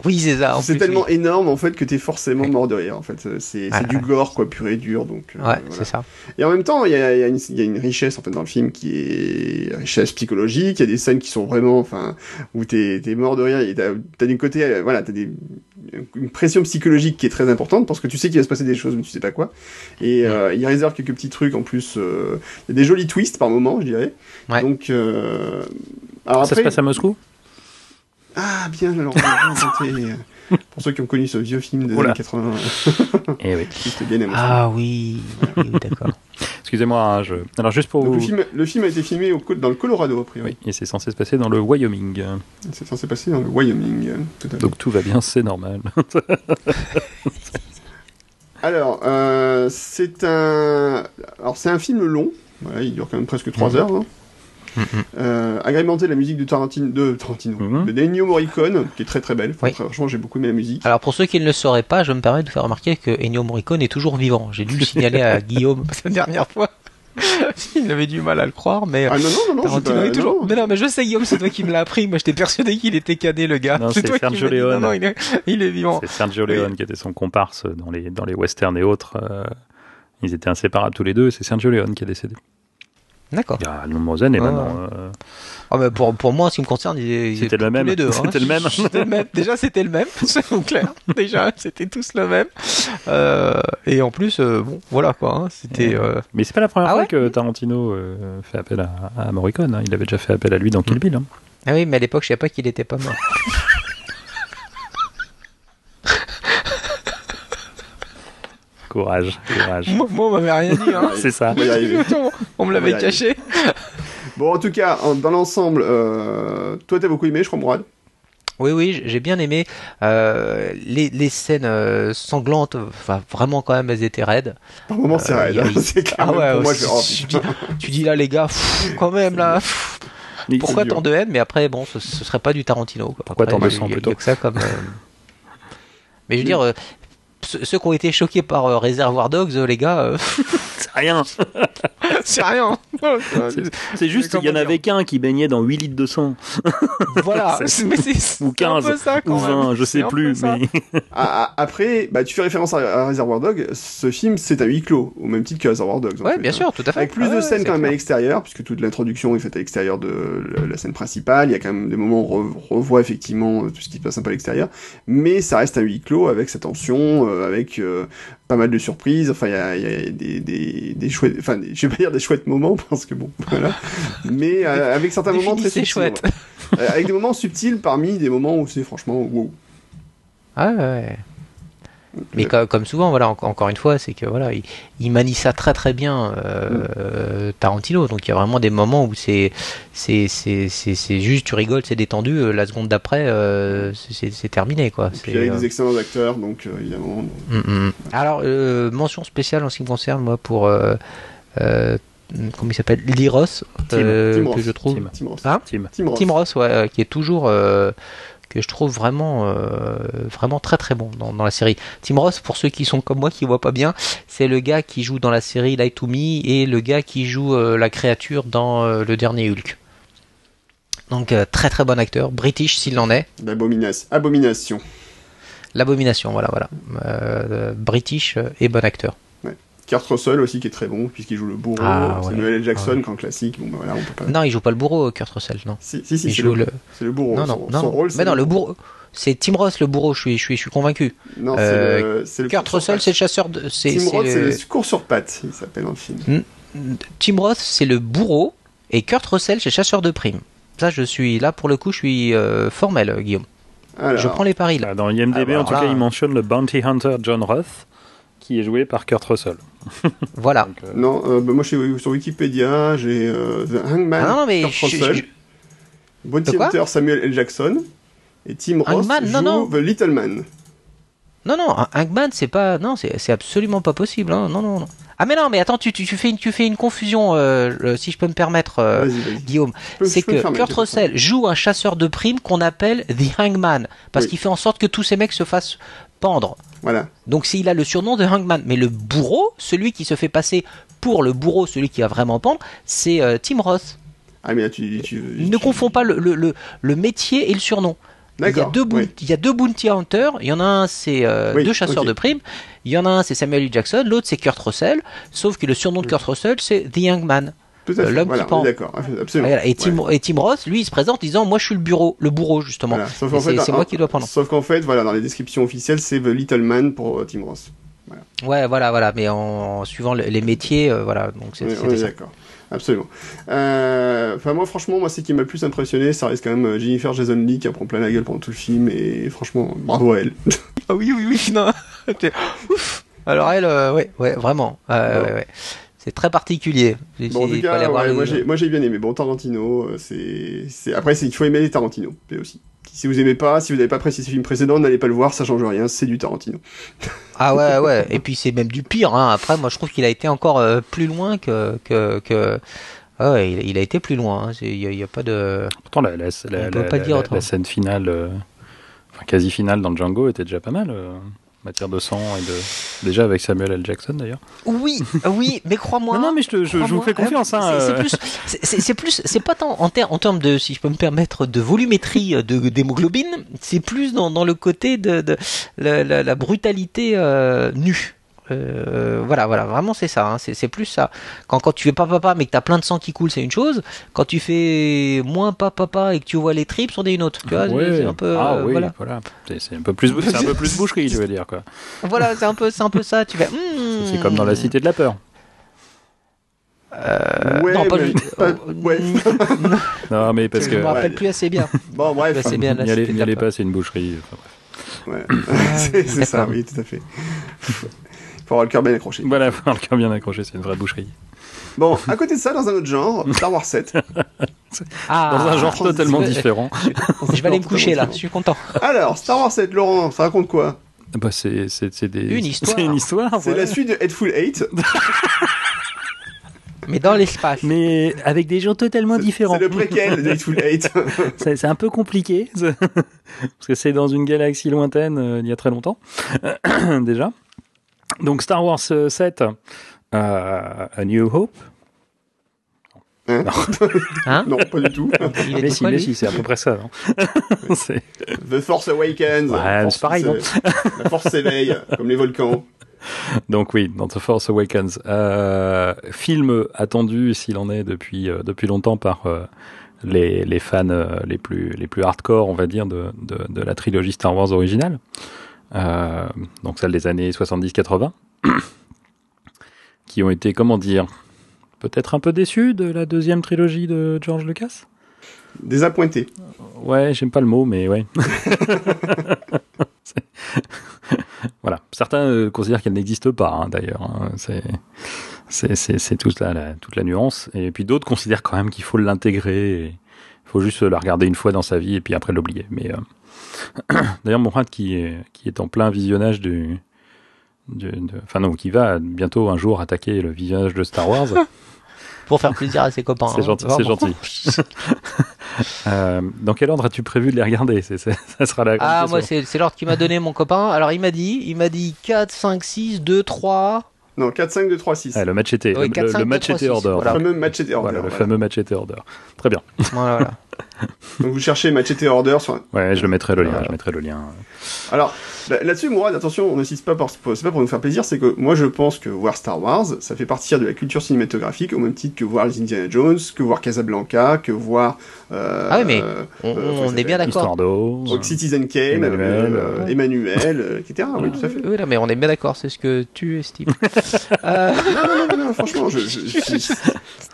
Oui, c'est ça. en C'est tellement oui. énorme en fait que t'es forcément mort de rire en fait. C'est du gore quoi, pur et dur donc. euh, Ouais, voilà. c'est ça. Et en même temps, il y a, il y, a une- il y a une richesse en fait dans le film qui est richesse psychologique. Il y a des scènes qui sont vraiment, enfin, où t'es es mort de rire. Et t'as as d'un côté, euh, voilà, t'as des une pression psychologique qui est très importante parce que tu sais qu'il va se passer des choses mais tu sais pas quoi. Et euh, il réserve quelques petits trucs en plus. euh, Il y a des jolis twists par moment, je dirais. Ouais. Donc, euh, alors Ça après, se passe à Moscou? Ah bien alors, bien inventé. Pour ceux qui ont connu ce vieux film des Oula. années 80, Eh oui. bien. Ah oui, oui, oui, d'accord. Excusez-moi, hein, je... alors juste pour Donc, vous... le, film, le film a été filmé au, dans le Colorado, a priori. Oui, et c'est censé se passer dans le Wyoming. C'est censé passer dans le Wyoming. Tout à fait. Donc tout va bien, c'est normal. Alors, euh, c'est un, alors c'est un film long. Voilà, il dure quand même presque 3 heures. hein. Euh, agrémenté de la musique de Tarantino, de Tarantino, Mhm. de Ennio Morricone, qui est très très belle. Oui. Franchement, j'ai beaucoup aimé la musique. Alors pour ceux qui ne le sauraient pas, je me permets de vous faire remarquer que Ennio Morricone est toujours vivant. J'ai dû le signaler à Guillaume la dernière fois. Il avait du mal à le croire, mais Ah non non non non, c'est Tarantino pas- est toujours. non. Mais non, mais je sais Guillaume, c'est toi qui me l'as appris. Moi, j'étais persuadé qu'il était cané, le gars. Non, c'est toi qui Sergio m'as dit, non, Leone. non, il est, il est vivant. C'est Sergio Oui. Leone qui était son comparse dans les, dans les westerns et autres. euh, ils étaient inséparables tous les deux. C'est Sergio Leone qui est décédé. D'accord. Il y a de nombreuses années maintenant. euh, Ah, mais pour, pour moi, en ce qui me concerne, ils- ils C'était étaient le tous même. Les deux, hein. C'était le même. C'était le même. Déjà, c'était le même, c'est clair. Déjà, c'était tous le même. Euh, et en plus, euh, bon, voilà quoi. hein, C'était. euh, Mais c'est pas la première Ah fois ouais que Tarantino euh, fait appel à, à Morricone. hein. Il avait déjà fait appel à lui dans Kill Bill. hein. Ah oui, mais à l'époque, je savais pas qu'il était pas mort. Courage, courage. moi, moi, on m'avait rien dit. Hein. c'est ça. On me l'avait caché. Bon, en tout cas, en- dans l'ensemble, euh, toi t'as beaucoup aimé, je crois, Mourad? Oui, oui, j'ai bien aimé euh, les, les scènes euh, sanglantes. Enfin, vraiment quand même, elles étaient raides. Par moment, c'est Euh, raide. hein, c'est Ah ouais, pour moi, je oh, dis, tu dis là, les gars, pff, quand même là. pff, Pourquoi tant de haine? Mais après, bon, ce, ce serait pas du Tarantino. Quoi. Pourquoi tant de sang, plutôt? que ça comme. euh, Mais je veux dire, ceux, qui ont été choqués par euh, Reservoir Dogs, euh, les gars, euh, C'est rien. c'est rien. C'est juste qu'il y en avait qu'un qui baignait dans 8 litres de sang. voilà. Mais Ou c'est un 15, peu ça, quand Ou 20, même. je sais un plus. Mais... Ah, ah, après, bah, tu fais référence à, à Reservoir Dog. Ce film, c'est à huis clos, au même titre que Reservoir Dogs. Ouais, fait, bien hein. sûr, tout à fait. Avec plus Ah de ouais, scènes quand même à l'extérieur, puisque toute l'introduction est faite à l'extérieur de la, scène principale. Il y a quand même des moments où on re- revoit effectivement tout ce qui se passe un peu à l'extérieur. Mais ça reste à huis clos avec sa tension, euh, avec euh, pas mal de surprises. Enfin, il y a, il y a des, des, des chouettes, enfin, des- je vais pas dire des chouettes moments, parce que bon, voilà. Mais euh, avec certains moments très subtils. chouette. voilà. Euh, avec des moments subtils parmi des moments où c'est franchement wow. Ah ouais. Mais co- comme souvent, voilà, en- encore une fois, c'est que voilà, il, il manie ça très très bien euh, euh, Tarantino. Donc il y a vraiment des moments où c'est c'est c'est c'est c'est juste tu rigoles, c'est détendu. euh, la seconde d'après, euh, c'est- terminé quoi. C'est, avec euh, des excellents acteurs, donc euh, évidemment. Mm, mm. Alors, mention spéciale en ce qui me concerne, moi, pour. Comment il s'appelle? Liros, Tim que je trouve. Tim. Hein? Tim Ross, ouais, qui est toujours. Que je trouve vraiment, euh, vraiment très très bon dans, dans la série. Tim Ross, pour ceux qui sont comme moi, qui voient pas bien, c'est le gars qui joue dans la série Light to Me et le gars qui joue euh, la créature dans euh, le dernier Hulk. Donc très très bon acteur, British s'il en est. D'abomination. Abomination. L'abomination, voilà, voilà. British et bon acteur. Kurt Russell aussi qui est très bon puisqu'il joue le bourreau. Ah, ouais. Samuel L. Jackson, grand classique. Bon, bah voilà, on peut pas. Non, il joue pas le bourreau, Kurt Russell, non. Si, si, si, il c'est joue le, le. c'est le bourreau. Non, son, non, son non. rôle, c'est Mais non, le bourreau. C'est Tim Ross le bourreau, je suis, je suis, je suis convaincu. Non, c'est Euh, le, c'est le Kurt Russell, c'est le chasseur de. C'est, Tim c'est Roth, c'est le- cours sur pattes, il s'appelle dans le film. Tim Roth, c'est le bourreau, et Kurt Russell, c'est chasseur de primes. Ça, je suis là pour le coup, je suis euh, formel, euh, Guillaume. Alors, Je prends les paris là. Ah, Dans IMDb, Ah, bah, en tout cas, là- il mentionne le bounty hunter John Roth, qui est joué par Kurt Russell. Voilà. Donc, euh, Non, euh, bah, moi je suis sur Wikipédia, j'ai euh, The Hangman, Ah non, non, mais Kurt je- Russell, je- Bounty De quoi Hunter Samuel L. Jackson, et Tim Roth Hangman, joue non, non. The Little Man. Non, non, Hangman, c'est pas. Non, c'est c'est absolument pas possible. hein. Non, non, non. Ah, mais non, mais attends, tu, tu, tu fais, une, tu fais une confusion, euh, le- si je peux me permettre, euh. Guillaume. C'est que fermer, Kurt Russell joue un chasseur de primes qu'on appelle The Hangman. Parce Oui. qu'il fait en sorte que tous ces mecs se fassent pendre. Voilà. Donc s'il a le surnom de Hangman. Mais le bourreau, celui qui se fait passer pour le bourreau, celui qui va vraiment pendre, c'est euh, Tim Roth. Ah, mais là, tu. tu Ne tu- confonds pas le, le, le, le métier et le surnom. Il y, a deux oui. il y a deux bounty hunters. Il y en a un, c'est euh, Oui, deux chasseurs de primes. Il y en a un, c'est Samuel L. Jackson. L'autre, c'est Kurt Russell. Sauf que le surnom de Kurt Russell, c'est The euh, fait. L'homme voilà, qui pend. D'accord, absolument. Et, Tim, Ouais. et Tim Roth, lui, il se présente en disant Moi, je suis le bureau, le bourreau, justement. Voilà. Sauf Et qu'en c'est- fait, c'est moi qui dois prendre. Sauf qu'en fait, voilà, dans les descriptions officielles, c'est The Little Man pour euh, Tim Roth. Ouais, voilà, voilà. Mais en, suivant le- les métiers, euh, voilà. Donc, c'est- ça. d'accord. Absolument. Euh, Enfin, moi, franchement, moi, ce qui m'a le plus impressionné, ça reste quand même euh, Jennifer Jason Lee qui en prend plein la gueule pendant tout le film, et franchement, bravo à elle. Ah oui, oui, oui, non. Ouf. Alors elle, euh, ouais, ouais, vraiment. Euh, ouais, ouais. C'est très particulier. Bon, en tout cas, ouais, moi, j'ai, bien aimé. Bon, Tarantino, euh, c'est, après, il faut aimer les Tarantino, c'est aussi. Si vous aimez pas, si vous n'avez pas apprécié ces films précédents, n'allez pas le voir, ça change rien, c'est du Tarantino. Ah ouais, ouais. Et puis c'est même du pire. Hein. Après, moi, je trouve qu'il a été encore euh, plus loin que que que. Ah ouais, il, il a été plus loin. hein. Il n'y a, il y a pas de. Pourtant, la, la, la, On peut la- pas la- dire la- autrement. la scène finale, euh, enfin quasi finale dans Django était déjà pas mal, euh, matière de sang et de. Déjà avec Samuel L. Jackson d'ailleurs. Oui, oui, mais crois-moi. Non, non, mais je, te- je, je vous fais confiance. Hein, c'est- euh, plus, c'est- plus, c'est pas tant en, ter- en termes de, si je peux me permettre, de volumétrie euh, de d'hémoglobine, c'est plus dans, dans le côté de, de la, la- la brutalité euh, nue. Euh, voilà, voilà, vraiment c'est ça. hein, c'est c'est plus ça. Quand, quand tu fais pas papa mais que t'as plein de sang qui coule, c'est une chose. Quand tu fais moins pas papa et que tu vois les tripes, c'en est une autre. Tu vois, c'est un peu, ah euh, oui, voilà. voilà. C'est c'est un peu plus, c'est un peu plus boucherie, je veux dire quoi. Voilà, c'est un peu, c'est un peu ça. Tu fais. hmm. C'est comme dans la Cité de la peur. Euh, Ouais, non, pas mais- le- pas- ouais. Non, mais parce je que me rappelle ouais. plus assez bien. Bon, bref. C'est bien n'y allez, n'y pas, c'est une boucherie. Enfin, bref. Ouais. c'est, c'est ça, oui, tout à fait. Faut avoir le cœur bien accroché. Voilà, faut avoir le cœur bien accroché, c'est une vraie boucherie. Bon, à côté de ça, dans un autre genre, Star Wars 7. Ah, Dans un genre totalement différent. Je vais aller me coucher là, je suis content. Alors, Star Wars 7, Laurent, ça raconte quoi? Bah, c'est, c'est, c'est des... Une histoire. C'est une histoire. C'est voilà. la suite de Headful 8. Mais dans l'espace. Mais avec des gens totalement différents. C'est le préquel de Headful 8. C'est c'est un peu compliqué, parce que c'est dans une galaxie lointaine, euh, il y a très longtemps, déjà. Donc Star Wars euh, 7, euh, A New Hope. Hein non, pas du tout. Il Mais si, mais si, c'est à peu près ça. non The Force Awakens. Ouais, c'est force pareil, non La force s'éveille, comme les volcans. Donc oui, dans The Force Awakens, euh, film attendu s'il en est depuis euh, depuis longtemps par euh, les, les fans euh, les plus les plus hardcore, on va dire, de, de, de la trilogie Star Wars originale. Euh, donc celle des années 70-80, qui ont été, comment dire, peut-être un peu déçus de la deuxième trilogie de George Lucas? Désappointé. Ouais, j'aime pas le mot, mais ouais. Voilà, certains euh, considèrent qu'elle n'existe pas, hein, d'ailleurs. hein. C'est c'est toute la, la- toute la nuance. Et puis d'autres considèrent quand même qu'il faut l'intégrer. Il faut juste la regarder une fois dans sa vie et puis après l'oublier. Mais euh, d'ailleurs, Mourad qui est qui est en plein visionnage du du- de- enfin non, qui va bientôt un jour attaquer le visionnage de Star Wars. Pour faire plaisir à ses copains. C'est hein. gentil, c'est gentil. Euh, dans quel ordre as-tu prévu de les regarder? C'est- c'est- Ça sera la Ah, moi, c'est c'est l'ordre qu'il m'a donné mon copain. Alors, il m'a dit, il m'a dit 4, 5, 6, 2, 3. Non, 4, 5, 2, 3, 6. Ah, le match était Oui, le, 4, le 5, match 2, 3, était 6, order. voilà. Le fameux match était order. Voilà, le voilà. fameux match était order. Très bien. Voilà, voilà. Donc vous cherchez match était order sur. Ouais, je le mettrai le lien. Voilà. Je mettrai le lien. Alors là- là-dessus, Mourad, attention, on n'insiste pas pour, c'est pas pour nous faire plaisir, c'est que moi je pense que voir Star Wars, ça fait partie de la culture cinématographique au même titre que voir les Indiana Jones, que voir Casablanca, que voir. euh, Ah oui, mais euh, On, euh, on est bien d'accord. Citizen Kane, Emmanuel, euh, euh, Emmanuel, etc. Oui, tout à fait. Oui, mais on est bien d'accord, c'est ce que tu estimes. Euh, Non, non, non, non, franchement, je, je, je-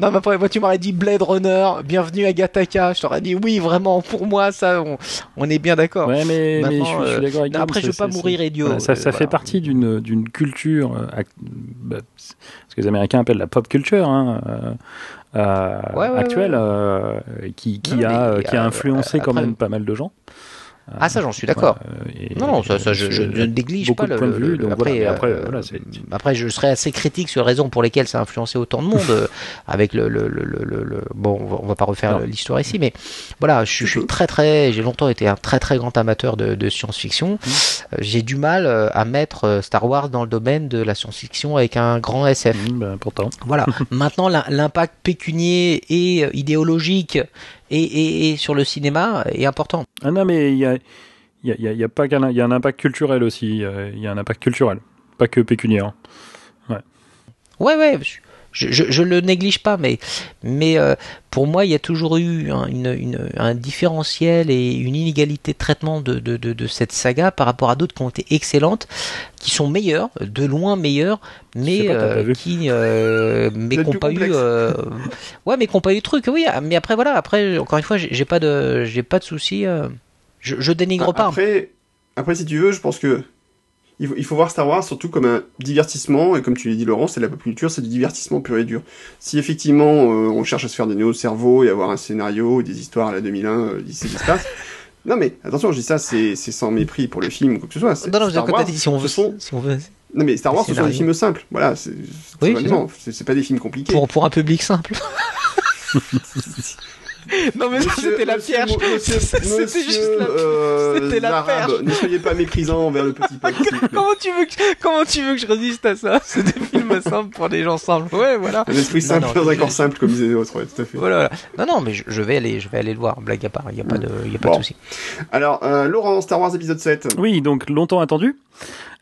non, mais après, moi, tu m'aurais dit Blade Runner, bienvenue à Gataka. Je t'aurais dit oui, vraiment, pour moi, ça, on, on est bien d'accord. Ouais, mais, mais je, suis- je suis euh, d'accord avec non, Guillaume, après, je veux pas mourir idiot. voilà, ça, ça euh, fait partie d'une culture, euh, bah, ce que les Américains appellent la pop culture, hein, euh, euh, Ouais, ouais, actuelle, ouais. euh, qui, qui Non, a, mais, qui a influencé quand même pas mal de gens. Ah, ça, j'en suis d'accord. Euh, Non, non, ça, ça, je, ne néglige pas le, points de vue, le- après, voilà, après, euh, voilà, c'est- après, je serais assez critique sur les raisons pour lesquelles ça a influencé autant de monde. euh, avec le, le, le, le- le- le- bon, on va, pas refaire l'histoire ici, mais voilà, je, suis- je suis très très, j'ai longtemps été un très très grand amateur de, de science-fiction. Mmh. Euh, J'ai du mal euh, à mettre euh, Star Wars dans le domaine de la science-fiction avec un grand SF. Mmh, ben, pourtant. Voilà. Maintenant, l'im- l'impact pécunier et euh, idéologique et, et, et sur le cinéma est important. Ah non, mais il y a, y a, y a- y a pas qu'un, il y a un impact culturel aussi. euh, Il y a un impact culturel, pas que pécuniaire. Ouais, ouais, je, je, je le néglige pas, mais, mais euh, pour moi, il y a toujours eu un, une, une- un différentiel et une inégalité de traitement de, de, de, de cette saga par rapport à d'autres qui ont été excellentes, qui sont meilleures, de loin meilleures, mais pas, euh, qui, euh, mais n'ont plus pas eu, complexe. euh, ouais, mais qui n'ont pas eu de truc. Oui, mais après voilà, après encore une fois, j'ai pas de, j'ai pas de souci. euh, je, je dénigre pas. Après, après, si tu veux, je pense que il faut, il faut voir Star Wars surtout comme un divertissement, et comme tu l'as dit, Laurent, c'est de la pop culture, c'est du divertissement pur et dur. Si effectivement euh, on cherche à se faire des nœuds au cerveau et avoir un scénario, des histoires à la 2001, euh, lycée d'espace. Non mais attention, je dis ça, c'est sans mépris pour le film ou quoi que ce soit. Non, non, Star comme Wars, t'as dit, si on veut, sont- si on veut, Non mais Star Wars, ce sont des films simples. Voilà, c'est Oui, pas des films compliqués. pour, pour un public simple. non, mais c'était la. Monsieur, C'était juste la- euh, c'était la perche. ne soyez pas méprisant envers le petit peuple. Comment tu veux que comment tu veux que je résiste à ça? C'est des films simples pour des gens simples. Ouais, voilà. Un esprit simple non, dans un corps simple, comme disaient les autres, ouais, tout à fait. Voilà. voilà. Non, non, mais je, je vais aller, je vais aller le voir. Blague à part, il y a pas de, il y a pas Bon. de souci. Alors, euh, Laurent, Star Wars épisode 7. Oui, donc longtemps attendu.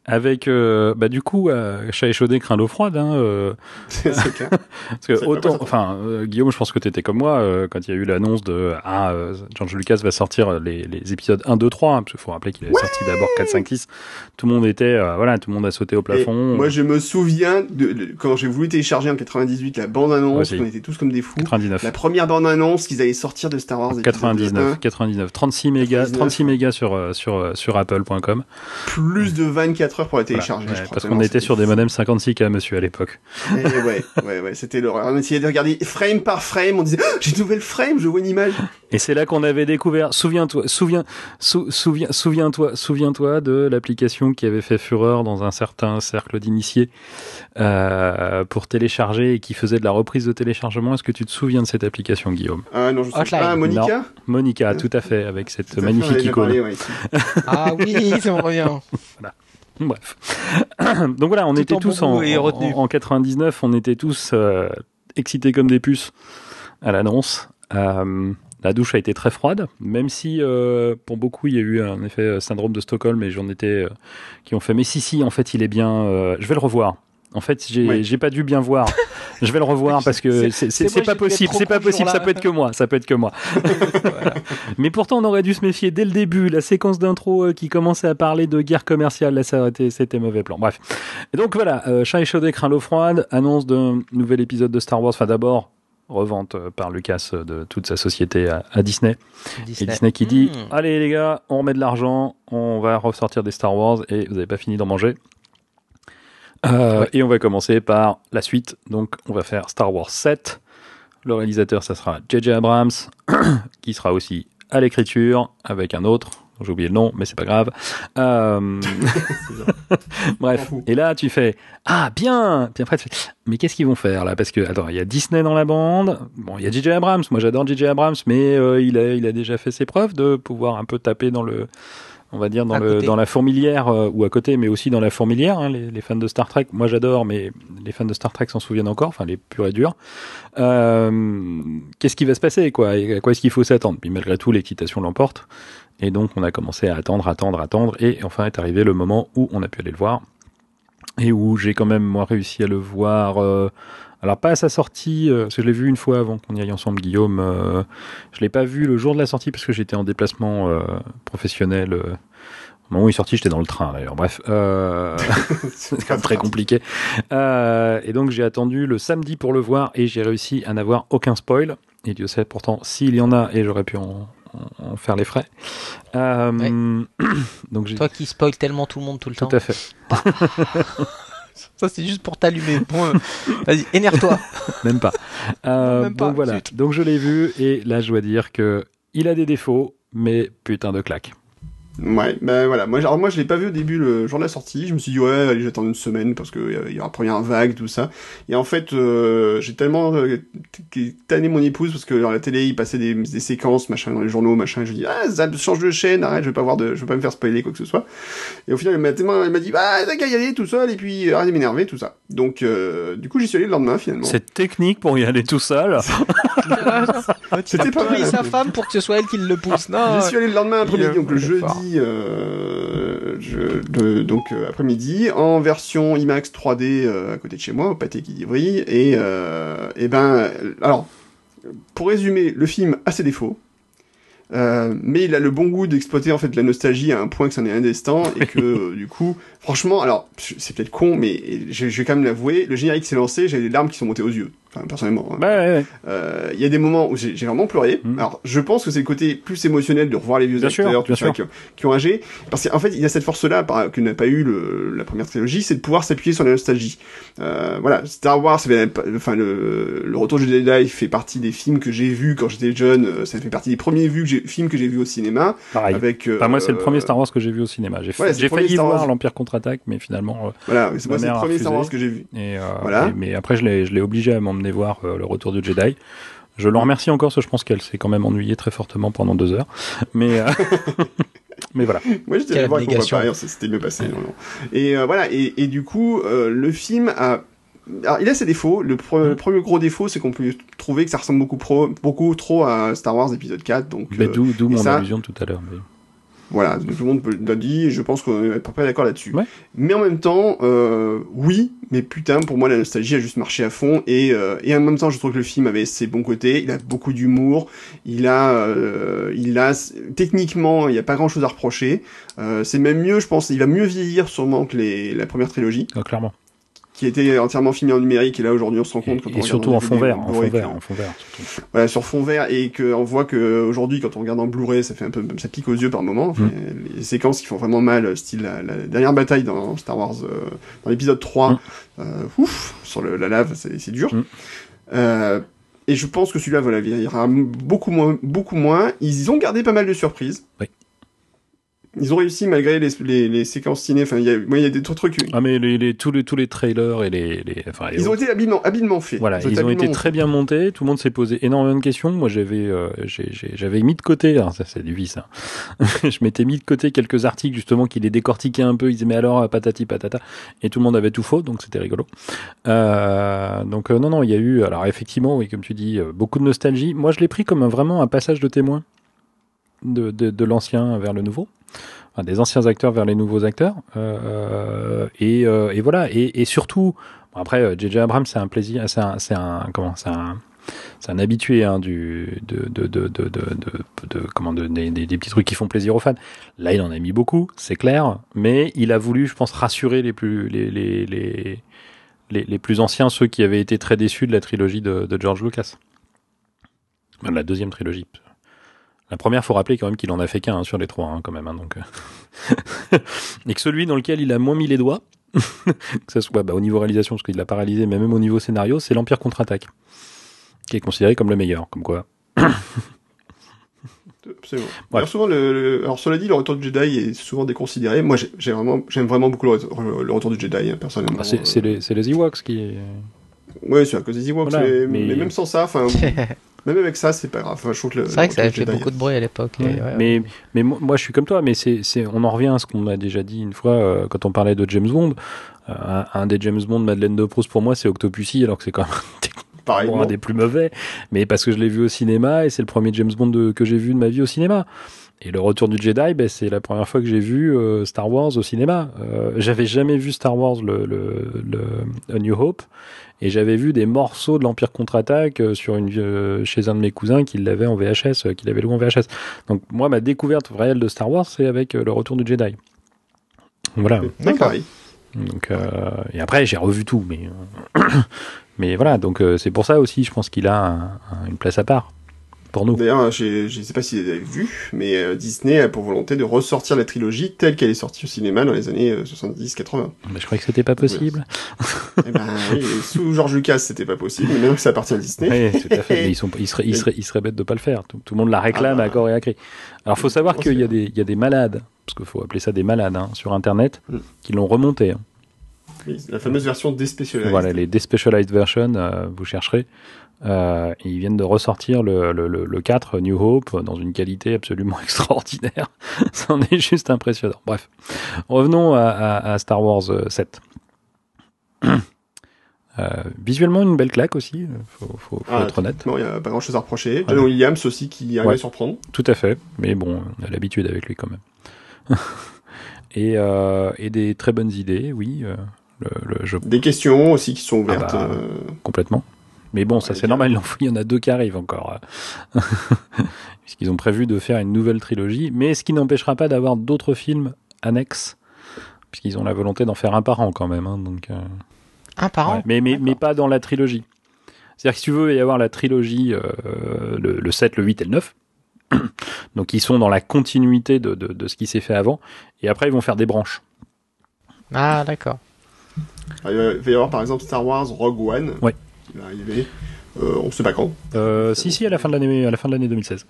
Avec, euh, bah, du coup, euh, chat échaudé, craint l'eau froide. Hein, euh, C'est clair. parce que autant, enfin, euh, Guillaume, je pense que tu étais comme moi euh, quand il y a eu l'annonce de ah, George Lucas va sortir les, les épisodes 1, 2, 3. hein, parce qu'il faut rappeler qu'il avait sorti d'abord 4, 5, 6. Tout le monde était, voilà, tout le monde a sauté au Et plafond. moi, je me souviens de, de- quand j'ai voulu télécharger en 98 la bande-annonce, Ouais, on était tous comme des fous. 99. La première bande-annonce qu'ils allaient sortir de Star Wars. épisode 99, 1, 99, 36 mégas, 99, 36 mégas sur sur sur apple.com. plus de 24 heures pour la Voilà. télécharger, Ouais, je crois. parce qu'on était sur des modems 56K, monsieur, à l'époque. Ouais, ouais, ouais, c'était l'horreur. On essayait de regarder frame par frame, on disait, Ah, j'ai une nouvelle frame, je vois une image. Et c'est là qu'on avait découvert. Souviens-toi, souviens, sou- souviens, souviens-toi, souviens-toi de l'application qui avait fait fureur dans un certain cercle d'initiés euh, pour télécharger et qui faisait de la reprise de téléchargement. Est-ce que tu te souviens de cette application, Guillaume? Ah non, je sais Hotline. pas. Ah, Monica? Monica, tout à fait, avec cette magnifique icône. parlé, ouais, ici. Ah oui, ça me revient. Bref. Donc voilà, on Tout était en tous en, en, retenu. en 99, on était tous euh, excités comme des puces à l'annonce. Euh, la douche a été très froide, même si euh, pour beaucoup il y a eu un effet syndrome de Stockholm et j'en étais qui ont fait mais si si en fait il est bien, je vais le revoir. En fait j'ai Oui. pas dû bien voir. Je vais le revoir parce que c'est- pas possible, c'est pas possible, ça peut être que moi, ça peut être que moi. Mais pourtant, on aurait dû se méfier dès le début. La séquence d'intro euh, qui commençait à parler de guerre commerciale, là, ça c'était mauvais plan. Bref. Et donc voilà, euh, chat échaudé craint l'eau froide, annonce d'un nouvel épisode de Star Wars. Enfin, d'abord, revente euh, par Lucas euh, de toute sa société à, à Disney. Et Disney. Disney qui dit Hmm. Allez les gars, on remet de l'argent, on va ressortir des Star Wars et vous n'avez pas fini d'en manger. Euh, Ouais. Et on va commencer par la suite. Donc on va faire Star Wars 7. Le réalisateur, ça sera J.J. Abrams, qui sera aussi à l'écriture avec un autre. J'ai oublié le nom, mais c'est pas grave. Euh, Bref, et là tu fais ah bien, puis après tu fais mais qu'est-ce qu'ils vont faire là? Parce que attends, il y a Disney dans la bande. Bon, il y a J.J. Abrams. Moi, j'adore J.J. Abrams, mais euh, il a il a déjà fait ses preuves de pouvoir un peu taper dans le on va dire dans le dans la fourmilière euh, ou à côté, mais aussi dans la fourmilière. hein, les, les fans de Star Trek, moi j'adore, mais les fans de Star Trek s'en souviennent encore, enfin les purs et durs. Euh, Qu'est-ce qui va se passer quoi? Et À quoi est-ce qu'il faut s'attendre? Puis malgré tout, l'excitation l'emporte. Et donc on a commencé à attendre, attendre, attendre, et enfin est arrivé le moment où on a pu aller le voir et où j'ai quand même moi réussi à le voir. euh, alors pas à sa sortie, euh, parce que je l'ai vu une fois avant qu'on y aille ensemble, Guillaume. euh, je l'ai pas vu le jour de la sortie parce que j'étais en déplacement euh, professionnel. euh, au moment où il est sorti, j'étais dans le train d'ailleurs. Bref, euh, c'est quand même très compliqué. Euh, et donc j'ai attendu le samedi pour le voir et j'ai réussi à n'avoir aucun spoil. Et Dieu sait pourtant s'il y en a et j'aurais pu en, en- en faire les frais. Euh, donc j'ai Toi qui spoil tellement tout le monde tout le tout temps. à fait. Ça, c'est juste pour t'allumer. Bon, euh, Vas-y, énerve-toi. Même pas. Euh, Même pas, donc voilà. zut. Donc je l'ai vu et là je dois dire que il a des défauts, mais putain de claque. Ouais, ben voilà. Moi, alors moi, je l'ai pas vu au début le jour de la sortie. Je me suis dit ouais, allez, j'attends une semaine parce que euh, il y aura première vague, tout ça. Et en fait, euh, j'ai tellement euh, tanné mon épouse parce que dans la télé, il passait des, des séquences, machin, dans les journaux, machin. Et je dis ah, ça change de chaîne, arrête, je veux pas voir de, je veux pas me faire spoiler quoi que ce soit. Et au final, elle m'a tellement, elle m'a dit bah t'as qu'à y aller tout seul et puis euh, arrête de m'énerver, tout ça. Donc euh, du coup, j'y suis allé le lendemain finalement. C'est technique pour y aller tout seul. C'était pas pris mal. sa femme pour que ce soit elle qui le pousse. Non. J'y suis allé le lendemain après-midi, donc le jeudi, euh, je, de- donc euh, après-midi, en version IMAX 3D euh, à côté de chez moi, au pâté qui oui. Et, et ben, alors, pour résumer, le film a ses défauts. Euh, mais il a le bon goût d'exploiter en fait la nostalgie à un point que c'en est indestin et que euh, du coup franchement alors c'est peut-être con mais je, je vais quand même l'avouer le générique s'est lancé j'ai les larmes qui sont montées aux yeux enfin personnellement hein. Bah ouais, ouais. Euh, Il y a des moments où j'ai vraiment pleuré. Mm. Alors, je pense que c'est le côté plus émotionnel de revoir les vieux Bien sûr, acteurs, tout bien ça, sûr. qui, ont- qui ont âgé. Parce qu'en fait, il y a cette force-là que n'a pas eu le, la première trilogie, c'est de pouvoir s'appuyer sur la nostalgie. Euh, voilà, Star Wars, enfin le, le Retour du Jedi fait partie des films que j'ai vus quand j'étais jeune. euh, Ça fait partie des premiers que films que j'ai vus au cinéma. Pareil. Avec. euh, Enfin, moi, c'est le premier Star Wars que j'ai vu au cinéma. J'ai, premier failli voir l'Empire contre-attaque, mais finalement. Voilà, c'est le premier Star. Wars que j'ai vu. et, euh, Voilà. et- mais après, je l'ai obligé à m'emmener voir euh, le Retour du Jedi. Je le remercie encore, parce que je pense qu'elle s'est quand même ennuyée très fortement pendant deux heures. Mais, euh, mais voilà. Moi, j'étais Quelle allé voir abnégation. papa, ça s'était mieux passé. non, non. Et euh, voilà, et, et du coup, euh, le film a... Alors, il a ses défauts. Le, pre- le premier gros défaut, c'est qu'on peut trouver que ça ressemble beaucoup, pro, beaucoup trop à Star Wars épisode 4. Donc, Mais euh, d'où, mon ça- allusion tout à l'heure. mais- voilà, tout le monde peut- l'a dit, et je pense qu'on est à peu près d'accord là-dessus. Ouais. Mais en même temps, euh, oui, mais putain, pour moi, la nostalgie a juste marché à fond, et, euh, et en même temps, je trouve que le film avait ses bons côtés, il a beaucoup d'humour, il a, euh, il a, techniquement, il n'y a pas grand-chose à reprocher, euh, c'est même mieux, je pense, il va mieux vieillir sûrement que les, la première trilogie, Ah, clairement. Qui était entièrement filmée en numérique, et là, aujourd'hui, on se rend compte quand on Et, surtout en fond vert, en fond vert, que- en fond vert. voilà, sur fond vert et qu'on voit que aujourd'hui quand on regarde en Blu-ray ça fait un peu ça pique aux yeux par moment Mm. les séquences qui font vraiment mal style la, la dernière bataille dans Star Wars euh, dans l'épisode 3 Mm. euh, ouf sur le, la lave c'est dur Mm. Euh, et je pense que celui-là voilà il y aura beaucoup moins beaucoup moins ils ont gardé pas mal de surprises Oui. Ils ont réussi malgré les, les, les séquences ciné enfin il y a moi il y a des trucs Ah, mais les, les- tous, les, tous les trailers et les. les enfin, les ils ont été habilement habilement faits Voilà, ils ont été très bien montés. Tout le monde s'est posé énormément de questions. Moi, j'avais, euh, j'avais mis de côté. Alors ça, c'est du vice. hein. je m'étais mis de côté quelques articles justement qui les décortiquaient un peu. Ils disaient mais alors euh, patati patata. Et tout le monde avait tout faux, donc c'était rigolo. Euh, donc euh, non, non, il y a eu. Alors effectivement, oui, comme tu dis, beaucoup de nostalgie. Moi, je l'ai pris comme un- vraiment un passage de témoin de, de, de l'ancien vers le nouveau. Des anciens acteurs vers les nouveaux acteurs. Euh, et, euh, et voilà. Et, surtout. Après, euh, J.J. Abrams, c'est un plaisir, c'est un, habitué hein, de, de, des, des- petits trucs qui font plaisir aux fans. Là, il en a mis beaucoup, c'est clair, mais il a voulu, je pense, rassurer les plus, anciens, ceux qui avaient été très déçus de la trilogie de, George Lucas. La deuxième trilogie. La première, faut rappeler quand même qu'il en a fait qu'un hein, sur les trois, hein, quand même. hein, donc, euh. et que celui dans lequel il a moins mis les doigts, que ce soit bah, au niveau réalisation, parce qu'il l'a paralysé, mais même au niveau scénario, c'est l'Empire contre-attaque, qui est considéré comme le meilleur. Comme quoi, Absolument. Ouais. Alors souvent, le, le- alors cela dit, le retour du Jedi est souvent déconsidéré. Moi, vraiment, j'aime vraiment beaucoup le, retour- le retour du Jedi, personnellement. bah, c'est les, Ewoks qui. Ouais, c'est à cause des Ewoks, Voilà, mais, mais- mais même sans ça, enfin, même avec ça, c'est pas grave. Enfin, je trouve que le, C'est vrai que ça avait fait beaucoup de bruit à l'époque. et Ouais. ouais, ouais. Mais, mais mo- moi, je suis comme toi, mais c'est, c'est, on en revient à ce qu'on a déjà dit une fois euh, quand on parlait de James Bond. Euh, un, un des James Bond Madeleine de Proust pour moi, c'est Octopussy, alors que c'est quand même Pareil, un des plus mauvais, mais parce que je l'ai vu au cinéma et c'est le premier James Bond de- que j'ai vu de ma vie au cinéma. Et le retour du Jedi, ben, c'est la première fois que j'ai vu euh, Star Wars au cinéma. Euh, j'avais jamais vu Star Wars, le, le, le A New Hope, et j'avais vu des morceaux de l'Empire contre-attaque euh, sur une, euh, chez un de mes cousins qui l'avait en VHS, qui l'avait loué en VHS. Donc moi, ma découverte réelle de Star Wars, c'est avec euh, le retour du Jedi. Voilà. D'accord. Donc, euh, et après, j'ai revu tout, mais, mais voilà, donc euh, c'est pour ça aussi, je pense qu'il a un- un- une place à part D'ailleurs, j'ai- je sais pas si vous avez vu, mais euh, Disney a pour volonté de ressortir la trilogie telle qu'elle est sortie au cinéma dans les années euh, 70-80. Mais je croyais que c'était pas possible. Eh ben, oui, sous George Lucas, c'était pas possible, mais maintenant que ça appartient à Disney. Oui, tout à fait. Mais ils, sont, ils, seraient, ils, seraient, ils seraient bêtes de pas le faire. Tout, tout le monde la réclame Ah bah. à corps et à cri. Alors, faut savoir qu'il y, a que- des- il y a des malades, parce qu'il faut appeler ça des malades, hein, sur Internet, Mm. qui l'ont remonté. hein. La fameuse version déspécialisée. Voilà, les Despecialized Version, euh, vous chercherez. Euh, ils viennent de ressortir le, le, le, le 4 New Hope dans une qualité absolument extraordinaire. C'en est juste impressionnant. Bref, revenons à, à- à Star Wars euh, 7. Euh, visuellement, une belle claque aussi, faut, faut, faut Ah, être honnête. Non, il y a pas grand chose à reprocher. John Ouais. Williams aussi qui arrive Ouais. à surprendre. Tout à fait, mais bon, on a l'habitude avec lui quand même. et, euh, et des très bonnes idées, oui, le, le- je, Des questions aussi qui sont ouvertes. Ah bah, euh, complètement. Mais bon, ça c'est normal, il il y en a deux qui arrivent encore. Puisqu'ils ont prévu de faire une nouvelle trilogie, mais ce qui n'empêchera pas d'avoir d'autres films annexes, puisqu'ils ont la volonté d'en faire un par an quand même. hein, donc, euh, Un par an ouais. mais, mais, mais pas dans la trilogie. C'est-à-dire que si tu veux y avoir la trilogie, euh, le, le 7, le 8 et le 9, donc ils sont dans la continuité de, de, de ce qui s'est fait avant, et après ils vont faire des branches. Ah, d'accord. Il va il va y avoir par exemple Star Wars Rogue One Ouais. qui va arriver. Euh, on sait pas quand. Euh, si, si, à la fin de l'année, à la fin de l'année 2016.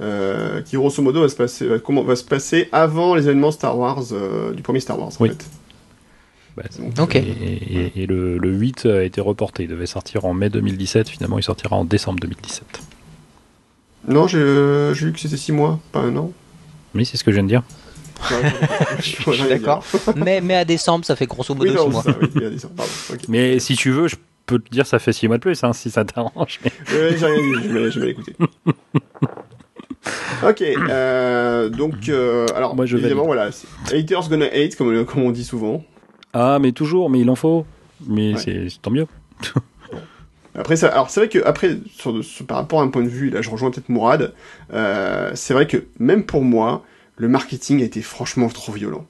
Euh, qui grosso modo va se passer, va, comment, va se passer avant les événements Star Wars euh, du premier Star Wars en Oui. fait. Bah, Donc, Ok. Et, et- et le, le 8 a été reporté. Il devait sortir en mai 2017. Finalement, il sortira en décembre 2017. Non, j'ai euh, j'ai vu que c'était 6 mois, pas un an. Oui, c'est ce que je viens de dire. Je suis d'accord. mais, mais à décembre, ça fait grosso modo Oui, mois. ça, oui, pardon. Mais si tu veux, je peux te dire ça fait 6 mois de plus, hein, si ça t'arrange. Mais- Ouais, j'ai rien dit, je vais, je vais l'écouter. ok, euh, donc, euh, alors, Moi, je évidemment, valide. voilà, haters gonna hate, comme, comme on dit souvent. Ah, mais toujours, mais il en faut. Mais Ouais. c'est c'est tant mieux. Après, ça, alors c'est vrai que après, sur, sur- par rapport à un point de vue, là, je rejoins peut-être Mourad. euh, c'est vrai que même pour moi, le marketing a été franchement trop violent.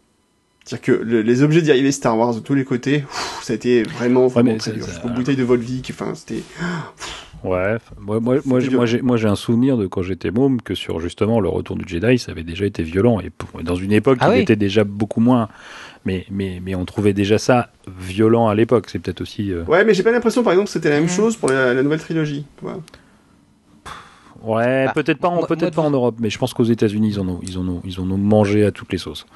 C'est-à-dire que le- les objets dérivés Star Wars de tous les côtés, pff, ça a été vraiment, vraiment mais très c'est- dur. Jusqu'aux bouteilles de Volvic, enfin, c'était. Ouais, moi, moi, moi, j'ai- moi, j'ai, moi j'ai un souvenir de quand j'étais môme que sur justement le retour du Jedi, ça avait déjà été violent. Et pour- dans une époque, Ah il oui. était déjà beaucoup moins. Mais, mais, mais on trouvait déjà ça violent à l'époque. C'est peut-être aussi. euh, Ouais, mais j'ai pas l'impression, par exemple, que c'était la même chose pour la, la nouvelle trilogie. tu vois. Ouais, Bah, peut-être pas, peut-être moi, pas en Europe, mais je pense qu'aux États-Unis, ils en ont, ils en ont, ils en ont mangé à toutes les sauces.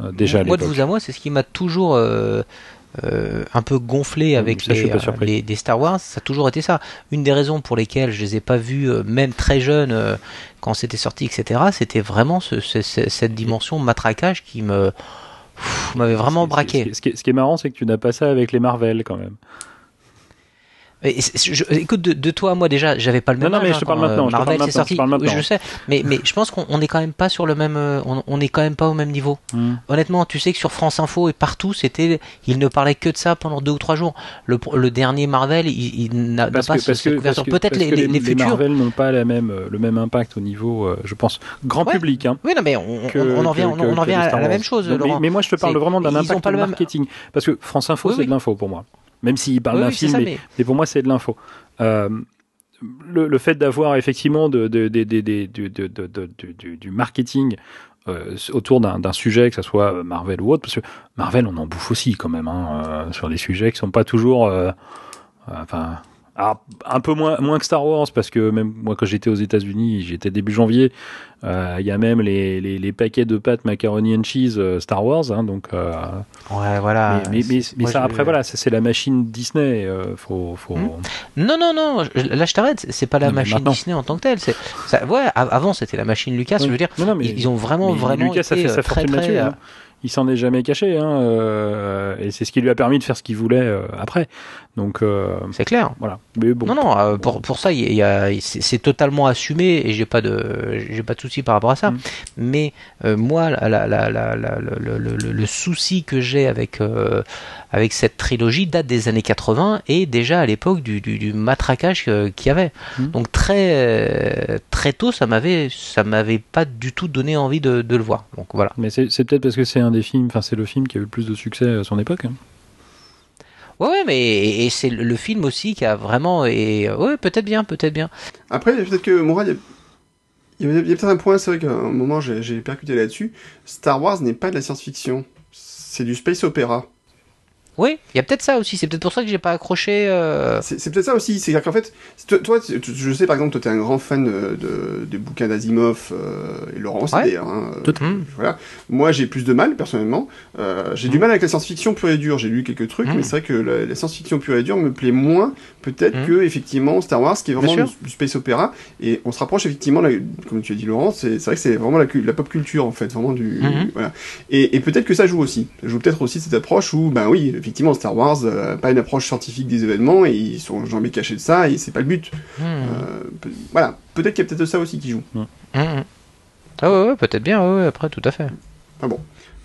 Euh, déjà à Moi, de l'époque. vous à moi, c'est ce qui m'a toujours euh, euh, un peu gonflé avec ça, je suis les, Star Wars. Ça a toujours été ça. Une des raisons pour lesquelles je les ai pas vus, même très jeunes, quand c'était sorti, etc., c'était vraiment ce- ce- ce- cette dimension matraquage qui me m'avait vraiment braqué. Ce qui, ce qui est marrant, c'est que tu n'as pas ça avec les Marvel quand même. Et c'est- je- écoute, de, de toi à moi déjà, j'avais pas le même Non, non, mais hein, je te parle quand, euh, maintenant, je te Marvel parle c'est maintenant, sorti. je parle maintenant. Je sais, mais, mais je pense qu'on on est quand même pas sur le même, euh, on, on est quand même pas au même niveau. Hmm. Honnêtement, tu sais que sur France Info et partout, c'était, il ne parlait que de ça pendant deux ou trois jours. Le, le dernier Marvel, il, il n'a pas que, cette que, couverture. Peut-être les, les, les futurs. Marvel n'ont pas la même, euh, le même impact au niveau, euh, je pense, grand Ouais. public. Hein, Oui, non, mais on, que- on, on en on, on les à, la même chose, mais, moi, je te parle vraiment d'un ils impact marketing. Parce que France Info, c'est de l'info pour moi. Même s'ils parlent Oui, d'un oui, film, ça, mais, mais- mais pour moi, c'est de l'info. Euh, le, le fait d'avoir effectivement de, de, de, du, marketing euh, autour d'un sujet, que ce soit Marvel ou autre, parce que Marvel, on en bouffe aussi quand même, hein, euh, sur des sujets qui sont pas toujours... euh, euh, enfin... alors, un peu moins, moins que Star Wars, parce que même moi, quand j'étais aux États-Unis, j'étais début janvier, euh, il y a même les, les, les paquets de pâtes macaroni and cheese euh, Star Wars, hein, donc euh, Ouais, voilà. mais, mais, mais, C'est- mais moi, ça, après, voilà, c'est la machine Disney. faut, faut... Hmm. Non, non, non, là je t'arrête, c'est- pas la Non, machine maintenant. Disney en tant que telle. c'est- Ça, ouais, a- avant c'était la machine Lucas, je veux dire, Non, non, mais, ils, ils ont vraiment, vraiment Lucas a été fait sa très, très, euh, hein. Il s'en est jamais caché, hein, euh, et c'est ce qui lui a permis de faire ce qu'il voulait euh, après. Donc euh, C'est clair. voilà. Mais bon. Non, non, euh, pour, pour ça, il y a, c'est totalement assumé et j'ai pas de, j'ai pas de souci par rapport à ça. Mais euh, moi, la, la, la, la- la- le, le- le- le souci que j'ai avec, euh, avec cette trilogie date des années 80 et déjà à l'époque du, du, du matraquage qu'il y avait. Mm. Donc très, très tôt, ça m'avait, ça m'avait pas du tout donné envie de, de le voir. Donc voilà. Mais c'est c'est peut-être parce que c'est un des films, enfin c'est le film qui a eu le plus de succès à son époque. hein. Ouais, ouais, mais et, c'est le film aussi qui a vraiment, et ouais, peut-être bien, peut-être bien. Après, peut-être que il y a- a, peut-être un point, c'est vrai qu'à un moment j'ai percuté là-dessus. Star Wars n'est pas de la science-fiction, c'est du space opéra. Oui, il y a peut-être ça aussi. C'est peut-être pour ça que j'ai pas accroché. euh, C'est peut-être ça aussi, c'est qu'en fait, toi, je sais par exemple, toi t'es un grand fan de, de- des bouquins d'Asimov, euh, et Laurent aussi Ouais. d'ailleurs. hein, euh, Tout à fait. voilà. Moi j'ai plus de mal personnellement. Euh, j'ai du mal avec la science-fiction pure et dure. J'ai lu quelques trucs, Mhm. mais c'est vrai que la, la science-fiction pure et dure me plaît moins peut-être Mhm. que effectivement Star Wars, qui est vraiment du, space opéra. Et on se rapproche effectivement, comme tu as dit Laurent, c'est vrai que c'est vraiment la, pop culture en fait, vraiment du voilà. Et, et peut-être que ça joue aussi. Ça joue peut-être aussi cette approche où, ben oui, effectivement, Star Wars, euh, pas une approche scientifique des événements, et ils sont jamais cachés de ça, et c'est pas le but. hmm, Euh, pe- voilà, peut-être qu'il y a peut-être ça aussi qui joue. hmm, hmm. Ah ouais, ouais, peut-être bien. Ouais, ouais, après, tout à fait.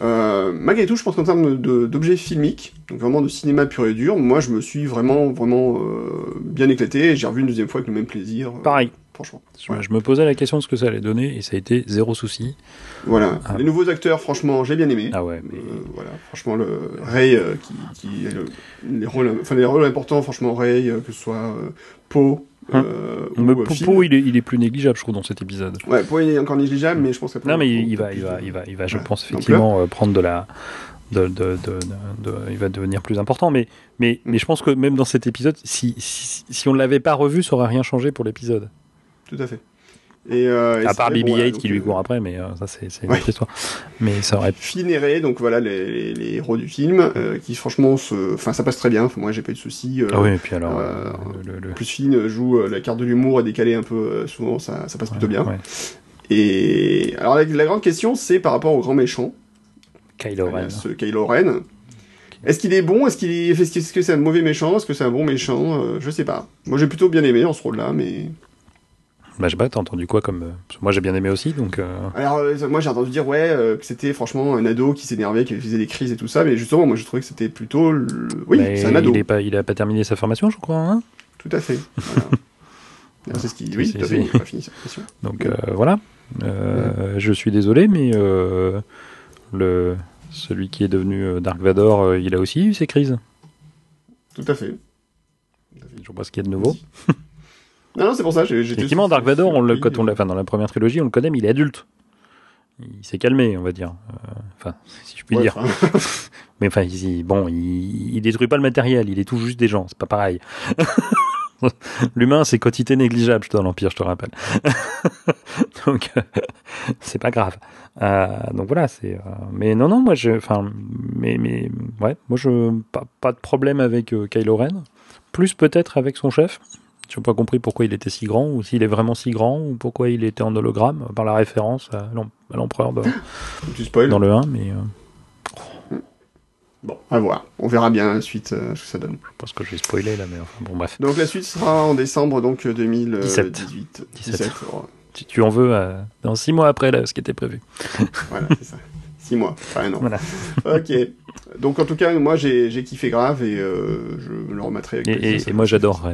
Euh, malgré tout, je pense qu'en termes d'objets filmiques, donc vraiment de cinéma pur et dur, moi je me suis vraiment, vraiment euh, bien éclaté, et j'ai revu une deuxième fois avec le même plaisir. euh, Pareil. Franchement. Je, je me posais la question de ce que ça allait donner et ça a été zéro souci. Voilà. Ah. Les nouveaux acteurs, franchement, j'ai bien aimé. Ah ouais, mais Euh, voilà, franchement, le Ray, euh, qui, qui est le- les rôles, enfin les rôles importants, franchement, Ray, euh, que ce soit Poe, Hein. Mais ou. Popo, il est, il est plus négligeable, je trouve, dans cet épisode. Ouais, Poe il est encore négligeable, mais je pense qu'après. Non, mais il, va, il va, il va, il va, je pense effectivement prendre de la, de, de, de, de- de- il va devenir plus important. Mais, mais, mais je pense que même dans cet épisode, si, si, si on ne l'avait pas revu, ça aurait rien changé pour l'épisode. Tout à fait. Et, euh, À part vrai, bon, BB-8 voilà, qui lui euh, court après, mais euh, ça c'est une Ouais. autre histoire. Mais ça aurait. Finn et Ray, donc voilà les, les, les héros du film, euh, qui franchement, se... enfin ça passe très bien. Moi, j'ai pas eu de soucis. Ah oui, et puis alors, le, le- le- Plus Finn joue la carte de l'humour et décalée un peu, souvent ça, ça passe plutôt bien. ouais. Et alors la, la grande question, c'est par rapport au grand méchant, Kylo Ren. euh, Kylo Ren. Est-ce qu'il est bon? Est-ce qu'il est... Est-ce que c'est un mauvais méchant? Est-ce que c'est un bon méchant? Je sais pas. Moi, j'ai plutôt bien aimé dans ce rôle-là, mais Pas, t'as entendu quoi comme. euh, moi j'ai bien aimé aussi, donc. euh, alors euh, moi j'ai entendu dire ouais euh, que c'était franchement un ado qui s'énervait, qui faisait des crises et tout ça, mais justement moi je trouvais que c'était plutôt le... oui c'est un ado. Il, est pas, il a pas terminé sa formation, je crois. Hein Tout à fait. Voilà. C'est ce qui oui tout à fait. Il a pas fini sa formation. Donc voilà. Je suis désolé, mais le celui qui est devenu Dark Vador, il a aussi eu ses crises. Tout à fait. Je vois pas ce qu'il y a de nouveau. Non non c'est pour ça. Effectivement, Dark Vador, on le, surpris. quand on enfin, dans la première trilogie, on le connaît, mais il est adulte. Il s'est calmé, on va dire. Euh, Enfin, si je puis Ouais, dire. enfin, Mais enfin, il, bon, il, il détruit pas le matériel, il est tout juste des gens, c'est pas pareil. L'humain, c'est quantité négligeable dans l'Empire, je te rappelle. donc, euh, c'est pas grave. Euh, donc voilà, c'est. euh, mais non, non, moi, je, enfin, mais, mais, ouais, moi, je, pas, pas de problème avec Kylo Ren. Plus peut-être avec son chef. Je n'ai pas compris pourquoi il était si grand, ou s'il est vraiment si grand, ou pourquoi il était en hologramme, par la référence à l'em- à l'empereur dans, le 1, mais euh, Bon, à voir. On verra bien la suite euh, ce que ça donne. je pense que j'ai spoilé là, mais enfin, bon, bref. Donc la suite sera en décembre donc euh, 2018. 17. 17. oh, Tu, en veux euh, dans six mois après là, ce qui était prévu. voilà, c'est ça. Six mois, pas un an. Voilà. Ok. Donc en tout cas, moi j'ai j'ai kiffé grave et euh, je le remettrai avec Et, et- et moi j'adore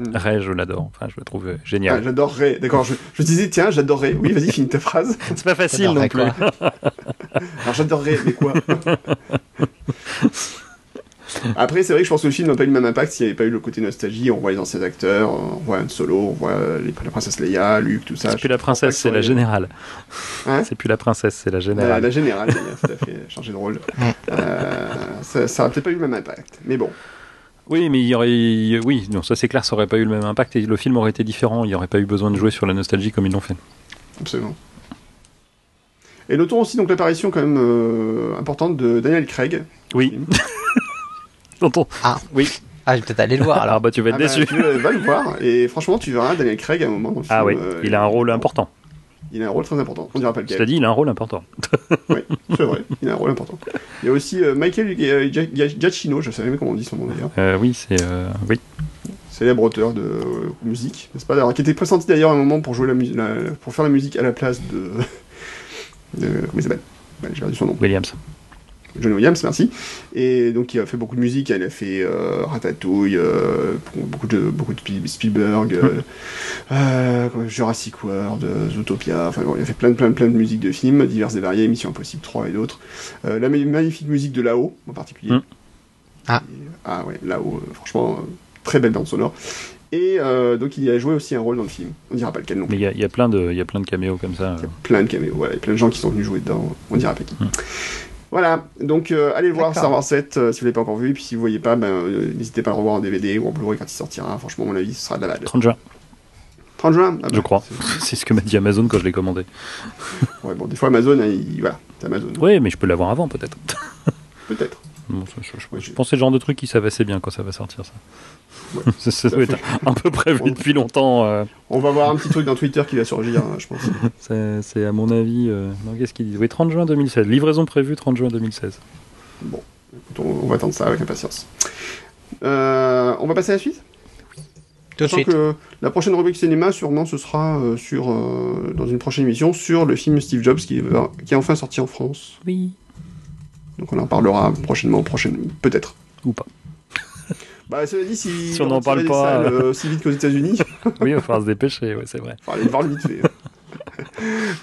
Ray. Mm. Ray, je l'adore. Enfin, je le trouve euh, Ah, génial. j'adorerais. D'accord, je, je disais, tiens, j'adorerais. Oui, vas-y, finis ta phrase. C'est pas facile non plus. Alors, j'adorerais, mais quoi? Après, c'est vrai que je pense que le film n'a pas eu le même impact s'il n'y avait pas eu le côté nostalgie. On voit les anciens acteurs, on voit Han Solo, on voit les, la princesse Leia, Luke, tout ça. C'est plus la princesse, c'est la générale. Hein? C'est plus la princesse, c'est la générale. la générale, d'ailleurs, tout à fait, changer de rôle. Euh, ça, ça aurait peut-être pas eu le même impact. Mais bon, Oui, mais il y aurait. Oui, non, ça c'est clair, ça aurait pas eu le même impact et le film aurait été différent. Il n'y aurait pas eu besoin de jouer sur la nostalgie comme ils l'ont fait. absolument. Et notons aussi donc l'apparition quand même euh, importante de Daniel Craig. Oui. Tonton. Ah. Oui. Ah, je vais peut-être aller le voir alors. Alors bah tu vas être Ah bah, déçu. tu vas va le voir et franchement tu verras Daniel Craig à un moment dans le Ah oui, euh, il a un rôle important. Il a un rôle très important. On dira pas Cela lequel. dit, il a un rôle important. Oui, c'est vrai. Il a un rôle important. Il y a aussi euh, Michael euh, Gia- Gia- Giacchino, je savais même comment on dit son nom d'ailleurs. Euh, oui, c'est. euh, Oui. célèbre auteur de musique, n'est-ce pas? Alors, Qui était pressenti d'ailleurs à un moment pour jouer la musique, pour faire la musique à la place de, de comment il s'appelle? Ouais, J'ai perdu son nom. Williams. John Williams, merci. Et donc il a fait beaucoup de musique. Il a fait euh, Ratatouille, euh, beaucoup de beaucoup de Spiel- Spielberg, euh, quoi, Jurassic World, Zootopia. Enfin bon, il a fait plein de plein de plein de musiques de films diverses et variées, Mission Impossible 3 et d'autres. La ma- magnifique musique de là-haut en particulier. Mm. Ah. Et- ah ouais, là-haut, franchement, très belle bande sonore. Et euh, donc il a joué aussi un rôle dans le film. On dira pas lequel non. Mais il y a, il y a plein de, il y a plein de caméos comme ça. Il y a plein de caméos, voilà, il y a plein de gens qui sont venus jouer dedans, on dira pas qui. Mm. Voilà, donc euh, allez le voir. Star Wars 7, euh, si vous l'avez pas encore vu, et puis si vous voyez pas, ben, euh, n'hésitez pas à le revoir en DVD ou en Blu-ray quand il sortira, franchement, à mon avis, ce sera de la balle. 30 juin, 30 juin ah je bah, crois. c'est- ce que m'a dit Amazon quand je l'ai commandé. Ouais, bon, des fois Amazon, il- voilà, c'est Amazon, Oui, mais je peux l'avoir avant peut-être. peut-être. Bon, ça, je, je- Ouais, je j'ai- pense que c'est le genre de truc qui savent assez bien quand ça va sortir ça. Ouais. ça, ça doit être un peu prévu depuis longtemps. euh, On va voir un petit truc dans Twitter qui va surgir, hein, je pense. c'est à mon avis. euh, non, qu'est-ce qu'ils disent Oui, 30 juin 2016. Livraison prévue 30 juin 2016. Bon, écoute, on, on va attendre ça avec impatience. Euh, on va passer à la suite? Tout de suite. que la prochaine rubrique cinéma, sûrement, ce sera euh, sur, euh, dans une prochaine émission sur le film Steve Jobs qui, va- qui est enfin sorti en France. Oui. Donc on en parlera prochainement, prochaine, peut-être. Ou pas. Bah, cela dit, si, Si on n'en parle des pas, salles, euh. aussi vite qu'aux États-Unis, Oui, il va falloir se dépêcher, ouais, c'est vrai. aller le voir le vite fait.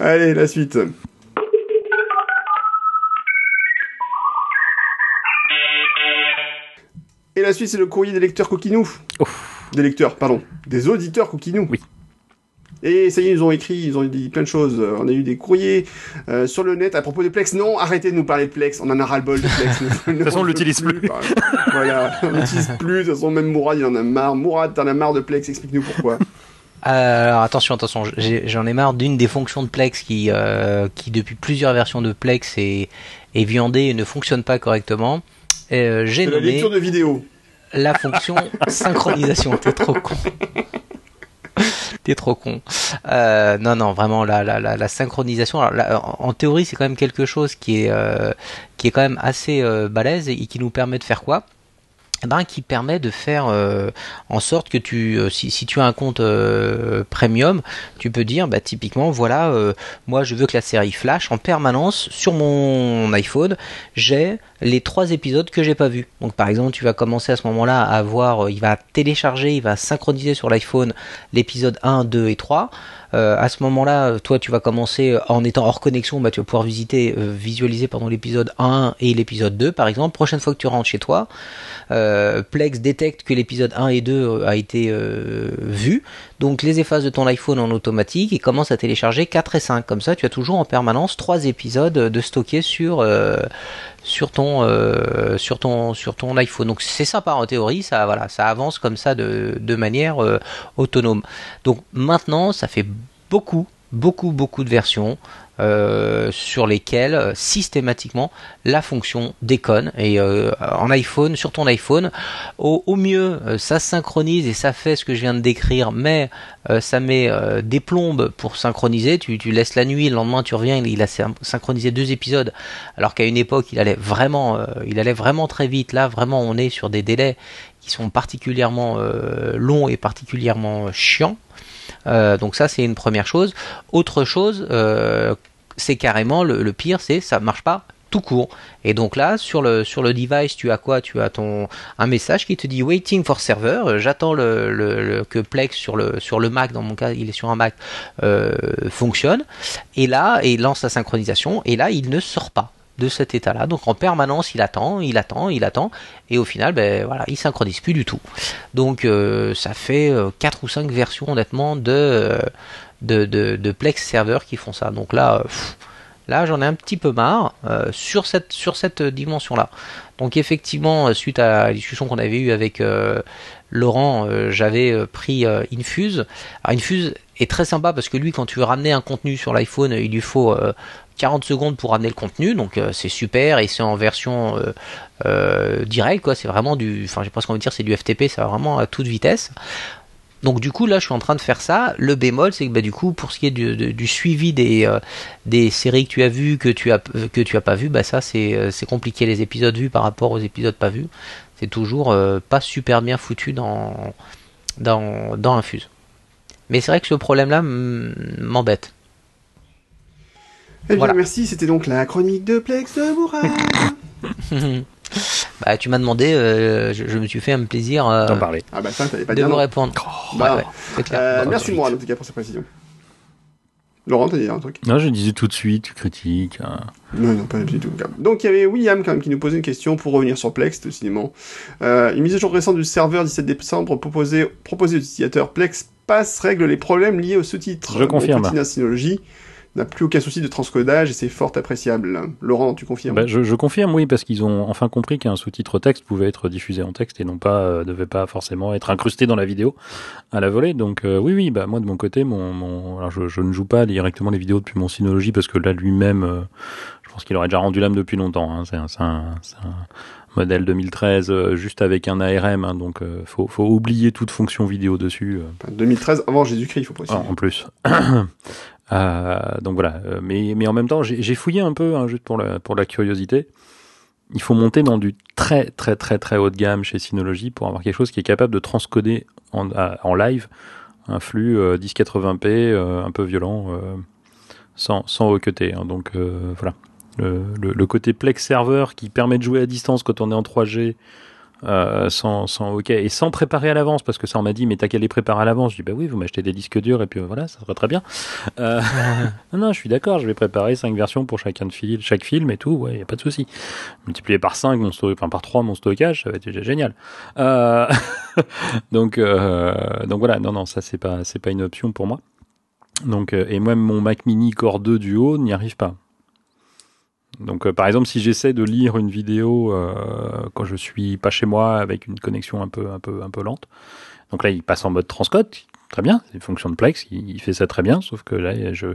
Allez, la suite. Et la suite, c'est le courrier des lecteurs coquinous. Ouf. Des lecteurs, pardon. Des auditeurs coquinous. Oui. Et ça y est, ils ont écrit, ils ont dit plein de choses. Euh, On a eu des courriers euh, sur le net à propos de Plex. Non, arrêtez de nous parler de Plex. On en a ras-le-bol de Plex. de toute façon, on l'utilise plus. voilà, on l'utilise plus. De toute façon, même Mourad, il en a marre. Mourad, t'en as marre de Plex. Explique-nous pourquoi. Alors attention, attention, j'ai- j'en ai marre d'une des fonctions de Plex qui, euh, qui depuis plusieurs versions de Plex est, est viandée et ne fonctionne pas correctement. Euh, j'ai C'est la nommé lecture de vidéo. la fonction synchronisation. T'es trop con. T'es trop con. Euh, non, non, vraiment la, synchronisation. En, théorie, c'est quand même quelque chose qui est euh, quand même assez euh, balèze et qui nous permet de faire quoi? Ben, qui permet de faire euh, en sorte que tu, euh, si, tu as un compte euh, premium, tu peux dire, bah, typiquement, voilà, moi je veux que la série Flash en permanence sur mon iPhone, j'ai les trois épisodes que j'ai pas vus. Donc par exemple, tu vas commencer à ce moment-là à voir, il va télécharger, il va synchroniser sur l'iPhone l'épisode 1, 2 et 3. Euh, à ce moment-là, toi, tu vas commencer euh, en étant hors connexion, bah, tu vas pouvoir visiter, euh, visualiser pardon l'épisode 1 et l'épisode 2, par exemple. Prochaine fois que tu rentres chez toi, euh, Plex détecte que l'épisode 1 et 2 euh, a été euh, vu, donc les efface de ton iPhone en automatique et commence à télécharger 4 et 5. Comme ça, tu as toujours en permanence trois épisodes de stockés sur euh, euh, sur ton iPhone. Donc c'est sympa en théorie, ça voilà, ça avance comme ça de de manière euh, autonome. Donc maintenant, ça fait beaucoup beaucoup beaucoup de versions euh, sur lesquelles euh, systématiquement la fonction déconne. Et euh, en iPhone sur ton iPhone au, mieux ça synchronise et ça fait ce que je viens de décrire mais ça met des plombes pour synchroniser. Tu, laisses la nuit le lendemain tu reviens il, a syn- synchronisé deux épisodes. Alors qu'à une époque il allait vraiment il allait vraiment très vite. Là vraiment on est sur des délais qui sont particulièrement longs et particulièrement chiants donc ça c'est une première chose. Autre chose, euh, c'est carrément le, pire, c'est ça marche pas tout court. Et donc là, sur le sur le device, tu as quoi? Tu as ton un message qui te dit waiting for server. Euh, J'attends le, le- que Plex sur le sur le Mac, dans mon cas, il est sur un Mac, euh, fonctionne. Et là, et lance la synchronisation. Et là, il ne sort pas. De cet état-là. Donc en permanence, il attend, il attend, il attend, et au final, ben voilà, il synchronise plus du tout. Donc euh, ça fait euh, quatre ou cinq versions honnêtement de euh, de, de, de Plex serveurs qui font ça. Donc là, là j'en ai un petit peu marre sur cette sur cette dimension-là. Donc effectivement, suite à la discussion qu'on avait eue avec Laurent, j'avais pris Infuse. Alors Infuse est très sympa parce que lui, quand tu veux ramener un contenu sur l'iPhone, il lui faut 40 secondes pour ramener le contenu, donc euh, c'est super et c'est en version euh, euh, directe, quoi. C'est vraiment du, enfin j'ai presque envie de dire c'est du FTP, ça va vraiment à toute vitesse. Donc du coup là je suis en train de faire ça. Le bémol c'est que bah, du coup pour ce qui est du, suivi des, séries que tu as vues, que tu as que tu as pas vues, bah ça c'est compliqué les épisodes vus par rapport aux épisodes pas vus. C'est toujours pas super bien foutu dans dans dans Infuse. Mais c'est vrai que ce problème là m'embête. Eh bien, Voilà. merci, c'était donc la chronique de Plex de Bourras. bah tu m'as demandé, euh, je, je me suis fait un plaisir euh, D'en parler. ah bah ça, t'avais pas de non. répondre. Bah, Ouais, ouais, c'est clair. Euh, Bah, merci bah, Mourad en tout cas pour cette précision. Laurent, t'as dit un truc? Non, je disais tout de suite, tu critiques. hein. Non, non, pas du tout. Donc il y avait William quand même qui nous posait une question pour revenir sur Plex, décidément. Euh, une mise à jour récente du serveur 17 décembre proposée, proposée aux utilisateurs Plex passe règle les problèmes liés aux sous-titres. Je confirme. Synology n'a plus aucun souci de transcodage et c'est fort appréciable. Laurent, tu confirmes? Bah, je, je confirme, oui, parce qu'ils ont enfin compris qu'un sous-titre texte pouvait être diffusé en texte et non pas euh, devait pas forcément être incrusté dans la vidéo à la volée. Donc euh, oui, oui, bah moi de mon côté, mon, mon alors je, je ne joue pas directement les vidéos depuis mon Synology parce que là lui-même, euh, je pense qu'il aurait déjà rendu l'âme depuis longtemps. Hein. C'est un, modèle 2013 euh, juste avec un ARM, hein, donc faut, faut oublier toute fonction vidéo dessus. euh. Enfin, 2013, avant Jésus-Christ, il faut préciser. Ah, en plus. Euh, donc voilà. Euh, Mais, mais en même temps, j'ai fouillé un peu, hein, juste pour la, pour la curiosité. Il faut monter dans du très très très très haut de gamme chez Synology pour avoir quelque chose qui est capable de transcoder en, en live un flux euh, 1080p euh, un peu violent sans, sans recuter. hein. Donc voilà. Le, le, le côté Plex server qui permet de jouer à distance quand on est en 3G euh, sans, sans OK et sans préparer à l'avance parce que ça on m'a dit mais t'as qu'à les préparer à l'avance. Je dis bah oui vous m'achetez des disques durs et puis euh, voilà ça sera très bien. Euh, non non je suis d'accord je vais préparer cinq versions pour chacun de fil, chaque film et tout ouais y a pas de souci. Multiplié par 5 mon sto- enfin par 3 mon stockage ça va être déjà génial. Euh, donc euh, donc voilà non non ça c'est pas c'est pas une option pour moi. Donc euh, et même mon Mac Mini Core 2 Duo n'y arrive pas donc, euh, par exemple, si j'essaie de lire une vidéo euh, quand je suis pas chez moi avec une connexion un peu, un peu, un peu lente, donc là, il passe en mode transcode, très bien, c'est une fonction de Plex, il, il fait ça très bien, sauf que là, je,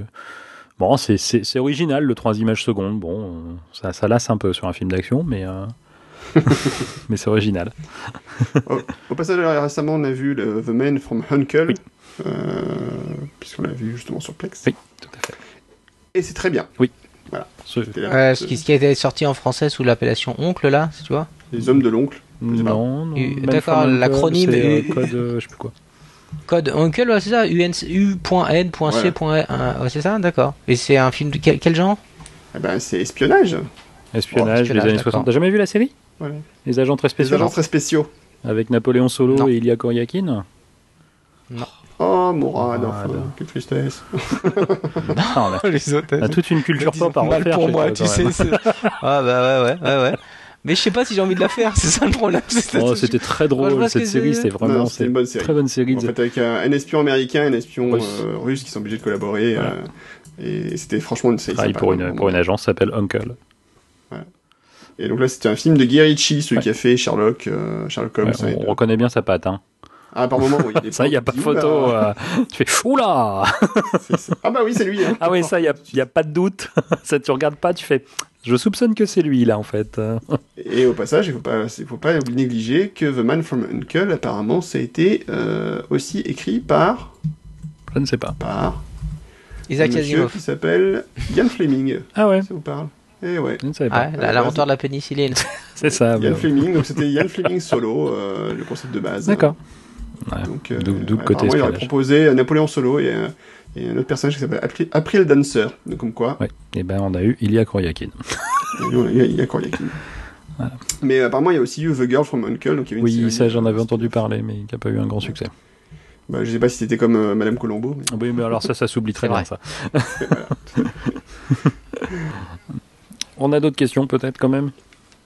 bon, c'est, original le 3 images secondes, bon, ça, ça lasse un peu sur un film d'action, mais, euh, mais c'est original. Au passage, récemment, on a vu le The Man from Uncle, Oui. puisqu'on l'a vu justement sur Plex. Oui, tout à fait. Et c'est très bien. Ce- Ce, qui, ce qui a été sorti en français sous l'appellation oncle là, tu vois Les hommes de l'oncle. non, non, d'accord, l'acronyme euh, code, euh, je sais plus quoi. Code oncle, ouais, c'est ça, U.N.C. ouais, c'est ça, d'accord. Et c'est un film de quel, quel genre? Eh ben, c'est espionnage. Espionnage, espionnage, les années d'accord. 60. T'as jamais vu la série? Voilà. Les agents très Les spéciaux agents très spéciaux. Avec Napoléon Solo Non. et Ilya Koryakin? Oh, Mourad, Mourad. enfin, quelle tristesse. Ah, on a- Les autres. on a toute une culture pop à refaire. pour moi, tu sais. Ah bah ouais, ouais, ouais, ouais. Mais je sais pas si j'ai envie de la faire, c'est ça le problème. Oh, c'était très drôle ce cette série, c'est. c'est vraiment Non, c'était c'est une bonne série. très bonne série. En fait, avec un, un espion américain et un espion Russe. euh, russe qui sont obligés de collaborer. Voilà. euh, et c'était franchement une série. travaille sympa, pour une vraiment. pour une agence s'appelle Uncle. Et donc là, c'était un film de Guy Ritchie, celui Ouais. qui a fait Sherlock, euh, Sherlock Holmes. Ouais, et- on reconnaît bien sa patte. Hein. Ah, par moment, oui. Ça, il y a pas de photo. oula, euh, tu fais oula. Ah bah oui, c'est lui. Hein. Ah oui, ça, il y a, pas de doute. ça, tu regardes pas, tu fais. Je soupçonne que c'est lui là en fait. Et au passage, il faut pas, il faut pas négliger que The Man from Uncle, apparemment, ça a été euh, aussi écrit par, Je ne sais pas. par un Isaac monsieur Asimov. qui s'appelle Ian Fleming. Ah ouais, Ça vous parle? Eh ouais. je ne savais pas. Ouais, la- l'inventeur de la pénicilline. C'est ça. Ian Fleming, donc c'était Ian Fleming solo, euh, le concept de base. D'accord. Ouais. Donc, euh, D'où- d'où le côté apparemment, il aurait proposé euh, Napoléon Solo et, euh, et un autre personnage qui s'appelle April, April Dancer. Donc, comme quoi, Ouais. Et ben, on a eu Ilya Koryakin. il y a, il y a Koryakin. Mais euh, apparemment, il y a aussi eu The Girl from Uncle. Donc il y une Oui, ça, j'en euh, avais entendu parler, mais qui n'a pas eu un grand succès. Bah, je sais pas si c'était comme euh, Madame Colombo. Mais... Oui, mais alors ça, ça s'oublie très bien, ça. On a d'autres questions peut-être quand même?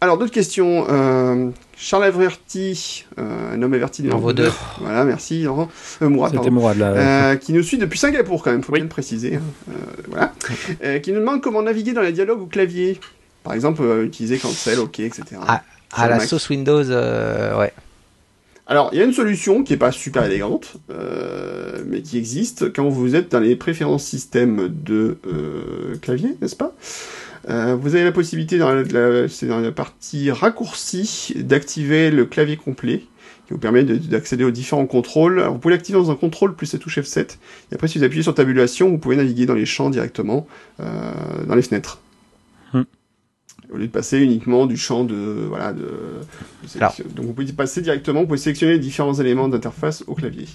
Alors, d'autres questions. Euh, Charles Averti, euh, un homme averti du En vaut deux. Voilà, merci. Laurent. Euh, Mourad, C'était pardon. Mourad là. Euh, qui nous suit depuis Singapour quand même, faut Oui. bien le préciser. hein. Euh, voilà. Euh, qui nous demande comment naviguer dans les dialogues au clavier. Par exemple, euh, utiliser cancel, ok, etc. Ah, Sur À la Mac. sauce Windows, euh, ouais. Alors, il y a une solution qui est pas super élégante, euh, mais qui existe quand vous êtes dans les préférences système de euh, clavier, n'est-ce pas? Euh, Vous avez la possibilité, dans la, la- c'est dans la partie raccourci, d'activer le clavier complet, qui vous permet de- d'accéder aux différents contrôles. Alors, vous pouvez l'activer dans un contrôle plus la touche F7, et après, si vous appuyez sur tabulation, vous pouvez naviguer dans les champs directement, euh, dans les fenêtres. Hmm. Au lieu de passer uniquement du champ de, voilà, de, de sélection. Donc vous pouvez passer directement, vous pouvez sélectionner les différents éléments d'interface au clavier.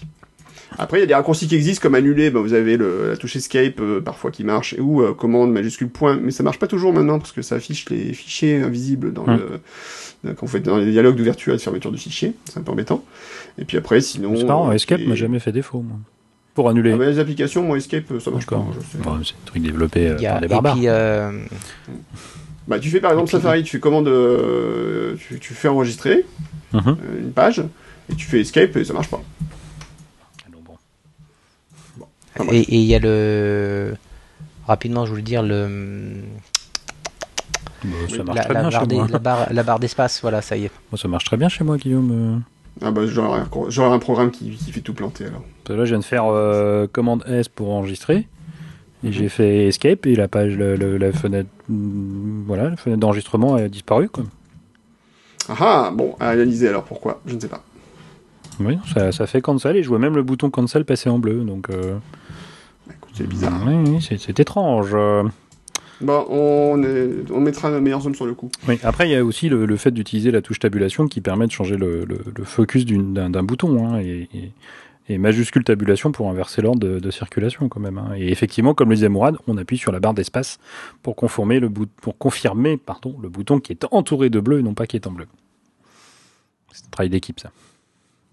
Après, il y a des raccourcis qui existent, comme annuler, ben, vous avez le, la touche Escape euh, parfois qui marche, ou euh, commande majuscule point, mais ça marche pas toujours maintenant parce que ça affiche les fichiers invisibles dans le, dans- quand vous faites dans les dialogues d'ouverture et de fermeture de fichiers, c'est un peu embêtant. Et puis après, sinon. C'est marrant, euh, Escape et- m'a jamais fait défaut, moi. Pour annuler. Ah, les applications, moi Escape, euh, ça marche pas. Bon, c'est un truc développé euh, par des et barbares. puis, euh, Bah, tu fais par exemple Et puis- Safari, tu fais commande, euh, tu, tu fais enregistrer Mhm. euh, une page, et tu fais Escape et ça marche pas. Bon. Et il y a le. Rapidement, je voulais dire le. Bah, ça Oui. marche La, très la bien barre chez des- moi. la barre, la barre d'espace, voilà, ça y est. Moi, ça marche très bien chez moi, Guillaume. Ah bah j'aurais un, programme qui, qui fait tout planter alors. Parce que Là, je viens de faire euh, commande S pour enregistrer. Et Mhm. j'ai fait escape et la page, le- le- la fenêtre, mm, voilà, la fenêtre d'enregistrement a disparu. Quoi. Ah ah, bon, à analyser alors pourquoi, je ne sais pas. Oui, ça, ça fait cancel et je vois même le bouton cancel passer en bleu. Donc, euh, c'est bizarre. oui, c'est, étrange. on, est- on mettra nos meilleurs hommes sur le coup. Oui. Après, il y a aussi le, le fait d'utiliser la touche tabulation qui permet de changer le, le- le focus d'un, d'un bouton. hein, et, et- et majuscule tabulation pour inverser l'ordre de, de circulation quand même. hein. Et effectivement, comme le disait Mourad, on appuie sur la barre d'espace pour, conformer le bout, pour confirmer pardon, le bouton qui est entouré de bleu et non pas qui est en bleu. C'est un travail d'équipe ça.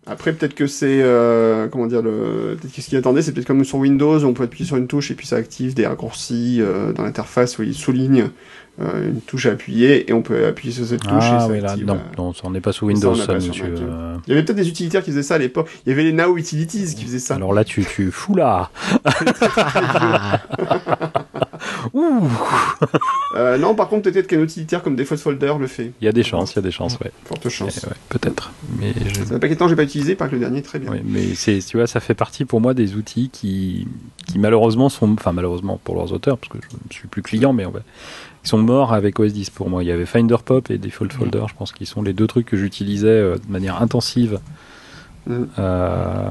Après, peut-être que c'est. euh, comment dire le, Peut-être que ce qu'il attendait, c'est peut-être comme sur Windows, on peut appuyer sur une touche et puis ça active des raccourcis euh, dans l'interface où il souligne euh, une touche à appuyer et on peut appuyer sur cette touche et Ah ça oui, là, active, non, non, ça, on n'est pas sous Ça, Windows, ça, pas monsieur. Il y avait peut-être des utilitaires qui faisaient ça à l'époque. Il y avait les Now Utilities qui faisaient ça. Alors là, tu, tu fous là. Ouh, Euh, non, par contre, peut-être qu'un utilitaire comme Default Folder le fait. il y a des chances, il y a des chances, ouais. Forte chance. Eh ouais, Peut-être. Mais je, Ça fait pas quel temps j'ai pas utilisé, par que le dernier, très bien. Mais c'est, tu vois, ça fait partie pour moi des outils qui, qui malheureusement sont, enfin malheureusement pour leurs auteurs, parce que je ne suis plus client, mais on va, ils sont morts avec OS 10 pour moi. Il y avait Finder Pop et Default Folder, je pense qu'ils sont les deux trucs que j'utilisais euh, de manière intensive Mm. euh,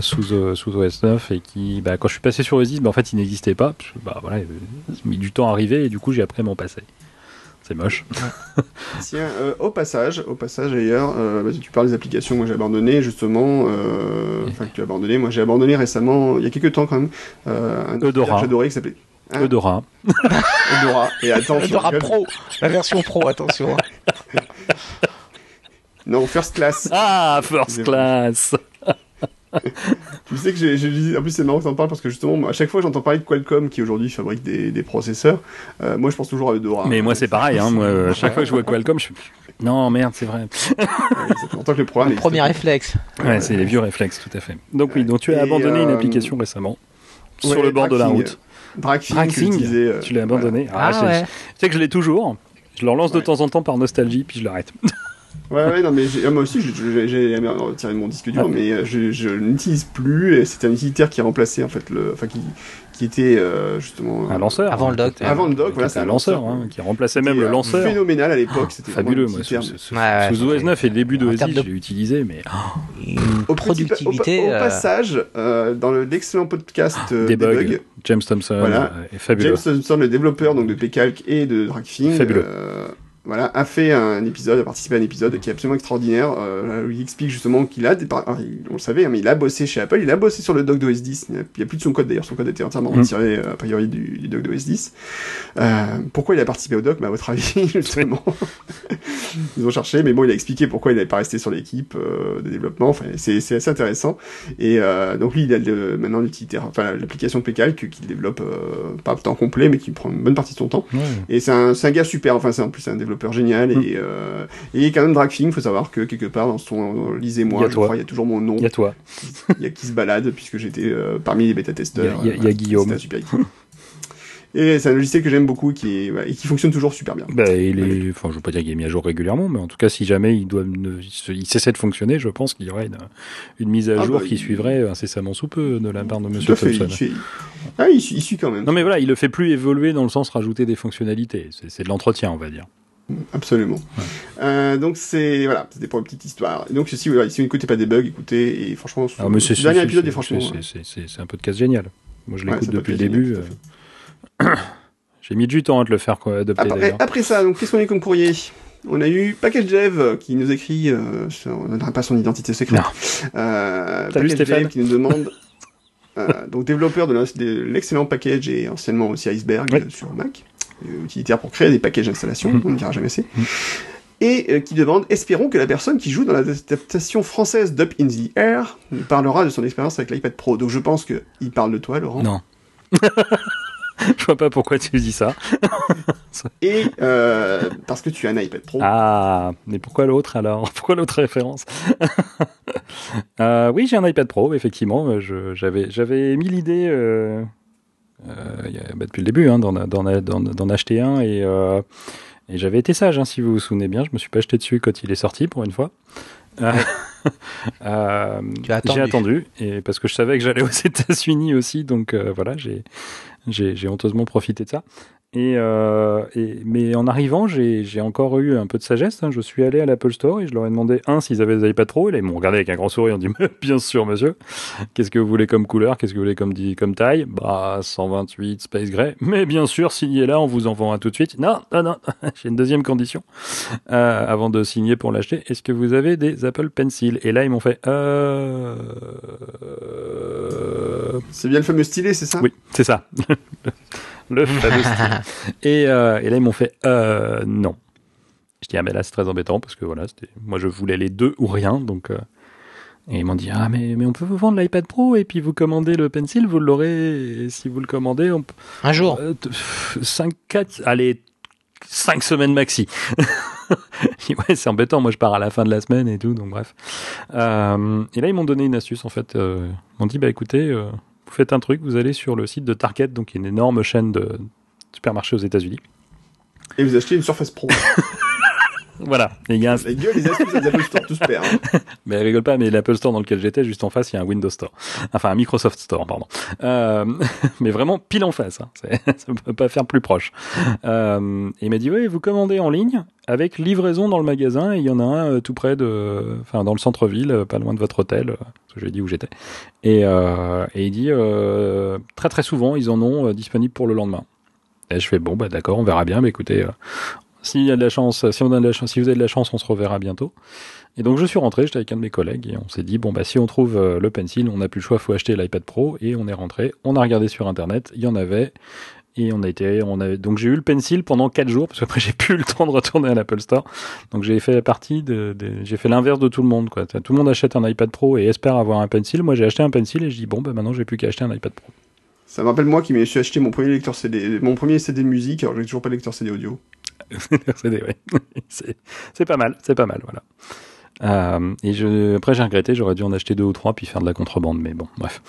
sous, euh, sous OS 9 et qui, bah, quand je suis passé sur OS 10, bah, en fait, ils n'existaient pas. Parce que, bah, voilà, ils ont mis du temps à arriver et du coup, j'ai appris à m'en passer. C'est moche. Tiens, euh, au passage, au passage d'ailleurs, euh, bah, tu parles des applications que moi j'ai abandonnées, justement, euh, enfin que tu as abandonné, moi j'ai abandonné récemment, il y a quelques temps quand même, euh, un Eudora. que j'adorais qui s'appelait Hein Eudora. Eudora. Et attends, Eudora Pro, la version Pro, attention. Non, First Class. Ah, First Class Tu sais que j'ai, j'ai dit- en plus c'est marrant que t'en parles parce que justement, à chaque fois j'entends parler de Qualcomm qui aujourd'hui fabrique des, des processeurs, euh, moi je pense toujours à Eudora. Mais moi, c'est pareil. Hein, moi, à chaque fois que je vois Qualcomm, je suis... Non, merde, c'est vrai. Ouais, ça longtemps que le programme. Premier existe. réflexe. Ouais, c'est les vieux réflexes, tout à fait. Donc oui, donc tu as Et, abandonné une euh, application récemment Ouais, sur le bord de la route. Dragfing, Dragfing, que j'utilisais, euh, Tu l'as abandonné. Ah, Ah, c'est- ouais. Tu sais que je l'ai toujours. Je le relance de temps en temps par nostalgie, puis je l'arrête. Ouais, ouais, non, mais j'ai- moi aussi, j'ai- j'ai j'ai retiré mon disque dur, Ouais. mais euh, je, je n'utilise plus. et C'était un utilitaire qui a remplacé, en fait, le, enfin, qui, qui était euh, justement Un lanceur. Avant le dock. Avant le dock, voilà, c'est un lanceur, lanceur, hein, qui remplaçait même le euh, lanceur. Phénoménal à l'époque, c'était Fabuleux, moi. Sous, sous- Ouais, sous OS 9 et le début de OS termes 10, de- je l'ai utilisé, mais ah, Une Au, petit- productivité. au, au passage, euh, dans le- l'excellent podcast euh, Debug, Debug, James Thompson Voilà. est fabuleux. James Thompson, le développeur donc de Pcalc et de Dragfing, Fabuleux. Voilà, a fait un épisode, a participé à un épisode qui est absolument extraordinaire, euh, où il explique justement qu'il a, des par- alors, il- on le savait, hein, mais il a bossé chez Apple, il a bossé sur le dock d'OS 10, il n'y a, plus de son code d'ailleurs, son code a été entièrement Mm. retiré euh, a priori du, du dock d'OS 10. Euh, pourquoi il a participé au dock bah, À votre avis, justement. Ils ont cherché, mais bon, il a expliqué pourquoi il n'avait pas resté sur l'équipe euh, de développement, enfin, c'est assez intéressant. Et euh, donc lui, il a le, maintenant l'utilitaire, enfin l'application Pcalc qu'il développe pas à temps complet, mais qui prend une bonne partie de son temps. Ouais. Et c'est un, un gars super, enfin c'est en plus un développeur génial Mm. et, euh, et quand même dragfing, faut savoir que quelque part dans son lisez-moi, a je toi. crois, il y a toujours mon nom Il y a toi. il y a qui se balade puisque j'étais euh, parmi les bêta-testeurs. Il y y y a euh, Guillaume. super. Et c'est un logiciel que j'aime beaucoup qui est, et qui fonctionne toujours super bien. Bah, il est, enfin, je veux pas dire qu'il est mis à jour régulièrement, mais en tout cas, si jamais il doit, ne- il cessait de fonctionner, je pense qu'il y aurait une, une mise à Ah, jour bah, qui il- suivrait incessamment sous peu de la part de Monsieur Thompson. il, Ah, il, suit- il suit quand même. Non mais voilà, il le fait plus évoluer dans le sens rajouter des fonctionnalités. C'est de l'entretien, on va dire. Absolument. Euh, donc c'est voilà, c'était pour une petite histoire. Et donc si, voilà, si vous n'écoutez pas des bugs, écoutez et franchement, Ah, mais c'est le dernier épisode est franchement. c'est- un podcast génial. Moi, je l'écoute depuis le début. euh. J'ai mis du temps à te le faire quoi, adopter Après, ça, donc qu'est-ce qu'on a eu comme courrier? On a eu Package Dev euh, qui nous écrit, euh, on ne donnera pas son identité secrète. Salut, Package Stéphane. Dev qui nous demande, donc développeur de l'excellent package et anciennement aussi Iceberg sur Mac, utilitaire pour créer des packages d'installation, Mhm. on ne dira jamais assez. Mhm. Et euh, qui demande, espérons que la personne qui joue dans l'adaptation française d'Up in the Air parlera de son expérience avec l'iPad Pro. Donc je pense que il parle de toi, Laurent. Non. je vois pas pourquoi tu dis ça. Et euh, parce que tu as un iPad Pro. Ah, mais pourquoi l'autre alors? Pourquoi l'autre référence? Euh, Oui, j'ai un iPad Pro, effectivement. J'avais mis l'idée euh, euh, y a- bah, depuis le début hein, d'en acheter un et, euh, et j'avais été sage, hein, si vous vous souvenez bien. Je me suis pas jeté dessus quand il est sorti pour une fois. Euh, euh. J'ai attendu et parce que je savais que j'allais aux États-Unis aussi, donc euh, voilà, j'ai honteusement profité de ça. Et, euh, et mais en arrivant, j'ai encore eu un peu de sagesse. hein. Je suis allé à l'Apple Store et je leur ai demandé un s'ils avaient des iPad Pro. Et là, ils m'ont regardé avec un grand sourire. Ils ont dit bien sûr, monsieur. Qu'est-ce que vous voulez comme couleur? Qu'est-ce que vous voulez comme taille? Bah 128 Space Gray. Mais bien sûr, signez là, on vous en vend un tout de suite. Non, non, non. j'ai une deuxième condition euh, avant de signer pour l'acheter. Est-ce que vous avez des Apple Pencil? Et là, ils m'ont fait euh... C'est bien le fameux stylet, c'est ça? Oui, c'est ça. le fameux style. Et, euh, et là, ils m'ont fait euh, non. Je dis, ah, mais là, c'est très embêtant parce que voilà, moi, je voulais les deux ou rien. Donc, euh, et ils m'ont dit, ah, mais, mais on peut vous vendre l'iPad Pro et puis vous commandez le Pencil, vous l'aurez. Si vous le commandez, on peut. Un jour. 5, 4, allez, 5 semaines maxi. Je dis, ouais, c'est embêtant, moi je pars à la fin de la semaine et tout, donc bref. Euh, et là, ils m'ont donné une astuce en fait. Euh, ils m'ont dit, bah écoutez, euh, vous faites un truc, vous allez sur le site de Target, donc une énorme chaîne de supermarchés aux États-Unis. Et vous achetez une Surface Pro. Voilà, et il y a un, La gueule, les astuces des Apple Store, tout se perd. hein. Mais rigole pas, mais l'Apple Store dans lequel j'étais, juste en face, il y a un Windows Store. Enfin, un Microsoft Store, pardon. Euh, mais vraiment pile en face. Hein. Ça ne peut pas faire plus proche. Euh, et il m'a dit, oui, vous commandez en ligne avec livraison dans le magasin. Et il y en a un euh, tout près de... Enfin, dans le centre-ville, euh, pas loin de votre hôtel. euh, Parce que je lui ai dit où j'étais. Et, euh, et il dit, euh, très très souvent, ils en ont euh, disponible pour le lendemain. Et je fais, bon, bah d'accord, on verra bien. Mais écoutez... s'il y a de la chance, si on a de la chance, si vous avez de la chance, on se reverra bientôt. Et donc je suis rentré, j'étais avec un de mes collègues et on s'est dit bon bah si on trouve euh, le pencil, on n'a plus le choix, faut acheter l'iPad Pro et on est rentré. On a regardé sur internet, il y en avait et on a été, on avait donc j'ai eu le pencil pendant quatre jours parce qu'après j'ai plus eu le temps de retourner à l'Apple Store. Donc j'ai fait partie de, de- j'ai fait l'inverse de tout le monde quoi. Tout le monde achète un iPad Pro et espère avoir un pencil. Moi j'ai acheté un pencil et je dis bon bah maintenant j'ai plus qu'à acheter un iPad Pro. Ça me rappelle moi qui suis acheté mon premier lecteur CD, mon premier CD de musique, alors j'ai toujours pas de lecteur CD audio. CD, ouais. c'est c'est pas mal, c'est pas mal, voilà. Euh, et je, après j'ai regretté, j'aurais dû en acheter deux ou trois puis faire de la contrebande, mais bon, bref.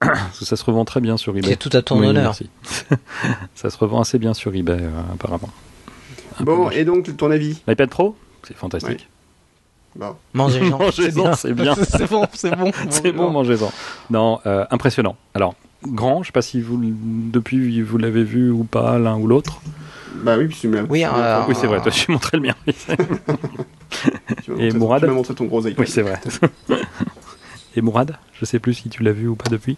Parce que ça se revend très bien sur eBay. C'est tout à ton Oui, honneur. merci. ça se revend assez bien sur eBay, euh, apparemment. Un Bon, et donc ton avis? L'iPad Pro, c'est fantastique. Bon. Mangez-en. Mangez-en, c'est bien. c'est bon, c'est bon. C'est bon, mangez-en. Non, euh, impressionnant. Alors, grand, je sais pas si vous, depuis, vous l'avez vu ou pas, l'un ou l'autre. Bah oui, puis tu m'as Oui, euh, Oui, c'est vrai, toi, j'ai montré le mien. tu m'as et montré- Mourad Tu m'as montré ton gros iPad. Oui, c'est vrai. Et Mourad, je sais plus si tu l'as vu ou pas depuis.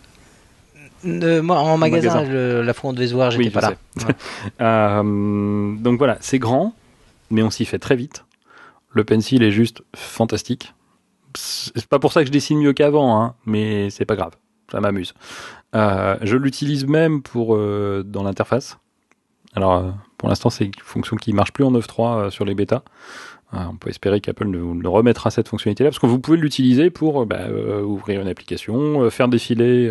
Euh, moi, en magasin, magasin. le- la fois on devait se voir, j'étais Oui, pas je là. Euh, donc voilà, c'est grand, mais on s'y fait très vite. Le pencil est juste fantastique. C'est pas pour ça que je dessine mieux qu'avant, hein, mais c'est pas grave, ça m'amuse. Euh, je l'utilise même pour euh, dans l'interface. Alors, euh, pour l'instant, c'est une fonction qui marche plus en 9.3 euh, sur les bêtas. Euh, on peut espérer qu'Apple ne, ne remettra cette fonctionnalité-là, parce que vous pouvez l'utiliser pour euh, bah, ouvrir une application, faire défiler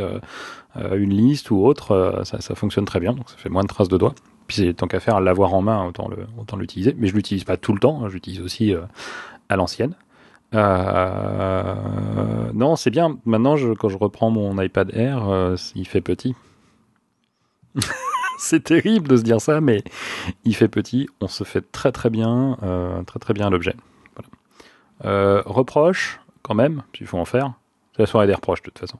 une liste ou autre. ça, fonctionne très bien, donc ça fait moins de traces de doigts. Puis c'est tant qu'à faire, l'avoir en main, autant le, autant l'utiliser. Mais je l'utilise pas tout le temps, hein, j'utilise aussi à l'ancienne. Non, c'est bien. Maintenant, quand je reprends mon iPad Air, il fait petit. c'est terrible de se dire ça, mais il fait petit. On se fait très très bien, euh, très très bien l'objet. Euh, reproche, quand même, il faut en faire. C'est la soirée des reproches de toute façon.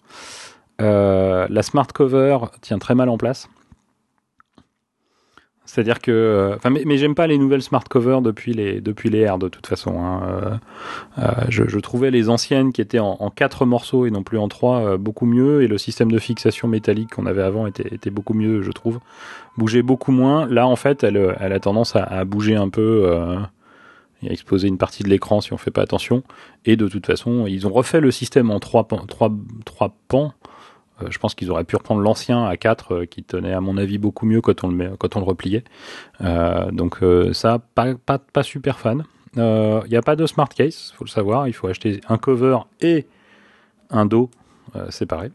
Euh, la smart cover tient très mal en place. C'est-à-dire que, euh, enfin, mais, j'aime pas les nouvelles smart covers depuis les depuis les R de toute façon. hein. Euh, euh, je, trouvais les anciennes qui étaient en, en quatre morceaux et non plus en trois beaucoup mieux, et le système de fixation métallique qu'on avait avant était, beaucoup mieux, je trouve. Bougeait beaucoup moins. Là, en fait, elle, a tendance à, bouger un peu. Euh, et à exposer une partie de l'écran si on fait pas attention. Et de toute façon, ils ont refait le système en. Trois, trois pans. Euh, je pense qu'ils auraient pu reprendre l'ancien à 4 euh, qui tenait à mon avis beaucoup mieux quand on le, repliait. Euh, donc ça, pas, super fan. Il n'y a pas de smart case, faut le savoir. Il faut acheter un cover et un dos séparés.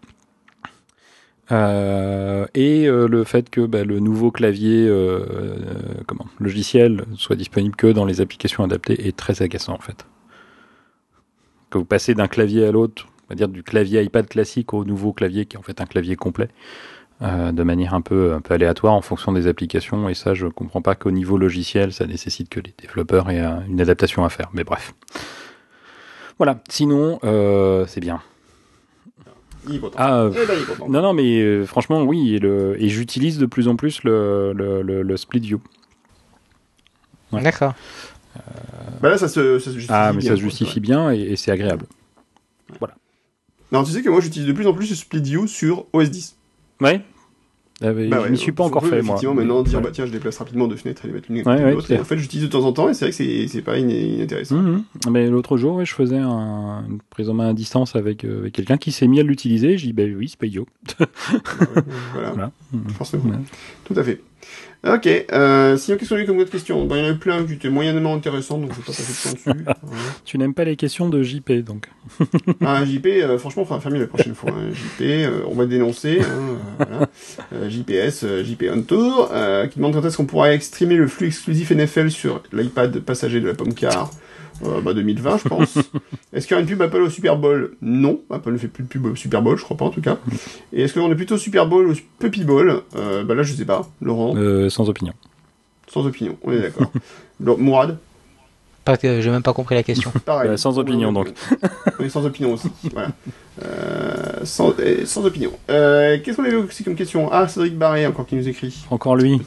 Et le fait que bah, le nouveau clavier comment, logiciel soit disponible que dans les applications adaptées est très agaçant en fait. Que vous passez d'un clavier à l'autre, va dire du clavier iPad classique au nouveau clavier qui est en fait un clavier complet, euh, de manière un peu, un peu aléatoire en fonction des applications. Et ça, je comprends pas qu'au niveau logiciel, ça nécessite que les développeurs aient euh, une adaptation à faire. Mais bref. Voilà. Sinon, euh, c'est bien. Il est content. Ah, euh, Eh ben, non, non, mais euh, franchement, oui, et, le, et j'utilise de plus en plus le, le, le, le split view. Ouais. D'accord. Bah là, ça se, ça se justifie. Ah, mais bien, ça se justifie ouais. bien et, et c'est agréable. Non, tu sais que moi, j'utilise de plus en plus ce split view sur OS 10. Ouais. Ah, mais Bah je ouais, suis pas encore peut fait, moi. Effectivement, maintenant, dire, Ouais. bah tiens, je déplace rapidement deux fenêtres et les mettre l'une Ouais, de l'autre. en fait, j'utilise de temps en temps et c'est vrai que c'est pas inintéressant. Mhm. Mais l'autre jour, je faisais un- une prise en main à distance avec, euh, avec quelqu'un qui s'est mis à l'utiliser. J'ai dit, bah oui, c'est pas idiot. voilà, Voilà. Forcément. Ouais. Tout à fait. Ok, euh, sinon, qu'est-ce qu'on a eu comme autre question Bah, Il y en avait plein qui étaient moyennement intéressantes, donc je vais pas passer de temps dessus. Tu n'aimes pas les questions de JP, donc. Ah, JP, euh, franchement, faire mieux la prochaine fois. hein. JP, euh, on va dénoncer. Hein, voilà. JPS, JP on Tour, qui demande quand est-ce qu'on pourra streamer le flux exclusif NFL sur l'iPad passager de la Pomme Car. Euh, bah 2020, je pense. est-ce qu'il y aura une pub Apple au Super Bowl? Non, Apple ne fait plus de pub au Super Bowl, je crois pas en tout cas. Et est-ce qu'on est plutôt Super Bowl ou Puppy Bowl? Euh, Bah là, je sais pas. Laurent, Euh, sans opinion. sans opinion, on est d'accord. Mourad? Pas que j'ai même pas compris la question. Pareil. Euh, sans opinion, donc. On est sans opinion aussi. Voilà. Euh, sans, euh, sans opinion. Euh, Qu'est-ce qu'on avait aussi comme question? Ah, Cédric Barré, encore qui nous écrit. Encore lui.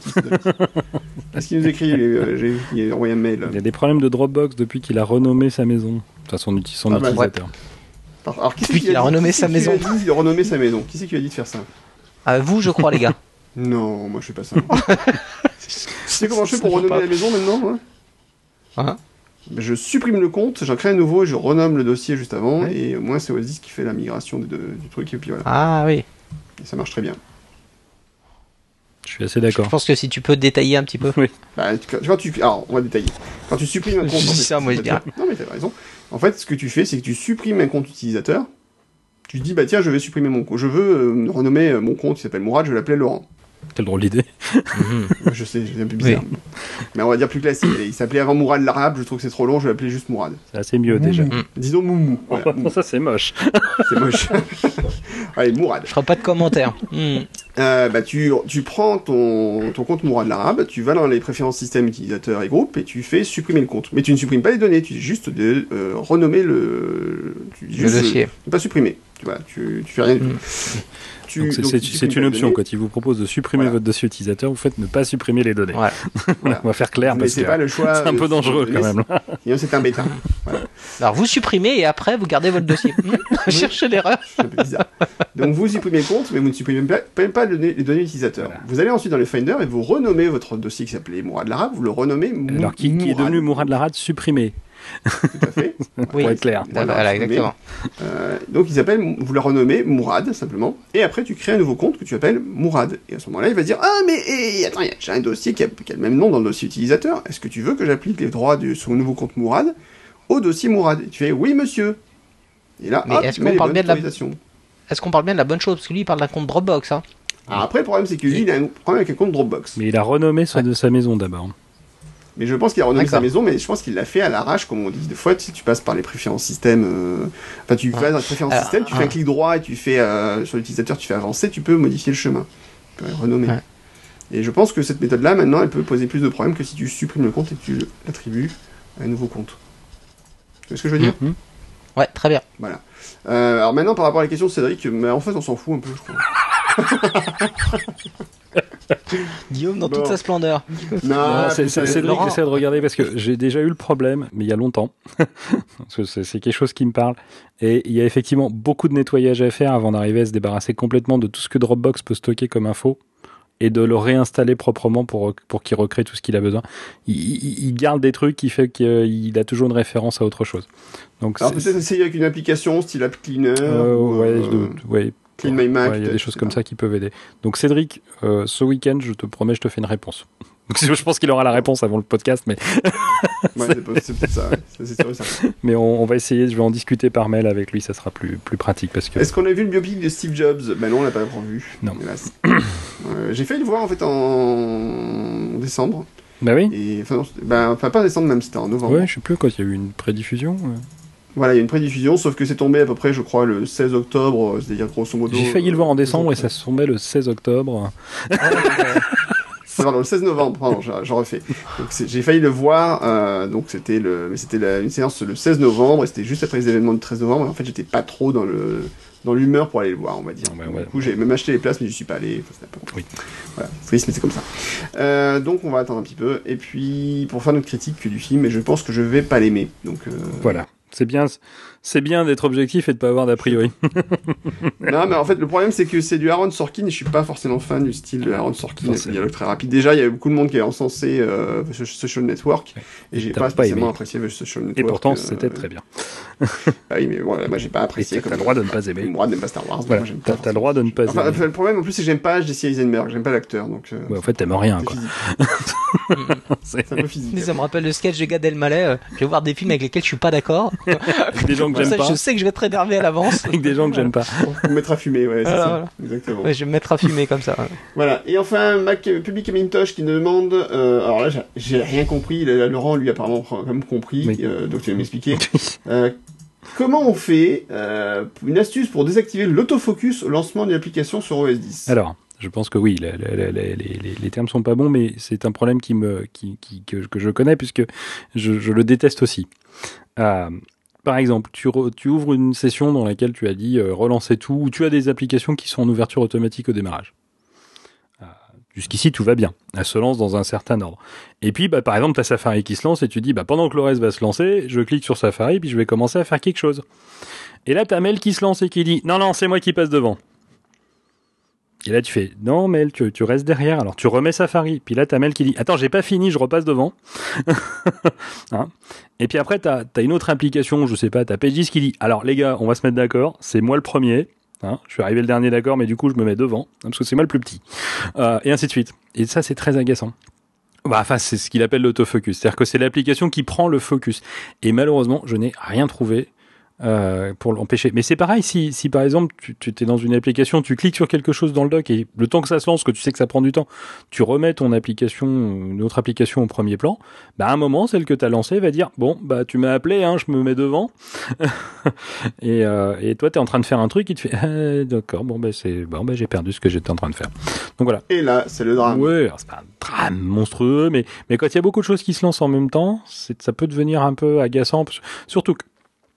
Est-ce qu'il nous écrit euh, J'ai vu qu'il a envoyé un mail. Il y a des problèmes de Dropbox depuis qu'il a renommé sa maison. Enfin, son, uti- son Ah bah, utilisateur. Alors, alors, qui c'est Depuis qui qu'il a dit- renommé sa maison. lui a dit de renommer sa maison? Qui c'est qui lui a dit de faire ça? À vous, je crois, les gars. Non, moi je fais pas ça. tu sais comment je fais pour renommer la maison maintenant ouais Hein? Je supprime le compte, j'en crée un nouveau et je renomme le dossier juste avant. Ouais. Et au moins c'est OS10 qui fait la migration deux- du truc et puis voilà. Ah oui. Et ça marche très bien. Je suis assez Je d'accord. pense que si tu peux détailler un petit peu. Bah, tu- quand tu, alors, on va détailler. Quand tu supprimes un compte. Je en dis fait, ça, moi, je utilisateur- Non, mais t'as raison. En fait, ce que tu fais, c'est que tu supprimes un compte utilisateur. Tu te dis, bah tiens, je vais supprimer mon compte. Je veux euh, renommer euh, mon compte qui s'appelle Mourad, je vais l'appeler Laurent. Quelle drôle d'idée. je sais, c'est un peu bizarre. Mais on va dire plus classique. Il s'appelait avant Mourad l'arabe, je trouve que c'est trop long, je vais l'appeler juste Mourad. C'est assez mieux déjà. Disons Moumou. Voilà, Moumou. ça, c'est moche. c'est moche. Allez, Mourad. Je ferai pas de commentaires. Hmm. Euh, bah, tu, tu prends ton, ton compte Mourad l'arabe, tu vas dans les préférences système utilisateur et groupe et tu fais supprimer le compte. Mais tu ne supprimes pas les données, tu dis juste de euh, renommer le, tu dis Le dossier. pas supprimer. Tu vois, tu, tu fais rien du tout. Mm. Tu- Donc, c'est- une les option. données. Quand il vous propose de supprimer Voilà. votre dossier utilisateur, vous faites ne pas supprimer les données. Voilà. On va faire clair Mais parce c'est que pas le choix. c'est un de- peu dangereux quand même. Sinon, c'est un bêta. Voilà. Alors vous supprimez et après vous gardez votre dossier. Cherchez l'erreur. C'est un peu bizarre. Donc vous supprimez le compte, mais vous ne supprimez pas, pas- pas le- les données utilisateurs. Vous allez ensuite dans le Finder et vous renommez votre dossier qui s'appelait Mourad Lara, vous le renommez Mou- Alors, qui, qui est devenu Mourad Larad supprimé Tout à fait. Pour être clair. Voilà, exactement. Euh, donc il s'appelle, vous le renommez Mourad simplement, et après tu crées un nouveau compte que tu appelles Mourad. Et à ce moment-là, il va dire ah mais attends, j'ai un dossier qui a, qui a le même nom dans le dossier utilisateur. Est-ce que tu veux que j'applique les droits de son nouveau compte Mourad au dossier Mourad? Et tu fais oui monsieur. Et là, Mais hop, est-ce qu'on parle bien de la-. Est-ce qu'on parle bien de la bonne chose? Parce que lui il parle d'un compte Dropbox. Hein. Alors après, le problème c'est que lui, il a un problème avec un compte Dropbox. Mais il a renommé son de sa maison d'abord. Mais je pense qu'il a renommé sa maison, mais je pense qu'il l'a fait à l'arrache, comme on dit. Des fois, tu, sais, tu passes par les préférences système. euh, Enfin, tu vas dans les préférences Alors, système, tu fais un clic droit et tu fais euh, sur l'utilisateur, tu fais avancer, tu peux modifier le chemin. Tu peux renommer. Ouais. Et je pense que cette méthode-là, maintenant, elle peut poser plus de problèmes que si tu supprimes le compte et que tu l'attribues à un nouveau compte. Tu vois ce que je veux dire Mhm. Ouais, très bien. Voilà. Euh, alors maintenant, par rapport à la question de Cédric, mais en fait, on s'en fout un peu, je crois. Guillaume dans Bon. toute sa splendeur. non, c'est Cédric, j'essaie de regarder parce que j'ai déjà eu le problème, mais il y a longtemps. Parce que c'est quelque chose qui me parle. Et il y a effectivement beaucoup de nettoyage à faire avant d'arriver à se débarrasser complètement de tout ce que Dropbox peut stocker comme info et de le réinstaller proprement pour, pour qu'il recrée tout ce qu'il a besoin. Il, il- il garde des trucs qui fait qu'il a toujours une référence à autre chose. Donc Alors c'est- peut-être essayer avec une application style App Cleaner. euh, ou, ouais, euh, je doute, ouais, Clean My Mac. Ouais, il y a des choses comme ça qui peuvent aider. Donc Cédric, euh, ce week-end, je te promets, je te fais une réponse. Donc, je pense qu'il aura la réponse avant le podcast, mais, Ouais, c'est peut-être ça, ouais. Mais on, on va essayer, je vais en discuter par mail avec lui, ça sera plus, plus pratique parce que... Est-ce qu'on a vu le biopic de Steve Jobs? Ben non, on l'a pas encore vu. Non. Euh, J'ai failli le voir en fait en décembre. Bah oui, Et, enfin, ben, enfin, pas en décembre même, c'était en novembre. ouais, je sais plus quand il y a eu une prédiffusion. Voilà, il y a une prédiffusion, sauf que c'est tombé à peu près, je crois, le 16 octobre, euh, c'est-à-dire grosso modo. J'ai failli le voir en euh, décembre et ça se tombait le 16 octobre. Pardon, le 16 novembre, pardon, je, je refais. J'ai failli le voir, euh, donc c'était le, mais c'était la- une séance le 16 novembre, et c'était juste après les événements du 13 novembre, et en fait j'étais pas trop dans le, dans l'humeur pour aller le voir, on va dire. Ouais, Donc, ouais. Du coup, j'ai même acheté les places, mais je suis pas allé, enfin. Oui. Voilà, triste, mais c'est comme ça. Euh, donc on va attendre un petit peu, et puis pour faire notre critique du film, et je pense que je vais pas l'aimer, donc euh, Voilà, c'est bien, c'est bien d'être objectif et de pas avoir d'a priori. Non, mais en fait, le problème, c'est que c'est du Aaron Sorkin et je suis pas forcément fan du style de Aaron Sorkin. Il dialogue très rapide. Déjà, il y a beaucoup de monde qui a encensé euh, The Social Network et j'ai T'as pas pas spécialement apprécié Social Network. Et pourtant, euh, c'était très bien. Ah oui, mais voilà, moi j'ai pas apprécié. t'as le droit de ne pas aimer. J'ai le droit de n'aime pas Star Wars. Voilà, moi, j'aime t'as pas t'as le droit de ne pas Enfin, aimer. le problème en plus, c'est que j'aime pas Jesse Eisenberg, j'aime pas l'acteur, donc. euh, Ouais, en fait, t'aimes rien, c'est quoi. physique. C'est C'est un peu physique. Ça me rappelle le sketch de Gad Elmaleh. euh, je vais voir des films avec lesquels je suis pas d'accord. des gens que Comme j'aime ça, pas. je sais que je vais être énervé à l'avance. Avec des gens que j'aime pas. On me mettra à fumer, ouais, c'est Voilà, ça. voilà. Exactement. Ouais, je vais me mettre à fumer comme ça. Voilà. Et enfin, Mac Public Macintosh qui nous demande. euh, alors là, j'ai- rien compris. Là, Laurent, lui, apparemment, a quand même compris. Oui. euh, donc tu vas m'expliquer. Euh, comment on fait euh, une astuce pour désactiver l'autofocus au lancement d'une application sur OS 10 Alors, je pense que oui, la- la- la- la- les, les- les termes sont pas bons, mais c'est un problème qui me, qui, qui- que, que je connais puisque je, je le déteste aussi. Euh, par exemple, tu, re- tu ouvres une session dans laquelle tu as dit euh, relancer tout, ou tu as des applications qui sont en ouverture automatique au démarrage. Euh, Jusqu'ici, tout va bien. Elle se lance dans un certain ordre. Et puis, bah, par exemple, tu as Safari qui se lance et tu dis, bah, pendant que le reste va se lancer, je clique sur Safari, puis je vais commencer à faire quelque chose. Et là, tu as Mel qui se lance et qui dit, non, non, c'est moi qui passe devant. Et là, tu fais non, Mel, tu, tu restes derrière. Alors, tu remets Safari. Puis là, t'as Mel qui dit attends, j'ai pas fini, je repasse devant. Hein et puis après, t'as as une autre application, je sais pas, t'as Pages qui dit alors les gars, on va se mettre d'accord, c'est moi le premier. Hein je suis arrivé le dernier d'accord, mais du coup, je me mets devant hein, parce que c'est moi le plus petit. Euh, et ainsi de suite. Et ça, c'est très agaçant. Bah, enfin, c'est ce qu'il appelle l'autofocus. C'est-à-dire que c'est l'application qui prend le focus. Et malheureusement, je n'ai rien trouvé euh, pour l'empêcher. Mais c'est pareil, si, si par exemple tu, tu es dans une application, tu cliques sur quelque chose dans le dock et le temps que ça se lance, que tu sais que ça prend du temps, tu remets ton application, une autre application au premier plan, bah à un moment, celle que tu as lancée va dire bon bah tu m'as appelé, hein, je me mets devant. et, euh, et toi tu es en train de faire un truc, il te fait Ah, d'accord, bon bah c'est bon bah j'ai perdu ce que j'étais en train de faire. Donc voilà. Et là, c'est le drame. Alors c'est pas un drame monstrueux, mais, mais quand il y a beaucoup de choses qui se lancent en même temps, c'est, ça peut devenir un peu agaçant. Surtout que,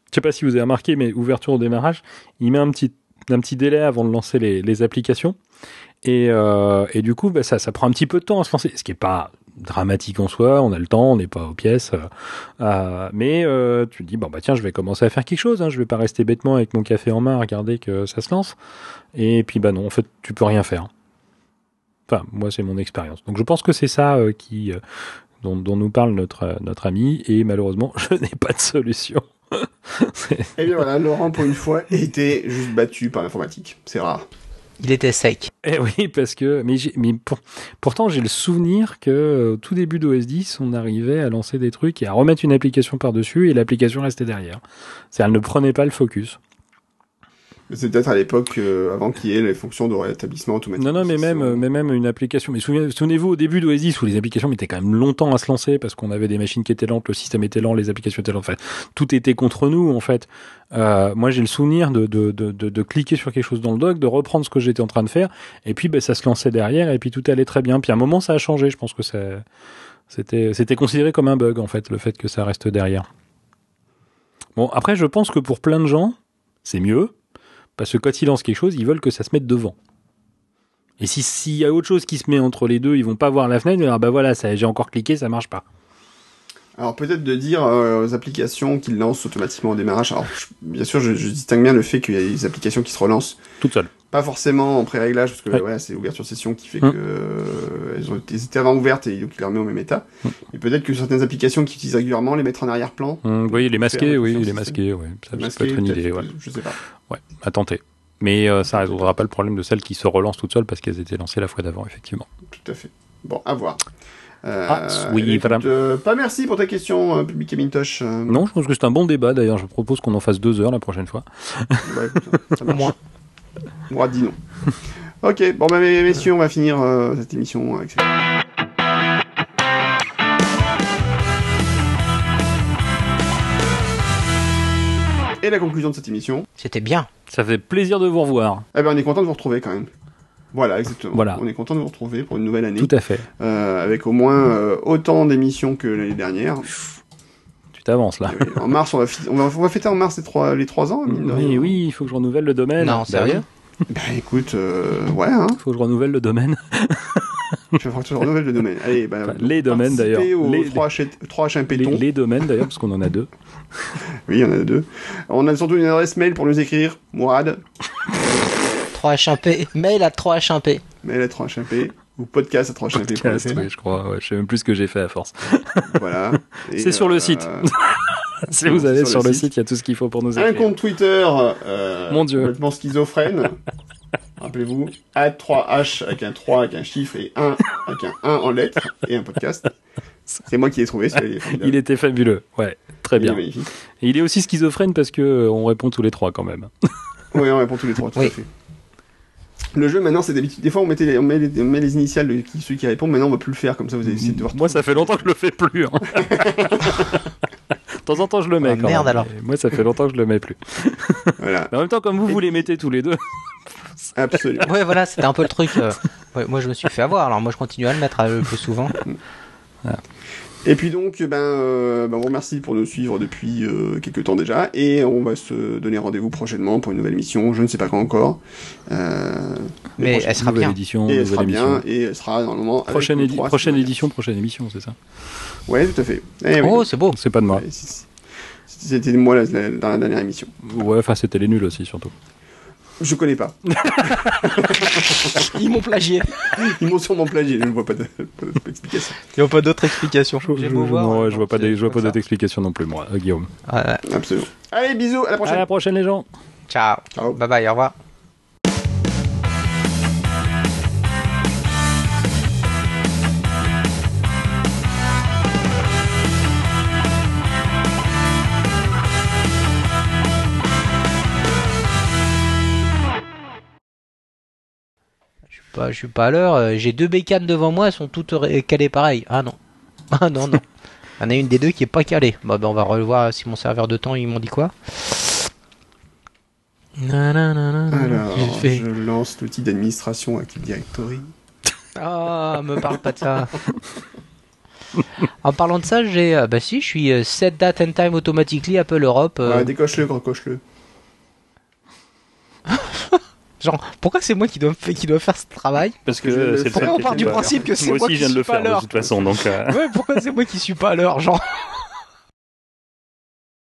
je sais pas si vous avez remarqué, mais ouverture au démarrage, il met un petit, un petit délai avant de lancer les, applications. Et, euh, et du coup, bah, ça, prend un petit peu de temps à se lancer, ce qui est pas dramatique en soi, on a le temps, on n'est pas aux pièces. euh, euh, mais tu te dis, bon bah tiens, je vais commencer à faire quelque chose, hein, je vais pas rester bêtement avec mon café en main à regarder que ça se lance. Et puis bah non, en fait, tu peux rien faire. Enfin, moi, c'est mon expérience. Donc je pense que c'est ça qui... dont, dont nous parle notre, notre ami, et malheureusement, je n'ai pas de solution. Et bien voilà, Laurent, pour une fois, était juste battu par l'informatique. C'est rare. Il était sec. Eh oui, parce que mais, j'ai- mais pour- pourtant j'ai le souvenir que euh, au tout début d'OS 10, on arrivait à lancer des trucs et à remettre une application par-dessus et l'application restait derrière. C'est elle ne prenait pas le focus. C'est peut-être à l'époque, euh, avant qu'il y ait les fonctions de rétablissement automatique. Non non, mais même mais même une application. Mais souvenez- souvenez-vous au début d'OS 10 où les applications mettaient quand même longtemps à se lancer parce qu'on avait des machines qui étaient lentes, le système était lent, les applications étaient lentes. Enfin, tout était contre nous en fait. Euh, moi j'ai le souvenir de, de, de, de, cliquer sur quelque chose dans le doc, de reprendre ce que j'étais en train de faire et puis ben, ça se lançait derrière et puis tout allait très bien. Puis à un moment ça a changé. Je pense que c'était c'était considéré comme un bug en fait le fait que ça reste derrière. Bon après je pense que pour plein de gens c'est mieux parce que quand ils lancent quelque chose ils veulent que ça se mette devant. Et si s'il y a autre chose qui se met entre les deux, ils vont pas voir la fenêtre, ils vont dire, ah bah voilà, j'ai encore cliqué, ça marche pas. Alors peut-être de dire euh, aux applications qu'ils lancent automatiquement au démarrage. Alors je- bien sûr, je, je distingue bien le fait qu'il y a des applications qui se relancent, Toute seule. pas forcément en pré-réglage, parce que Ouais. ouais, c'est l'ouverture session qui fait Hum. que euh, elles ont elles étaient avant ouvertes et donc il les remet au même état. Hum. Et peut-être que certaines applications qui utilisent régulièrement les mettre en arrière-plan. Hum, voyez, les masqués, Faire oui, les au masqués, oui. Ça, peut être une idée, ouais. Je sais pas. Ouais, à tenter. Mais euh, ça résoudra pas le problème de celles qui se relancent toutes seules parce qu'elles étaient lancées la fois d'avant, effectivement. Tout à fait. Bon, à voir. Euh, Ah, oui, écoute, voilà. euh, pas merci pour ta question, euh, Public Mintosh. euh, Non, je pense que c'est un bon débat, d'ailleurs. Je propose qu'on en fasse deux heures la prochaine fois. bah, écoute, ça marche. Moi, dis non. ok, bon, bah, mes- messieurs, on va finir euh, cette émission avec ça. Et la conclusion de cette émission, C'était bien. Ça fait plaisir de vous revoir. eh ben, on est content de vous retrouver quand même. Voilà, exactement. Voilà. On est content de vous retrouver pour une nouvelle année, Tout à fait. euh, avec au moins euh, autant d'émissions que l'année dernière. Tu t'avances, là. En mars, on va, fi- on va, on va fêter en mars les trois, les trois ans. mine de Oui, rien. oui, il faut que je renouvelle le domaine. Non, Bah sérieux Bah écoute, euh, ouais, hein. Il faut que je renouvelle le domaine. Je vais tu renouvelles le domaine. Allez, bah, Enfin, les domaines, d'ailleurs. Les- 3 H, 3 H1 Les, Péton. les domaines, d'ailleurs, parce qu'on en a deux. Oui, il y en a deux. On a surtout une adresse mail pour nous écrire. Mourad, 3H1P. Mail à 3H1P. mail à 3HMP ou podcast à 3HMP. Podcast, oui, je crois. Ouais, je sais même plus ce que j'ai fait à force. Voilà. C'est sur le site. si vous allez sur sur, le site. il y a tout ce qu'il faut pour nous Un écrire. compte Twitter. Euh, Mon Dieu. Complètement schizophrène. Rappelez-vous, à 3H avec un 3 avec un chiffre et 1 avec un 1 en lettres et un podcast. C'est moi qui l'ai trouvé, il était fabuleux. Ouais, très Il bien. Et il est aussi schizophrène parce que euh, on répond tous les trois quand même. Oui, on répond tous les trois, tout Oui. à fait. Le jeu, maintenant, c'est d'habitude. Des fois, on, mettait les, on, met les, on met les initiales de qui, celui qui répond. Maintenant, on va plus le faire. Comme ça, vous allez essayer de voir. Moi, ça fait longtemps que je le fais plus. hein. de temps en temps, je le mets. Ah, quand merde, même. alors. Moi, ça fait longtemps que je le mets plus. Voilà, Mais en même temps, comme vous, Et- vous les mettez tous les deux. absolument. Ouais, voilà, c'était un peu le truc. euh, ouais, moi, je me suis fait avoir. Alors, moi, je continue à le mettre euh, le plus souvent. Et puis donc, ben, euh, ben, on vous remercie pour nous suivre depuis euh, quelques temps déjà, et on va se donner rendez-vous prochainement pour une nouvelle émission. Je ne sais pas quand encore. Euh, Mais elle sera bien. édition, et elle sera émission. bien, et elle sera normalement. Prochaine, édi- édition, prochaine émission, c'est ça? Ouais, tout à fait. Eh oui. Oh, c'est beau. C'est pas de moi. C'était moi la- la- dans la dernière émission. Ouais, enfin, c'était les nuls aussi, surtout. Je connais pas. Ils m'ont plagié. Ils m'ont sûrement plagié, je ne vois pas pas d'explication. Il n'y a pas d'autres explications. Je, je- non, ouais, je vois pas, des- je vois pas d'autres explications non plus, moi, euh, Guillaume. Absolument. Allez, bisous, à la À prochaine. la prochaine, les gens. Ciao. Ciao. Bye bye, au revoir. Pas, je suis pas à l'heure. euh, J'ai deux bécanes devant moi, elles sont toutes calées pareil. Ah non. Ah non, non. Il y en a une des deux qui est pas calée. Bah, bah, on va revoir si mon serveur de temps, ils m'ont dit quoi. Alors, fait- je lance l'outil d'administration Active Directory. Ah, me parle pas de ça. en parlant de ça, j'ai. euh, bah si, je suis euh, set date and time automatically Apple Europe. euh, Ouais, décoche-le, recoche-le. Genre, pourquoi c'est moi qui dois, qui dois faire ce travail Parce que je le c'est Pourquoi on que part du principe que c'est moi moi aussi qui je viens de le suis pas à faire de toute façon donc euh, Ouais, pourquoi c'est moi qui suis pas à l'heure Genre,